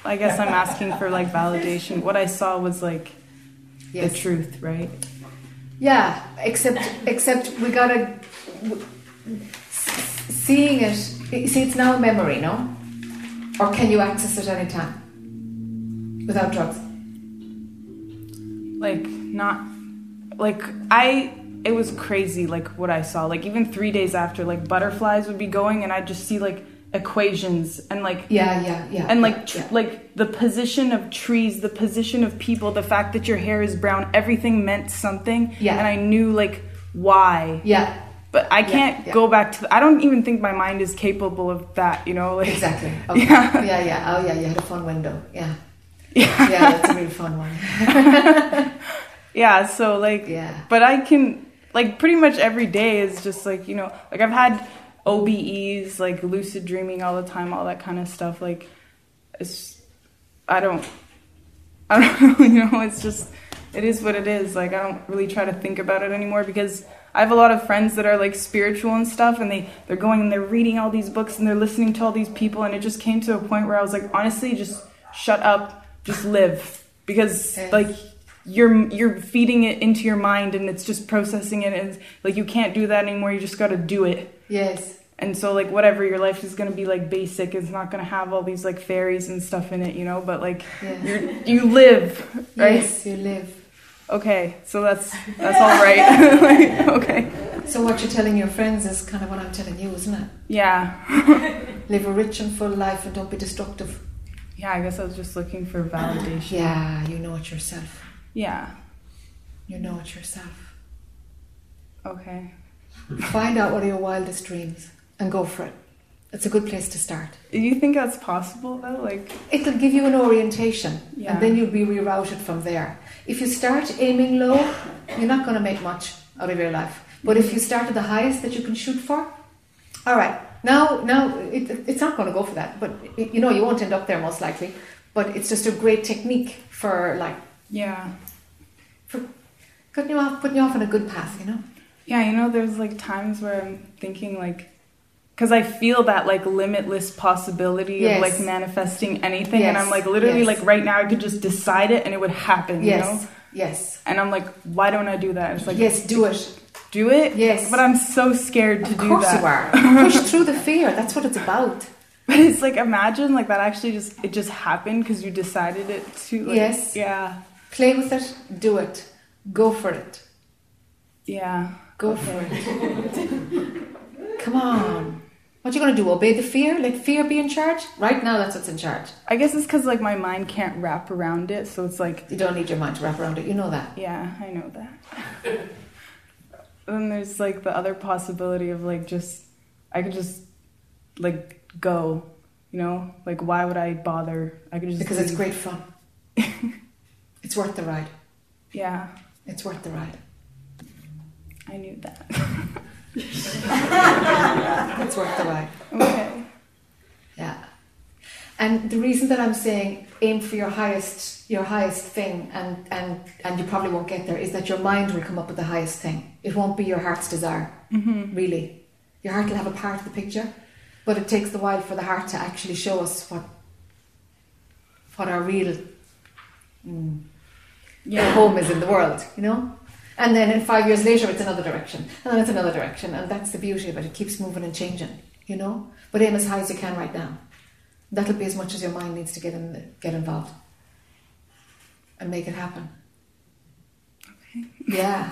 I guess I'm asking for like validation. What I saw was like Yes. the truth, right? Yeah, except except we gotta seeing it. See, it's now a memory, no? Or can you access it anytime without drugs? Like not, like I. It was crazy, like what I saw. Like even three days after, like butterflies would be going, and I'd just see like equations and like Yeah, yeah, yeah. and like tr- yeah. like the position of trees the position of people the fact that your hair is brown everything meant something Yeah. and i knew like why yeah, but i can't yeah. go back to the, i don't even think my mind is capable of that you know like exactly. Okay. Yeah. yeah, yeah. Oh, yeah. You had a fun window. Yeah, yeah yeah. That's a really fun one. yeah so like Yeah. but i can like pretty much every day is just like you know like i've had obes like lucid dreaming all the time all that kind of stuff like it's i don't i don't you know it's just it is what it is like i don't really try to think about it anymore because i have a lot of friends that are like spiritual and stuff and they they're going and they're reading all these books and they're listening to all these people and it just came to a point where i was like honestly just shut up just live because like you're you're feeding it into your mind and it's just processing it and like you can't do that anymore you just got to do it Yes. And so like whatever your life is going to be like basic it's not going to have all these like fairies and stuff in it you know but like Yeah. you're you live right Yes, you live. okay so that's that's all right like, okay So what you're telling your friends is kind of what I'm telling you, isn't it? yeah Live a rich and full life and don't be destructive. yeah i guess i was just looking for validation Yeah, you know it yourself. yeah You know it yourself. okay Find out what are your wildest dreams and go for it. It's a good place to start. you think that's possible though like It'll give you an orientation Yeah. and then you'll be rerouted from there. If you start aiming low, you're not going to make much out of your life. But if you start at the highest that you can shoot for, all right. Now, now it, it's not going to go for that, but it, you know you won't end up there most likely. But it's just a great technique for like yeah for putting you off, putting you off on a good path. You know. Yeah, you know, there's like times where I'm thinking like, because I feel that like limitless possibility Yes. of like manifesting anything, and I'm like literally Yes. like right now I could just decide it and it would happen. You know? Yes. And I'm like, why don't I do that? It's like yes, do it. do it. Yes. But I'm so scared to Of do course that. you are. Push through the fear. That's what it's about. But it's like imagine like that actually just it just happened because you decided it to. Like, Yes. Yeah. Play with it. Do it. Go for it. Yeah. Go for it. Come on. What you gonna do? Obey the fear? Let fear be in charge? Right now, that's what's in charge. I guess it's because like my mind can't wrap around it, so it's like You don't need your mind to wrap around it. You know that. yeah, I know that. then there's like the other possibility of like just I could just like go, you know, like why would I bother? I could just Because it's great fun. it's worth the ride. Yeah, It's worth the ride. I knew that. It's worth the ride. okay. Yeah. And the reason that I'm saying aim for your highest your highest thing and, and, and you probably won't get there is that your mind will come up with the highest thing. It won't be your heart's desire. Mm-hmm. Really. Your heart will have a part of the picture, but it takes a while for the heart to actually show us what what our real mm, Yeah. home is in the world, you know? And then in five years later, it's another direction, and then it's another direction, and that's the beauty of it. It keeps moving and changing, you know? But aim as high as you can right now. That'll be as much as your mind needs to get in, get involved and make it happen. Okay. Yeah.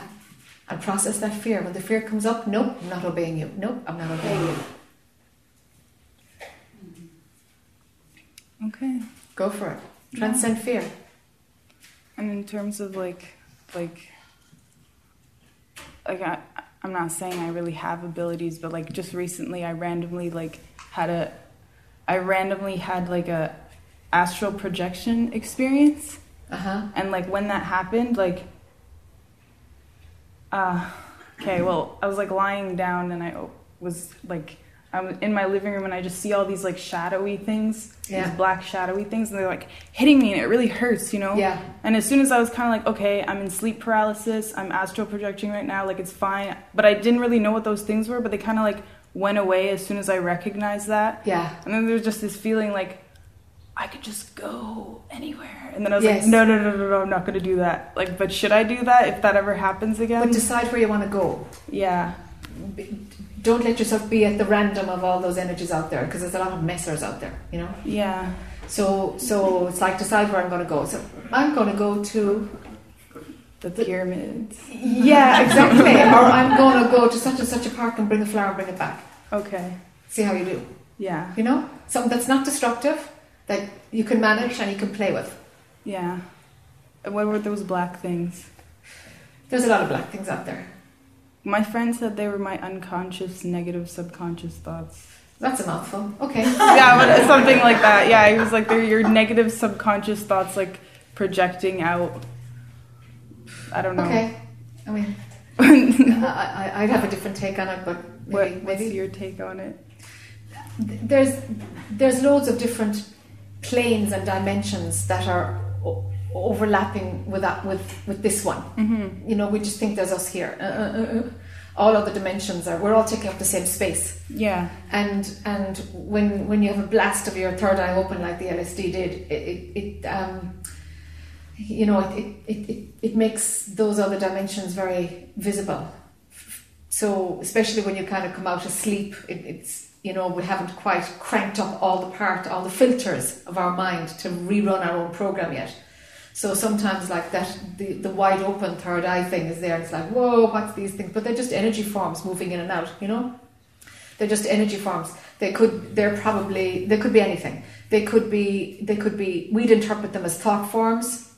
And process that fear. When the fear comes up, nope, I'm not obeying you. Nope, I'm not obeying you. Mm-hmm. Okay. Go for it. Transcend fear. And in terms of like, like, like I, I'm not saying I really have abilities, but like just recently, I randomly like had a, I randomly had like a astral projection experience, Uh huh. and like when that happened, like, uh, okay, well, I was like lying down, and I was like. I'm in my living room and I just see all these like shadowy things, Yeah. these black shadowy things, and they're like hitting me, and it really hurts, you know. Yeah. And as soon as I was kind of like, okay, I'm in sleep paralysis, I'm astral projecting right now, like it's fine. But I didn't really know what those things were, but they kind of like went away as soon as I recognized that. Yeah. And then there's just this feeling like I could just go anywhere. And then I was Yes. like, no, no, no, no, no, I'm not going to do that. Like, but should I do that if that ever happens again? But decide where you want to go. yeah. Don't let yourself be at the random of all those energies out there because there's a lot of messers out there, you know? Yeah. So, so it's like decide where I'm going to go. So I'm going to go to The pyramids. yeah, exactly. or I'm going to go to such and such a park and bring a flower and bring it back. Okay. See how you do. Yeah. You know, something that's not destructive that you can manage and you can play with. Yeah. And What were those black things? There's a lot of black things out there. My friend said they were my unconscious, negative, subconscious thoughts. That's a mouthful. Okay. yeah, but something like that. Yeah, he was like, they're your negative subconscious thoughts, like projecting out. I don't know. Okay. I mean, I, I, I'd have a different take on it, but maybe, What, what's maybe your take on it? there's there's loads of different planes and dimensions that are overlapping with that with with this one. Mm-hmm. You know, we just think there's us here. Uh, uh, uh, uh. All other dimensions are. We're all taking up the same space. Yeah. And and when when you have a blast of your third eye open like the LSD did, it it, it um, you know it, it, it, it, it makes those other dimensions very visible. So especially when you kind of come out of sleep, it, it's you know we haven't quite cranked up all the part, all the filters of our mind to rerun our own program yet. So sometimes like that, the, the wide open third eye thing is there. And it's like, whoa, what's these things? But they're just energy forms moving in and out, you know? They're just energy forms. They could, they're probably, they could be anything. They could be, they could be, we'd interpret them as thought forms.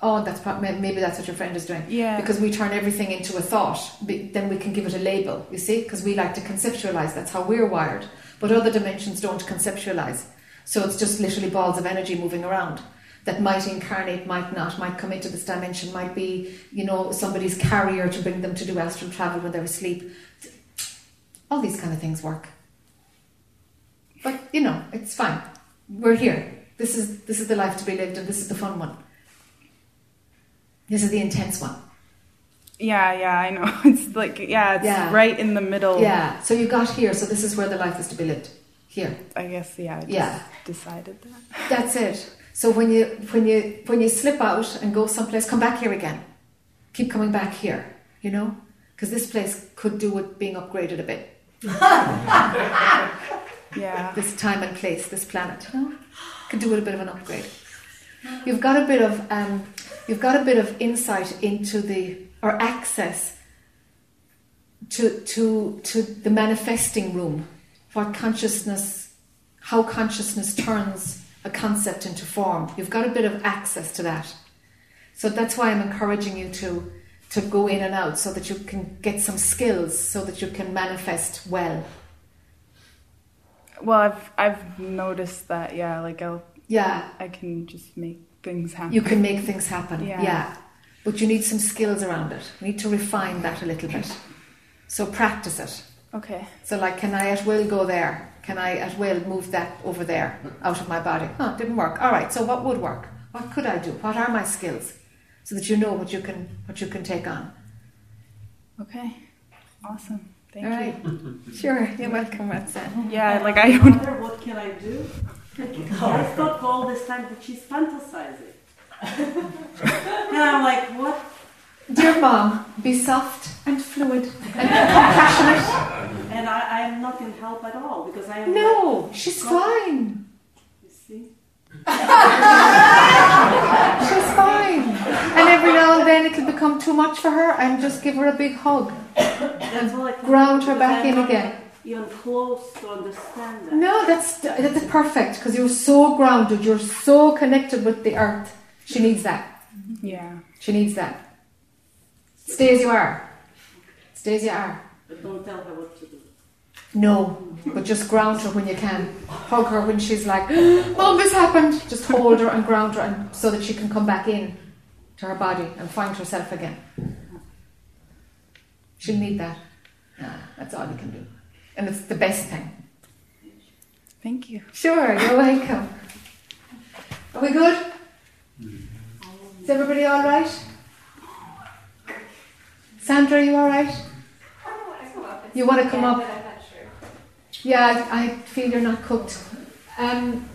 Oh, that's prob- maybe that's what your friend is doing. Yeah. Because we turn everything into a thought, then we can give it a label, you see? Because we like to conceptualize. That's how we're wired. But other dimensions don't conceptualize. So it's just literally balls of energy moving around that might incarnate, might not, might come into this dimension, might be, you know, somebody's carrier to bring them to do astral travel when they're asleep. All these kind of things work. But you know, it's fine. We're here. This is this is the life to be lived, and this is the fun one. This is the intense one. Yeah, yeah, I know. It's like yeah, it's Yeah. right in the middle. Yeah. So you got here. So this is where the life is to be lived. Here. I guess yeah. I just Yeah. decided that. That's it. So when you when you when you slip out and go someplace, come back here again. Keep coming back here. You know, because this place could do with being upgraded a bit. Yeah. This time and place, this planet, you know, could do with a bit of an upgrade. You've got a bit of um, you've got a bit of insight into the or access to to to the manifesting room, what consciousness, how consciousness turns a concept into form. You've got a bit of access to that. So that's why I'm encouraging you to to go in and out so that you can get some skills so that you can manifest well. Well, I've I've noticed that yeah, like I'll Yeah. I can just make things happen. You can make things happen. Yeah. Yeah. But you need some skills around it. You need to refine that a little bit. So practice it. Okay. So like can I at will go there? Can I at will move that over there out of my body? Oh, didn't work. All right, so what would work? What could I do? What are my skills? So that you know what you can what you can take on. Okay. Awesome. Thank All you. Sure, you're welcome, Roxanne. Yeah, like I I wonder what can I do? I thought all this time that she's fantasizing. and I'm like, what? Dear mom, be soft and fluid and compassionate. And I, I'm not in help at all because I am. No, she's fine. You see? She's fine. And every now and then it'll become too much for her and just give her a big hug. That's all I can ground her back I'm in not again. Even close to understand that. No, that's that's perfect because you're so grounded, you're so connected with the earth. She needs that. Yeah. She needs that. Stay as you are. Stay as you are. But don't tell her what to do. No, but just ground her when you can. Hug her when she's like, "Mom, this happened." Just hold her and ground her, and so that she can come back in to her body and find herself again. She'll need that. Ah, that's all you can do, and it's the best thing. Thank you. Sure, you're welcome. Are we good? Is everybody all right? Sandra, you all right? You want to come up? Yeah, I, I feel you're not cooked. Um,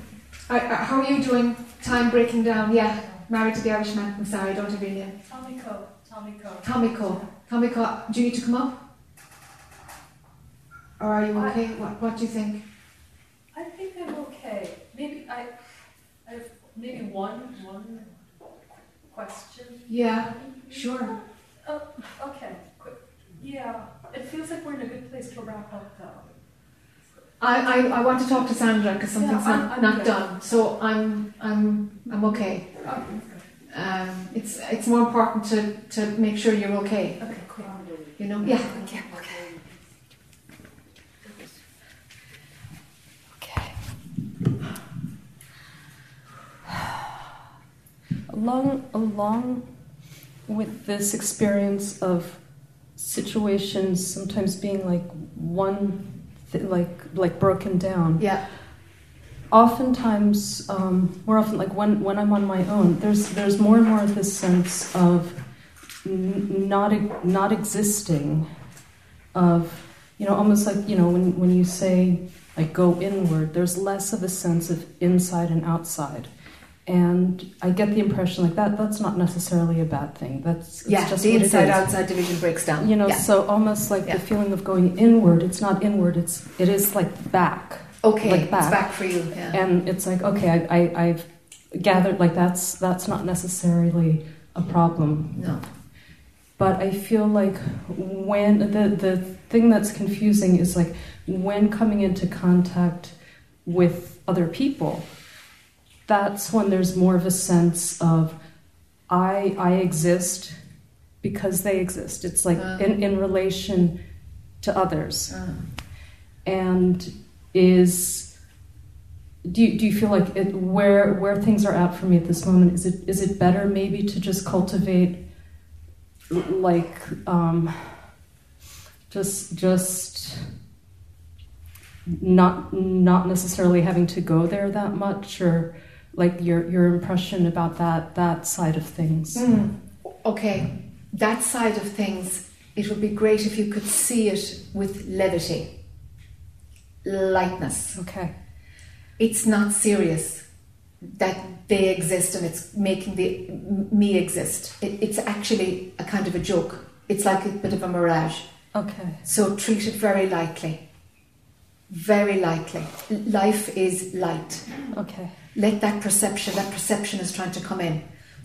I, I- how are you doing? Time breaking down? Yeah, married to the Irishman. I'm sorry, I don't have your name. Tommy Co. Tommy Co. Tommy Cole. Tommy Cole. Do you need to come up? Or are you okay? What, what do you think? I think I'm okay. Maybe I, I have maybe one one question. Yeah, sure. Oh, okay. Quick. Yeah, it feels like we're in a good place to wrap up though. I, I, I want to talk to Sandra because something's Yeah, I'm- not, I'm not good. done. So I'm I'm I'm okay. Um, it's it's more important to, to make sure you're okay. Okay, cool. You know? Yeah. Yeah. Okay. along along with this experience of situations sometimes being like one th- like like broken down Yeah. oftentimes um, more often like when when i'm on my own there's there's more and more of this sense of n- not not existing of you know almost like you know when when you say like go inward there's less of a sense of inside and outside and i get the impression like that that's not necessarily a bad thing that's it's Yeah, just the inside outside division breaks down. you know Yeah. so almost like Yeah. the feeling of going inward it's not inward it's it is like back Okay, like it's back. back for you. Yeah. and it's like okay I, I i've gathered like that's that's not necessarily a problem No. but i feel like when the the thing that's confusing is like when coming into contact with other people that's when there's more of a sense of i i exist because they exist it's like Ah. in, in relation to others Ah. and is do you, do you feel like it, where where things are at for me at this moment is it is it better maybe to just cultivate like um, just just not not necessarily having to go there that much or like your your impression about that that side of things Mm. Okay. that side of things, it would be great if you could see it with levity, lightness. Okay. It's not serious that they exist and it's making the me exist. It, it's actually a kind of a joke. It's like a bit of a mirage. Okay. So treat it very lightly. Very lightly. Life is light. Okay. Let that perception, that perception is trying to come in.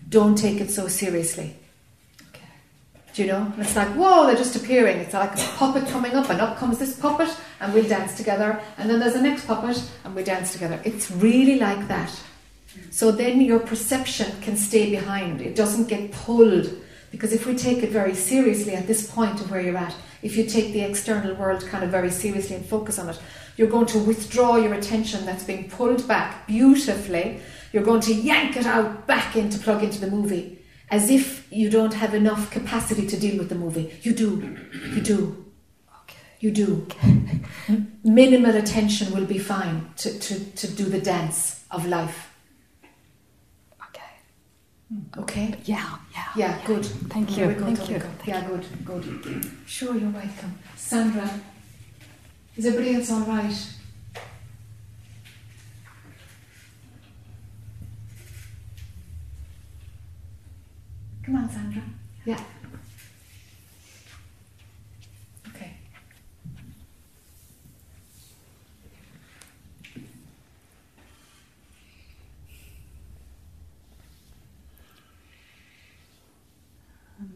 Don't take it so seriously. Do you know? And it's like, whoa, they're just appearing. It's like a puppet coming up, and up comes this puppet, and we'll dance together. And then there's the next puppet, and we dance together. It's really like that. So then your perception can stay behind. It doesn't get pulled. Because if we take it very seriously at this point of where you're at, if you take the external world kind of very seriously and focus on it, you're going to withdraw your attention that's being pulled back beautifully. You're going to yank it out back in to plug into the movie as if you don't have enough capacity to deal with the movie. You do. You do. You do. Minimal attention will be fine to, to, to do the dance of life. Okay? Okay? Yeah, yeah. Yeah, good. Thank you, thank you, go. Yeah, good, good. Sure, you're welcome. Sandra, is everybody else all right? Come on, Sandra. Yeah. Okay. Um,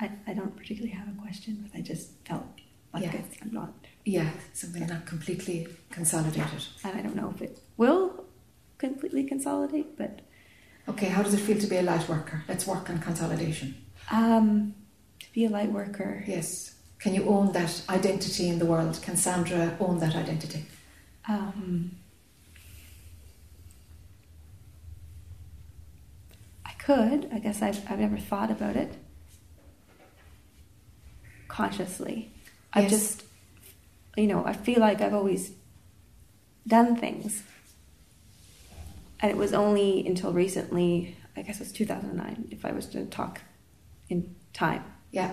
I, I don't particularly have a question, but I just felt like Yeah. it's, I'm not, Yeah, something not completely consolidated. and I don't know if it will completely consolidate, but Okay, how does it feel to be a light worker? Let's work on consolidation. um, to be a light worker, Yes. Can you own that identity in the world? Can Sandra own that identity? um, I could. I guess I've, I've never thought about it consciously. I've just, you know, I feel like I've always done things. And it was only until recently, I guess it was 2009, if I was to talk in time. Yeah.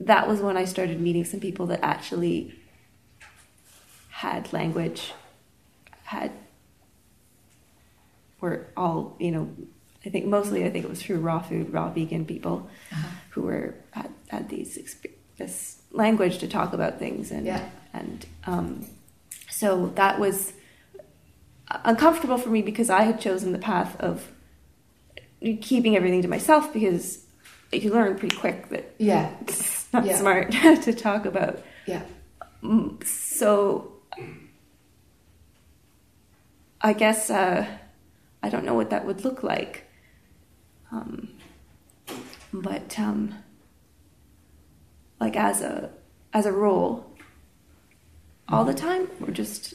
That was when I started meeting some people that actually had language, had, were all, you know, I think mostly I think it was through raw food, raw vegan people Uh-huh. who were had, these this language to talk about things and Yeah. and um, so that was uncomfortable for me because I had chosen the path of keeping everything to myself because you learn pretty quick that Yeah. it's not Yeah. smart to talk about. Yeah. Mm, So I guess uh, I don't know what that would look like. Um, but um, like as a as a role, all the time or just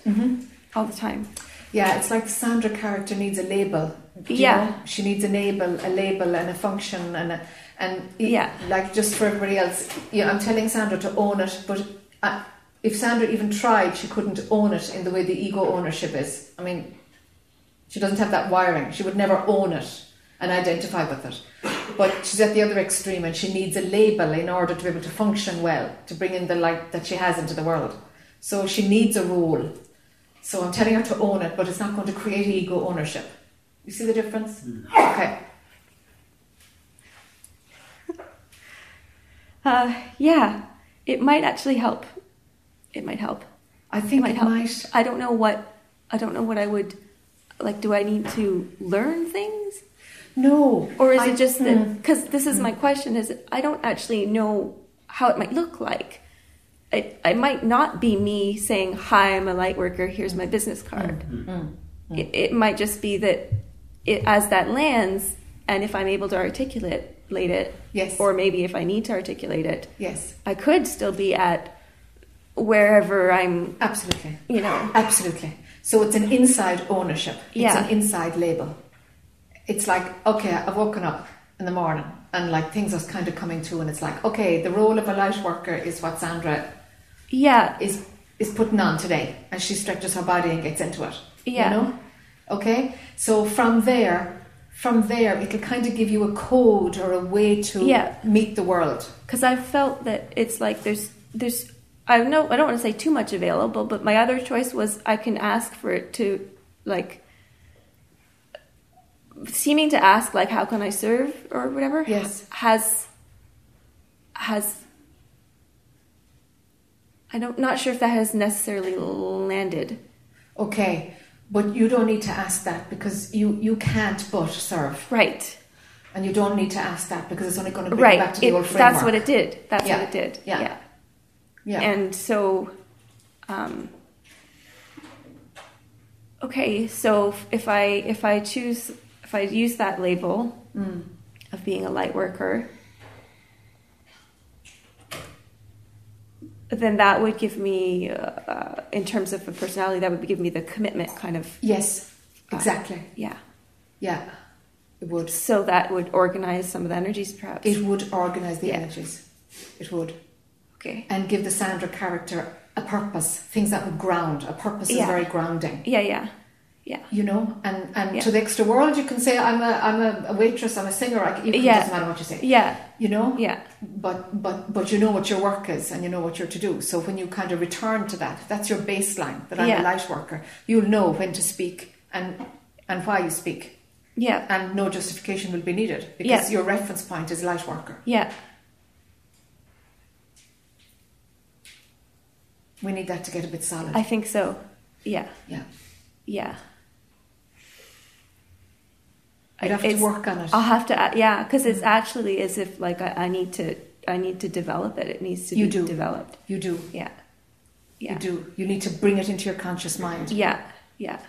all the time. Yeah, it's like Sandra character needs a label. Yeah. know? She needs a label, a label and a function and a, and Yeah. like just for everybody else. Yeah, I'm telling Sandra to own it, but uh, if Sandra even tried, she couldn't own it in the way the ego ownership is. I mean, she doesn't have that wiring. She would never own it and identify with it. But she's at the other extreme and she needs a label in order to be able to function well, to bring in the light that she has into the world. So she needs a role. So I'm telling her to own it, but it's not going to create ego ownership. You see the difference? Okay. Uh, yeah, it might actually help. It might help. I think it help. might. I don't know what. I don't know what I would like. Do I need to learn things? No. Or is I- it just that? mm. Because this is my question: is I don't actually know how it might look like. It, it might not be me saying, "Hi, I'm a light worker. Here's my business card." Mm. It, it might just be that it, as that lands, and if I'm able to articulate it, Yes. or maybe if I need to articulate it, Yes. I could still be at wherever I'm. Absolutely. You know. Absolutely. So it's an inside ownership. It's Yeah. an inside label. It's like, okay, I've woken up in the morning and like things are kind of coming through and it's like, okay, the role of a light worker is what Sandra Yeah. is is putting on today and she stretches her body and gets into it. Yeah. You know? Okay? So from there from there it'll kind of give you a code or a way to Yeah. meet the world. because I've felt that it's like there's there's I know I don't want to say too much available, but my other choice was I can ask for it to like seeming to ask like how can I serve or whatever Yes. has has I don't not sure if that has necessarily landed. Okay, but you don't need to ask that because you you can't but serve. Right. And you don't need to ask that because it's only going to bring right. back to the It- old framework. that's what it did. That's Yeah. what it did. Yeah. yeah. Yeah. And so, um, okay, so if I if I choose if I use that label Mm. of being a light worker, then that would give me, uh, uh, in terms of a personality, that would give me the commitment kind of. Yes, uh, exactly. yeah. Yeah, it would. So that would organize some of the energies, perhaps. It would organise the Yeah. energies. It would. Okay. And give the Sandra character a purpose, things that would ground. A purpose is very grounding. Yeah, yeah, yeah. You know, and, and Yeah. to the extra world, you can say, I'm a, I'm a, waitress, I'm a singer, I, can, Yeah. it doesn't matter what you say. Yeah. You know? Yeah. But, but, but you know what your work is and you know what you're to do. So when you kind of return to that, that's your baseline, that I'm Yeah. a light worker. You'll know when to speak and, and why you speak. Yeah. And no justification will be needed because your reference point is light worker. Yeah. We need that to get a bit solid. I think so. Yeah. Yeah. Yeah. You'd have to work on it. I'll have to, yeah, because it's mm. actually as if like I, I need to, I need to develop it. It needs to You be do. developed. You do. Yeah. Yeah. You do. You need to bring it into your conscious mind. Yeah. Yeah.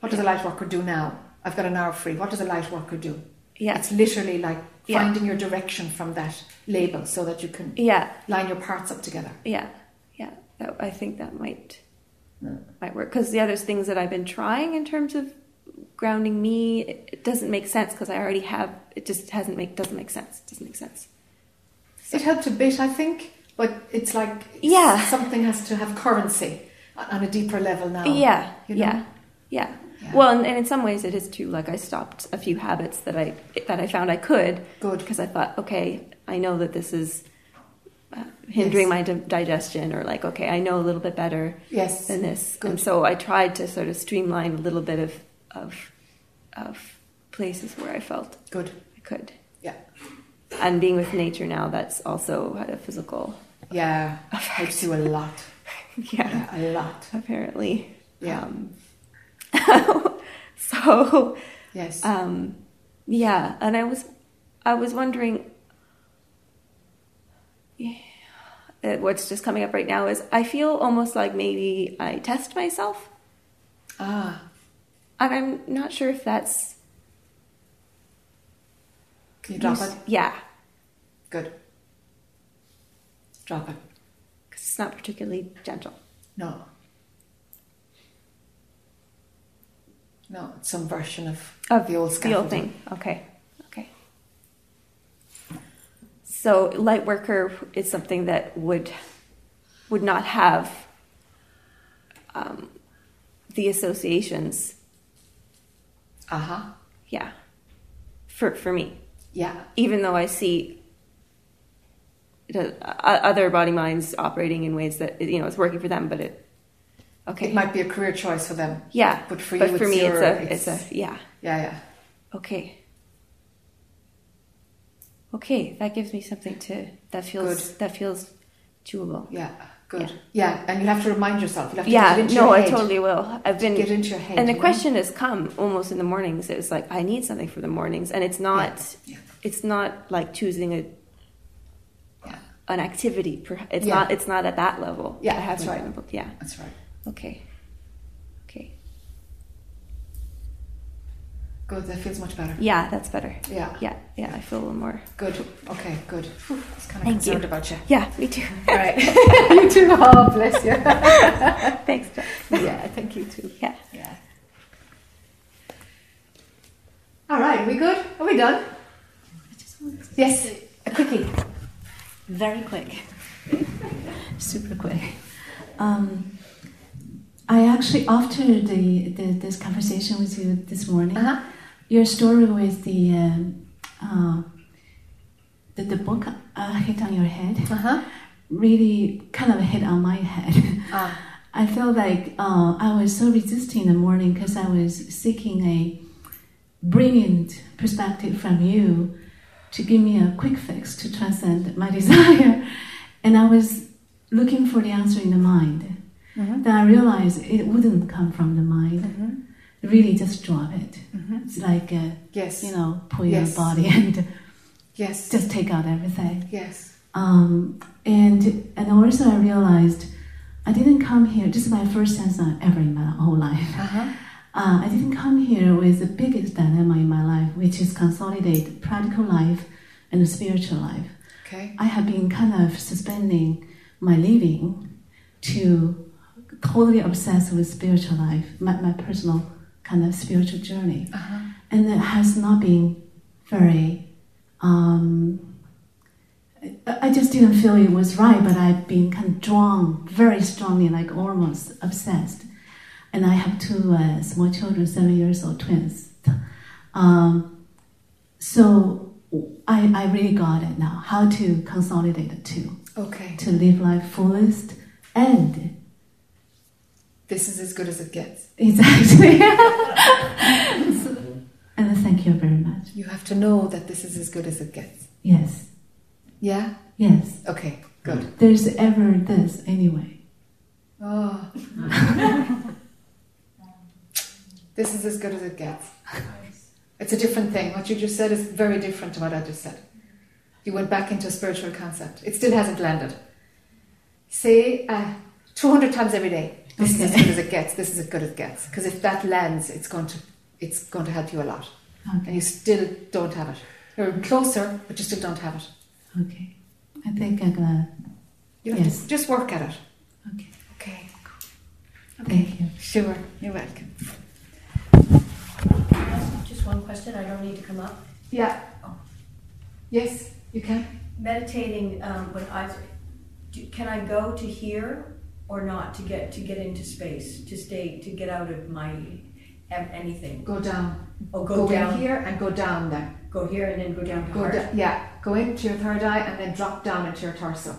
What does a light worker do now? I've got an hour free. What does a light worker do? Yeah. It's literally like Yeah. finding your direction from that label so that you can Yeah. line your parts up together. Yeah. Yeah. That, I think that might might work because yeah, there's things that I've been trying in terms of grounding me. It, it doesn't make sense because I already have. It just hasn't make doesn't make sense. it doesn't make sense. It helped a bit, I think, but it's like Yeah. something has to have currency on a deeper level now. Yeah, you know? yeah, yeah. Well, and, and in some ways it is too. Like I stopped a few habits that I that I found I could. Good. Because I thought, okay, I know that this is uh, hindering Yes. my di- digestion, or like, okay, I know a little bit better. Yes. Than this, Good. and so I tried to sort of streamline a little bit of of of places where I felt good. I could. Yeah. And being with nature now, that's also had a physical. Yeah, helps you a lot. Yeah, a lot. Apparently. Yeah. Um, so yes. um, yeah, and I was I was wondering. yeah, uh, What's just coming up right now is I feel almost like maybe I test myself, Ah, and I'm not sure if that's. can you drop it? Yeah, Good. Drop it. because it's not particularly gentle. No. No, it's some version of, Of the old the old thing. Okay, okay. So light worker is something that would would not have um, the associations. Uh huh. Yeah, for for me. Yeah. Even though I see uh, other body minds operating in ways that you know it's working for them, but it okay. It might be a career choice for them. yeah, But for but you, for it's me, your, it's a it's a yeah. Yeah, yeah. Okay. Okay, that gives me something to that feels that feels chewable. Yeah, good. Yeah, and you have to remind yourself. You have to Yeah, get into no, your I totally will. I've been Get into your head. and the you know? question has come almost in the mornings. It's like I need something for the mornings, and it's not. Yeah. It's not like choosing a. An activity, it's Yeah. not. It's not at that level. Yeah, I have that's right. Yeah, That's right. okay. Good, that feels much better. Yeah, that's better. Yeah. yeah, yeah. I feel a little more. Good. Okay, good. Whew, I was kind of Thank concerned you. about you. Yeah, me too. All right. you too. Oh, bless you. Thanks, Jac. Yeah, thank you too. Yeah. Yeah. All right, we good? Are we done? Yes, a quickie. Very quick. Super quick. Um, I actually, after the, the this conversation with you this morning, your story with the um, uh, the, the book uh, hit on your head Uh-huh. really kind of hit on my head. Ah. I felt like uh, I was so resisting in the morning because I was seeking a brilliant perspective from you to give me a quick fix to transcend my desire. And I was looking for the answer in the mind. Mhm. Then I realized it wouldn't come from the mind. Mhm. Really, just drop it. Mhm. It's like, uh, Yes. you know, pull Yes. your body and Yes. just take out everything. Yes. Um, and and also I realized I didn't come here. This is my first satsang ever in my whole life. Uh-huh. Uh, I didn't come here with the biggest dilemma in my life, which is consolidate practical life and spiritual life. Okay. I have been kind of suspending my living to totally obsessed with spiritual life, my, my personal kind of spiritual journey. Uh-huh. And it has not been very, um, I just didn't feel it was right, but I've been kind of drawn very strongly, like almost obsessed. And I have two uh, small children, seven years old twins. Um, so I, I really got it now, how to consolidate the two. Okay. To live life fullest and This is as good as it gets. Exactly. And thank you very much. You have to know that this is as good as it gets. Yes. Yeah? Yes. Okay, good. There's ever this anyway. Oh. this is as good as it gets. It's a different thing. What you just said is very different to what I just said. You went back into a spiritual concept. It still hasn't landed. Say uh, 200 times every day. This is as good as it gets. This is as good as it gets. Because if that lands, it's going to it's going to help you a lot. Okay. And you still don't have it. You're closer, but you still don't have it. Okay. I think I'm gonna. You have Yes. to just work at it. Okay. Okay. Thank you. Sure. You're welcome. Just one question, I don't need to come up. Yeah. Yes, you can. Meditating, um, when I, do- can I go to here or not to get, to get into space, to stay, to get out of my, anything? Go down. Oh, go in down. here and go down there. Go here and then go down to Go heart? da- yeah, go into your third eye and then drop down into your torso.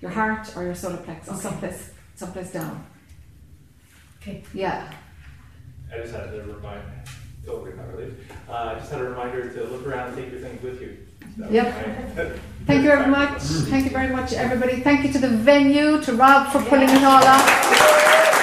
Your heart or your solar plexus, Okay. someplace, someplace down. Okay. Yeah. I just had to remind, totally not related, uh, I just had a reminder to look around and take your things with you. Yep. Thank you very much. Thank you very much, everybody. Thank you to the venue, to Rob for pulling it all off.